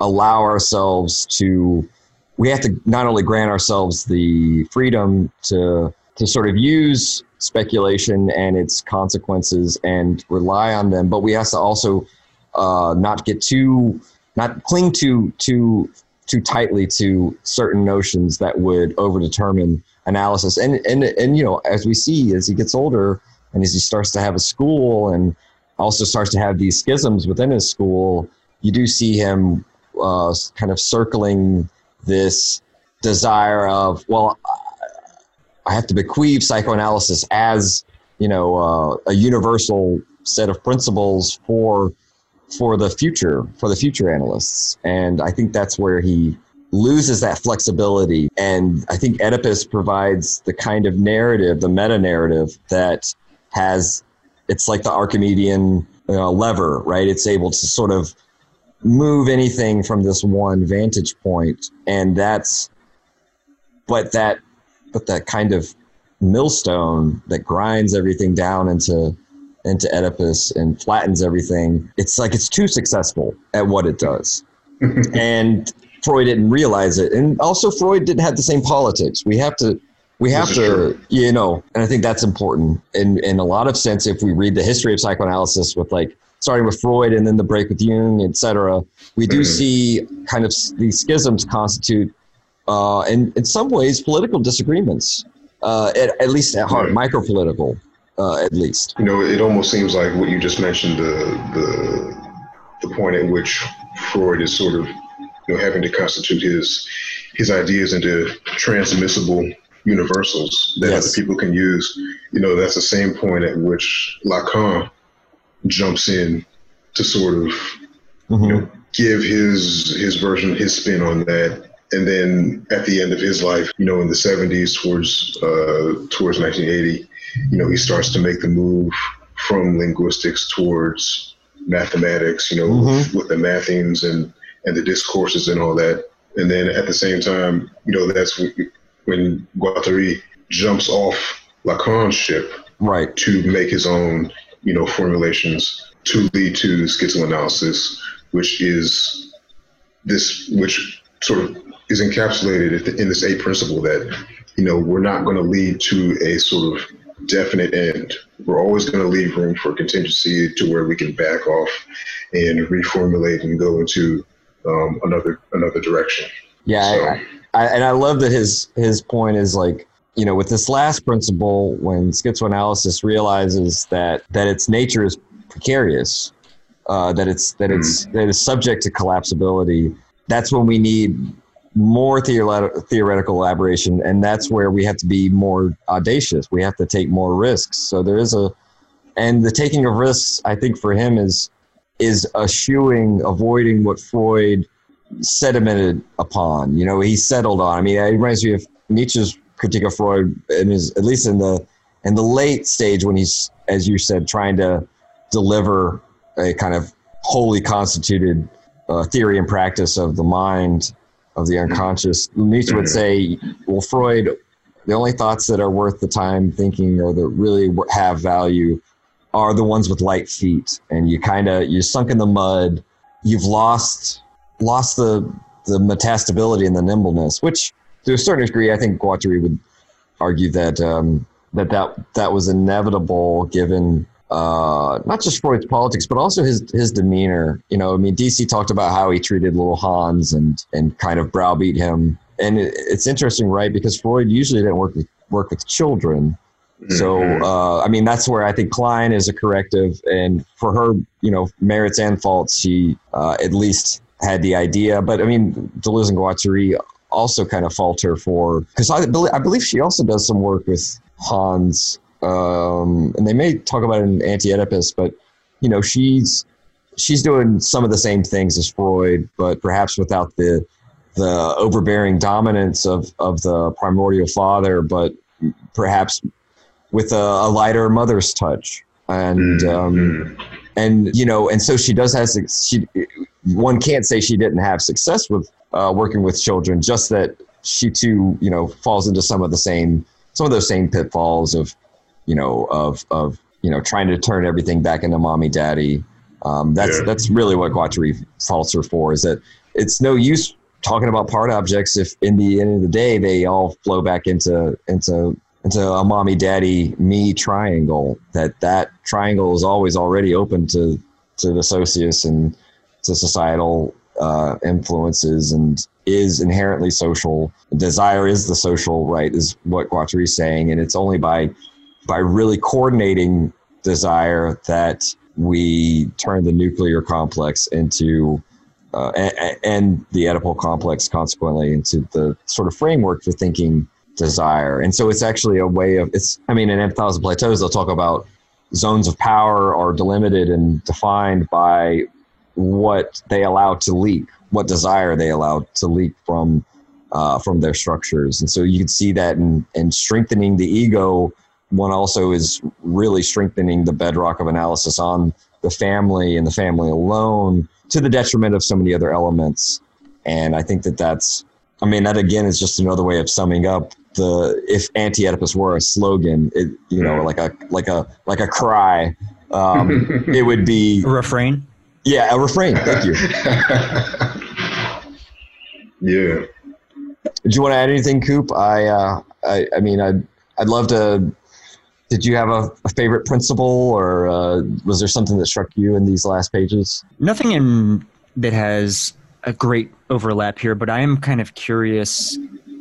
S5: allow ourselves to we have to not only grant ourselves the freedom to to sort of use speculation and its consequences and rely on them, but we have to also uh, not get too not cling too too too tightly to certain notions that would overdetermine analysis. And and and you know, as we see as he gets older and as he starts to have a school and also starts to have these schisms within his school, you do see him uh, kind of circling this desire of well i have to bequeath psychoanalysis as you know uh, a universal set of principles for for the future for the future analysts. And i think that's where he loses that flexibility. And i think oedipus provides the kind of narrative the meta narrative that has it's like the archimedean uh, lever right? It's able to sort of move anything from this one vantage point. And that's but that but that kind of millstone that grinds everything down into into Oedipus and flattens everything it's like it's too successful at what it does and Freud didn't realize it and also Freud didn't have the same politics we have to we have to
S4: true.
S5: you know and I think that's important in in a lot of sense if we read the history of psychoanalysis with like starting with Freud and then the break with Jung, et cetera, we do
S4: Mhm.
S5: see kind of these schisms constitute, uh, in, in some ways, political disagreements, uh, at, at least at heart,
S4: Right.
S5: micro-political, uh, at least.
S4: You know, it almost seems like what you just mentioned the the the point at which Freud is sort of you know having to constitute his his ideas into transmissible universals that
S5: Yes.
S4: other people can use. You know, that's the same point at which Lacan jumps in to sort of
S5: Mhm.
S4: you know give his his version, his spin on that. And then at the end of his life, you know, in the 70s towards uh, towards 1980, you know, he starts to make the move from linguistics towards mathematics, you know,
S5: Mhm.
S4: with the mathemes and, and the discourses and all that. And then at the same time, you know, that's when- when Guattari jumps off Lacan's ship
S5: Right.
S4: to make his own, you know, formulations to lead to schizoanalysis, which is this, which sort of is encapsulated in this A principle that, you know, we're not going to lead to a sort of definite end. We're always going to leave room for contingency to where we can back off and reformulate and go into um, another another direction.
S5: Yeah,
S4: So-
S5: I, I, and I love that his his point is like you know with this last principle when schizoanalysis realizes that that its nature is precarious, uh, that it's that it's that it's subject to collapsibility. That's when we need more theoret- theoretical elaboration, and that's where we have to be more audacious. We have to take more risks. So there is a, and the taking of risks, I think, for him is is eschewing, avoiding what Freud sedimented upon. You know, he settled on. I mean, it reminds me of Nietzsche's critique of Freud, in his at least in the in the late stage when he's, as you said, trying to deliver a kind of wholly constituted uh, theory and practice of the mind of the unconscious. Nietzsche would say, well, Freud, the only thoughts that are worth the time thinking or that really have value are the ones with light feet, and you kind of you're sunk in the mud. You've lost lost the the metastability and the nimbleness, which to a certain degree, I think Guattari would argue that um, that that that was inevitable given uh, not just Freud's politics, but also his his demeanor. You know, I mean, DC talked about how he treated little Hans and and kind of browbeat him. And it, it's interesting, right? Because Freud usually didn't work with, work with children. So,
S4: Mhm.
S5: uh, I mean, that's where I think Klein is a corrective, and for her, you know, merits and faults, she uh, at least had the idea. But I mean, Deleuze and Guattari also kind of falter for because I, believe I believe she also does some work with Hans, um, and they may talk about it in Anti-Oedipus, but you know, she's she's doing some of the same things as Freud, but perhaps without the the overbearing dominance of of the primordial father, but perhaps with a, a lighter mother's touch and um,
S4: Mhm.
S5: and you know and so she does have she one can't say she didn't have success with uh, working with children just that she too you know falls into some of the same some of those same pitfalls of you know of of you know trying to turn everything back into mommy daddy um, that's
S4: Yeah.
S5: that's really what Guattari faults her for is that it's no use talking about part objects if in the end of the day they all flow back into into into a mommy daddy me triangle that that triangle is always already open to to the socius and to societal uh, influences and is inherently social desire is the social right is what Guattari is saying and it's only by by really coordinating desire that we turn the nuclear complex into uh, and, and the Oedipal complex consequently into the sort of framework for thinking desire. And so it's actually a way of it's. I mean, in M Thousand Plateaus, they'll talk about zones of power are delimited and defined by what they allow to leak, what desire they allow to leak from uh, from their structures. And so you can see that in, in strengthening the ego. One also is really strengthening the bedrock of analysis on the family and the family alone to the detriment of so many other elements. And I think that that's, I mean, that again is just another way of summing up the if anti-Oedipus were a slogan, it you know, like a like a like a cry, um, it would be a
S3: refrain.
S5: yeah a refrain. Thank you.
S4: yeah.
S5: Do you want to add anything, Coop? I uh, I I mean, I'd I'd love to. Did you have a, a favorite principle, or uh, was there something that struck you in these last pages?
S3: Nothing in that has a great overlap here, but I am kind of curious.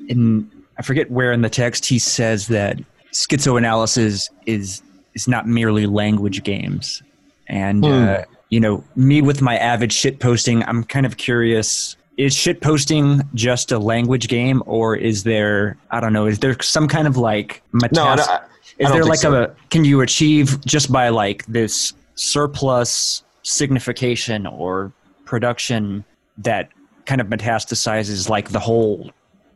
S3: In I forget where in the text he says that schizoanalysis is is not merely language games, and
S5: Hmm.
S3: uh, you know, me with my avid shit posting, I'm kind of curious. Is shit posting just a language game, or is there I don't know? Is there some kind of like
S5: No,
S3: metas-
S5: don't- I,
S3: is there like
S5: so.
S3: a can you achieve just by like this surplus signification or production that kind of metastasizes like the whole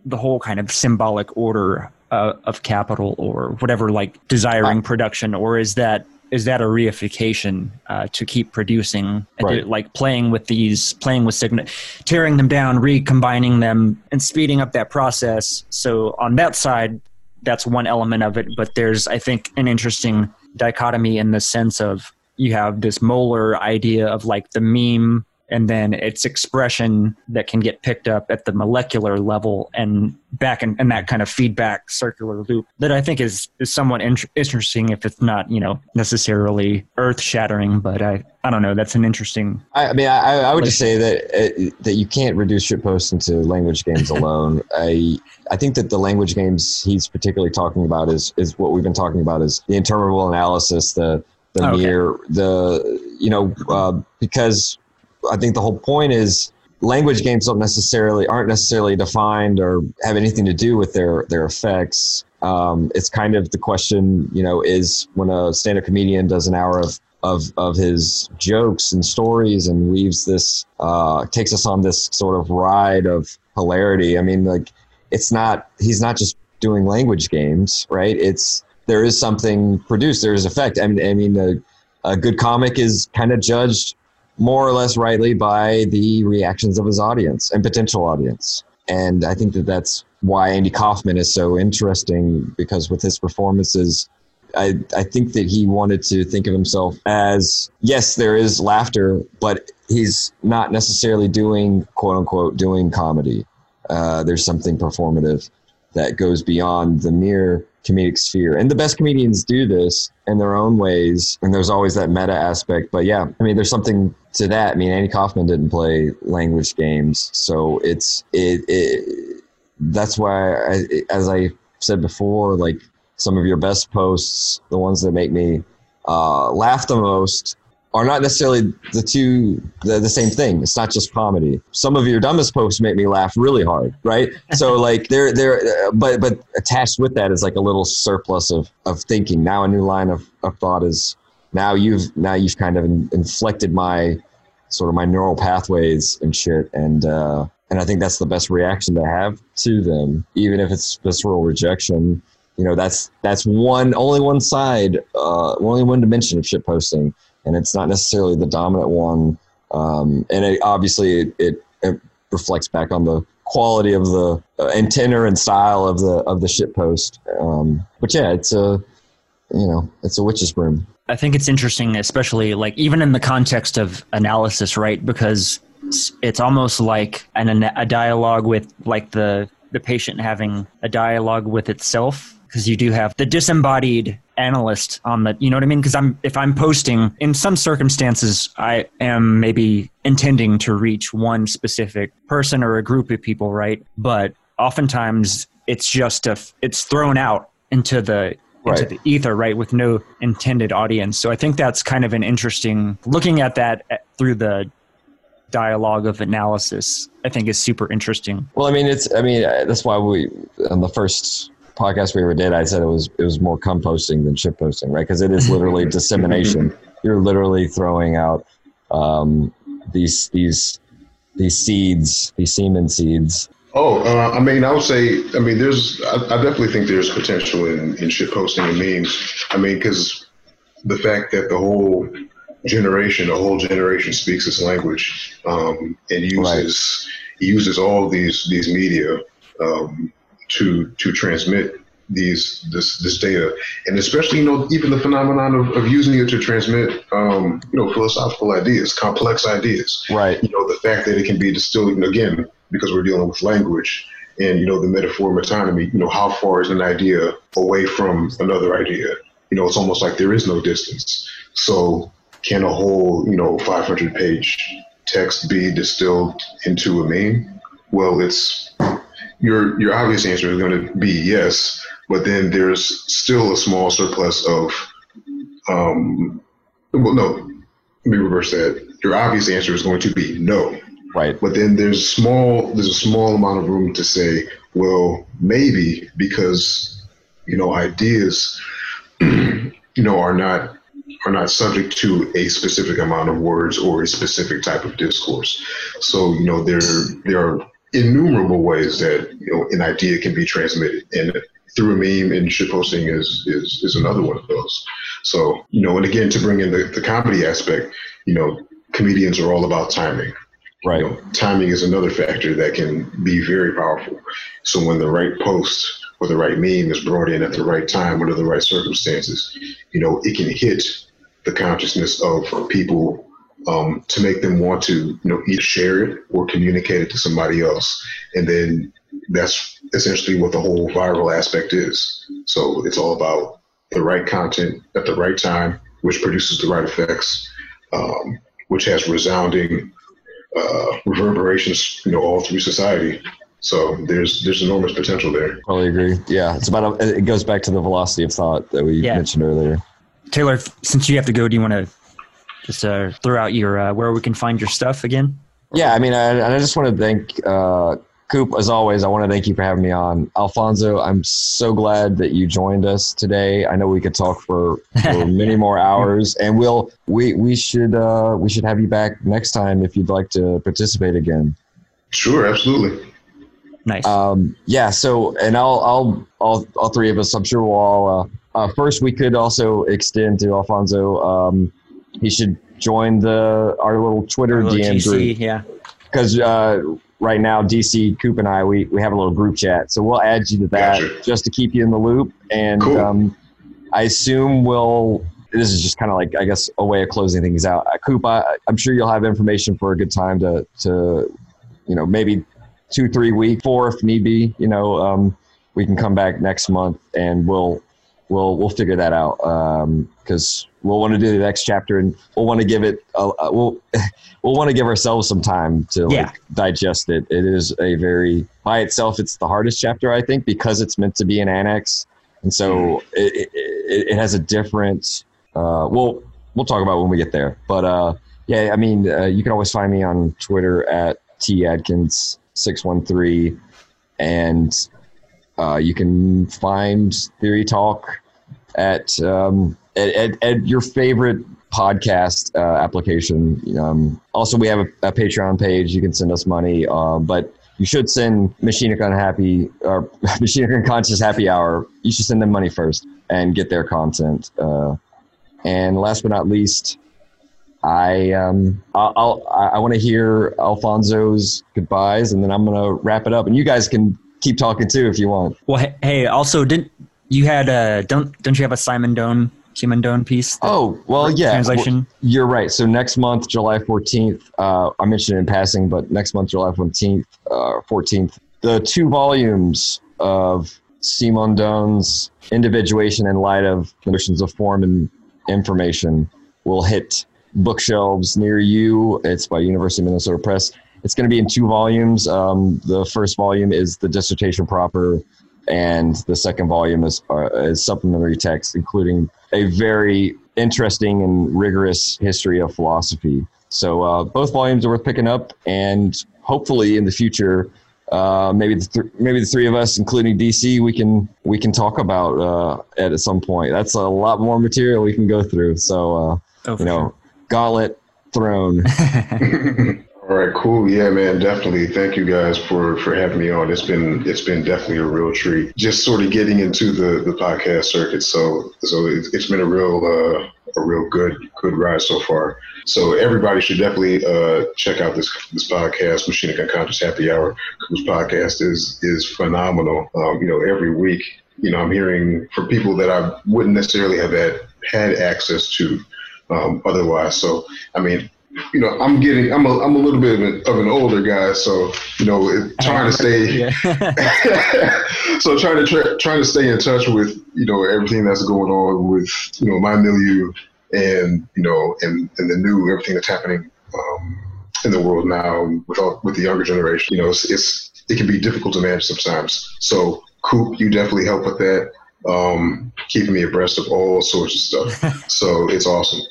S3: the whole kind of symbolic order uh, of capital or whatever like desiring production or is that is that a reification uh, to keep producing
S5: Right.
S3: like playing with these playing with sign tearing them down recombining them and speeding up that process so on that side that's one element of it but there's i think an interesting dichotomy in the sense of you have this molar idea of like the meme and then its expression that can get picked up at the molecular level and back in, in that kind of feedback circular loop that I think is, is somewhat int- interesting if it's not, you know, necessarily earth shattering, but I, I don't know. That's an interesting,
S5: I, I mean, I, I would just say that uh, that you can't reduce shitpost into language games alone. I I think that the language games he's particularly talking about is is what we've been talking about is the interminable analysis, the the
S3: Okay.
S5: mere the you know uh, because I think the whole point is language games don't necessarily aren't necessarily defined or have anything to do with their their effects. Um, it's kind of the question, you know, is when a stand-up comedian does an hour of of of his jokes and stories and weaves this uh, takes us on this sort of ride of hilarity. I mean, like it's not he's not just doing language games, right? It's there is something produced. There is effect. I mean, I mean, a, a good comic is kind of judged more or less rightly by the reactions of his audience and potential audience. And I think that that's why Andy Kaufman is so interesting because with his performances, I, I think that he wanted to think of himself as yes, there is laughter, but he's not necessarily doing quote unquote doing comedy. Uh, there's something performative that goes beyond the mere comedic sphere. And the best comedians do this in their own ways. And there's always that meta aspect. But yeah, I mean, there's something to that. I mean, Andy Kaufman didn't play language games. So it's, it, it that's why, I, as I said before, like some of your best posts, the ones that make me uh, laugh the most, are not necessarily the two the, the same thing. It's not just comedy. Some of your dumbest posts make me laugh really hard, right? so like they're they're uh, but but attached with that is like a little surplus of of thinking. Now a new line of, of thought is now you've now you've kind of in, inflected my sort of my neural pathways and shit and uh and I think that's the best reaction to have to them, even if it's visceral rejection. You know, that's that's one only one side, uh, only one dimension of shit posting and it's not necessarily the dominant one. Um, and it, obviously, it, it, it, reflects back on the quality of the uh, and tenor and style of the of the ship post. Um, but yeah, it's a you know it's a witch's broom.
S3: I think it's interesting, especially like even in the context of analysis, right? Because it's almost like an, a dialogue with like the the patient having a dialogue with itself because you do have the disembodied analyst on the you know what i mean? Because i'm if i'm posting in some circumstances i am maybe intending to reach one specific person or a group of people right? But oftentimes it's just a it's thrown out into the into the ether right with no intended audience. So i think that's kind of an interesting looking at that through the dialogue of analysis i think is super interesting.
S5: Well i mean it's i mean that's why we on the first podcast we ever did, I said it was it was more composting than ship posting, right? Because it is literally dissemination. You're literally throwing out um, these these these seeds, these semen seeds.
S4: Oh, uh, I mean, I would say, I mean, there's, I, I definitely think there's potential in, in shit posting and memes. I mean, because the fact that the whole generation, the whole generation speaks this language um, and uses right. uses all these these media um, to to transmit these this this data. And especially you know even the phenomenon of, of using it to transmit um, you know philosophical ideas complex ideas.
S5: Right.
S4: You know the fact that it can be distilled again because we're dealing with language and you know the metaphor metonymy you know how far is an idea away from another idea? You know it's almost like there is no distance. So can a whole you know 500 page text be distilled into a meme? Well it's your your obvious answer is going to be yes, but then there's still a small surplus of, um, well, no, let me reverse that. Your obvious answer is going to be no.
S5: Right.
S4: But then there's small there's a small amount of room to say, well, maybe because you know ideas, you know, are not are not subject to a specific amount of words or a specific type of discourse. So you know there there are innumerable ways that you know an idea can be transmitted, and through a meme and shitposting is is is another one of those. So you know, and again, to bring in the, the comedy aspect, you know, comedians are all about timing.
S5: Right.
S4: You know, timing is another factor that can be very powerful. So when the right post or the right meme is brought in at the right time under the right circumstances, you know, it can hit the consciousness of people um, to make them want to you know either share it or communicate it to somebody else and then that's essentially what the whole viral aspect is so it's all about the right content at the right time which produces the right effects um, which has resounding uh, reverberations you know all through society so there's there's enormous potential there.
S5: Totally agree. Yeah, it's about a, it goes back to the velocity of thought that we yeah. mentioned earlier.
S3: Taylor, since you have to go, do you want to just uh, throw out your uh, where we can find your stuff again.
S5: Yeah, I mean, I, I just want to thank uh, Coop as always. I want to thank you for having me on, Alfonso. I'm so glad that you joined us today. I know we could talk for, for many more hours, and we'll we we should uh, we should have you back next time if you'd like to participate again.
S4: Sure, absolutely.
S3: Nice.
S5: Um, yeah. So, and I'll, I'll, all, all three of us, I'm sure we'll all, uh, uh, first we could also extend to Alfonso, um, he should join the our little Twitter our little DM GC, group.
S3: Yeah,
S5: because uh, right now DC Coop and I we we have a little group chat, so we'll add you to that gotcha. just to keep you in the loop. And cool. um, I assume we'll. This is just kind of like I guess a way of closing things out. Uh, Coop, I, I'm sure you'll have information for a good time to to you know maybe two three week four if need be. You know um, we can come back next month and we'll we'll we'll figure that out because we'll want to do the next chapter and we'll want to give it a, a- we'll we'll want to give ourselves some time to
S3: Yeah.
S5: like digest it. It is a very by itself it's the hardest chapter I think because it's meant to be an annex and so it, it, it it has a different uh, we'll we'll talk about when we get there but uh, yeah I mean uh, you can always find me on Twitter at t adkins six one three and uh, you can find Theory Talk at um, at, at, at your favorite podcast uh, application. Um, also, we have a, a Patreon page. You can send us money, uh, but you should send Machine Gun Happy or Machinic Unconscious Happy Hour. You should send them money first and get their content. Uh, and last but not least, I um I'll, I'll I want to hear Alfonso's goodbyes, and then I'm gonna wrap it up. And you guys can keep talking too if you want.
S3: Well, hey, also didn't you had uh don't don't you have a Simondon Simon Doan piece?
S5: Oh well, yeah.
S3: Translation.
S5: You're right. So next month, July 14th, uh, I mentioned it in passing, but next month, July 14th, uh, 14th, the two volumes of Simondon's individuation in light of notions of form and information will hit bookshelves near you. It's by University of Minnesota Press. It's going to be in two volumes. Um, the first volume is the dissertation proper, and the second volume is, uh, is supplementary text, including a very interesting and rigorous history of philosophy. So uh, both volumes are worth picking up, and hopefully in the future, uh, maybe the th- maybe the three of us, including DC, we can we can talk about uh, it at some point. That's a lot more material we can go through. So uh,
S3: Oh,
S5: you know, Gauntlet Thrown.
S4: All right, cool. Yeah, man, definitely. Thank you guys for for having me on. It's been it's been definitely a real treat. Just sort of getting into the the podcast circuit. So so it's, it's been a real uh, a real good good ride so far. So everybody should definitely uh, check out this this podcast, Machinic Unconscious Happy Hour. Whose podcast is is phenomenal. Um, you know, every week, you know, I'm hearing from people that I wouldn't necessarily have had had access to um, otherwise. So I mean, you know, I'm getting, I'm a, I'm a little bit of an, of an older guy, so you know, it, trying to stay, so trying to tra- trying to stay in touch with you know everything that's going on with you know my milieu and you know and and the new everything that's happening um, in the world now with all, with the younger generation. You know, it's, it's it can be difficult to manage sometimes. So, Coop, you definitely help with that, um, keeping me abreast of all sorts of stuff. so it's awesome.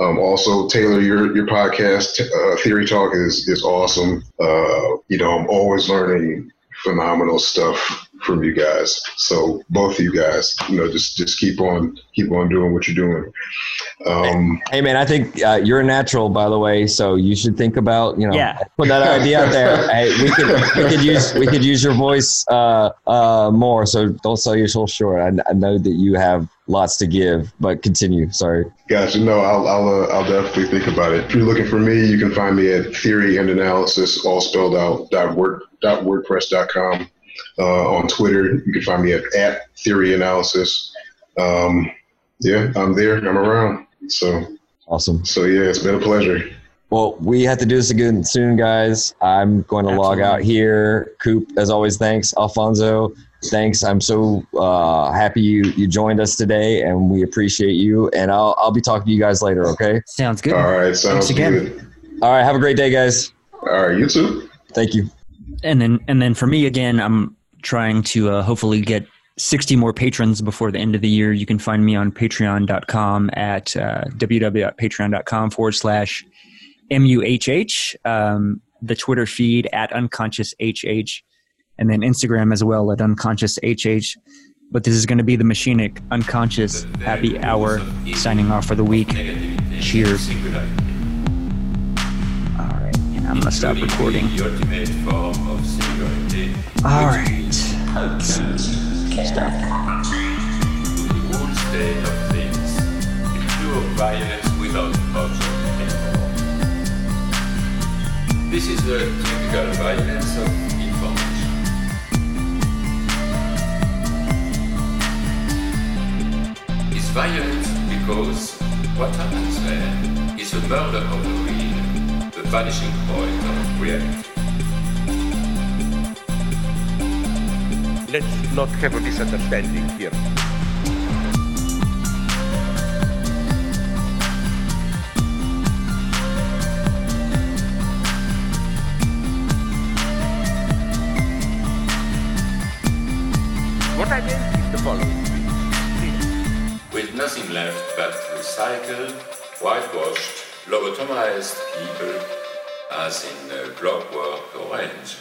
S4: Um, also, Taylor, your your podcast, uh, Theory Talk, is is awesome. Uh, you know, I'm always learning phenomenal stuff from you guys. So both of you guys, you know, just just keep on keep on doing what you're doing. Um,
S5: Hey man, I think uh, you're a natural, by the way. So you should think about you know
S3: Yeah.
S5: put that idea out there. hey, we could we could use we could use your voice uh, uh, more. So don't sell yourself short. I, I know that you have lots to give, but continue. Sorry.
S4: Gotcha. No, I'll I'll, uh, I'll definitely think about it. If you're looking for me, you can find me at theory and analysis, all spelled out dot word dot wordpress dot com. Uh, on Twitter, you can find me at, at theory analysis. Um, yeah, I'm there. I'm around. So
S5: Awesome.
S4: so yeah, it's been a pleasure.
S5: Well, we have to do this again soon, guys. I'm going to log out here. Coop, as always, thanks. Alfonso, thanks. I'm so uh, happy you you joined us today, and we appreciate you. And I'll I'll be talking to you guys later. Okay.
S3: Sounds good.
S4: All right, sounds
S3: Thanks again.
S4: good.
S5: All right. Have a great day, guys.
S4: All right, you too.
S5: Thank you.
S3: and then and then for me again i'm trying to uh, hopefully get 60 more patrons before the end of the year you can find me on patreon.com at uh, www.patreon.com forward slash muhh um, the twitter feed at unconscious hh and then instagram as well at unconscious hh but this is going to be the machinic unconscious happy hour signing off for the week. Cheers. All right and i'm going to stop recording. All right.
S1: Object. This is the typical violence of violent because what happens there is the murder of the real, the vanishing point of reality.
S2: Let's not have a misunderstanding here. What I meant is the following.
S1: Nothing left but recycled, whitewashed, lobotomized people as in uh, Clockwork Orange.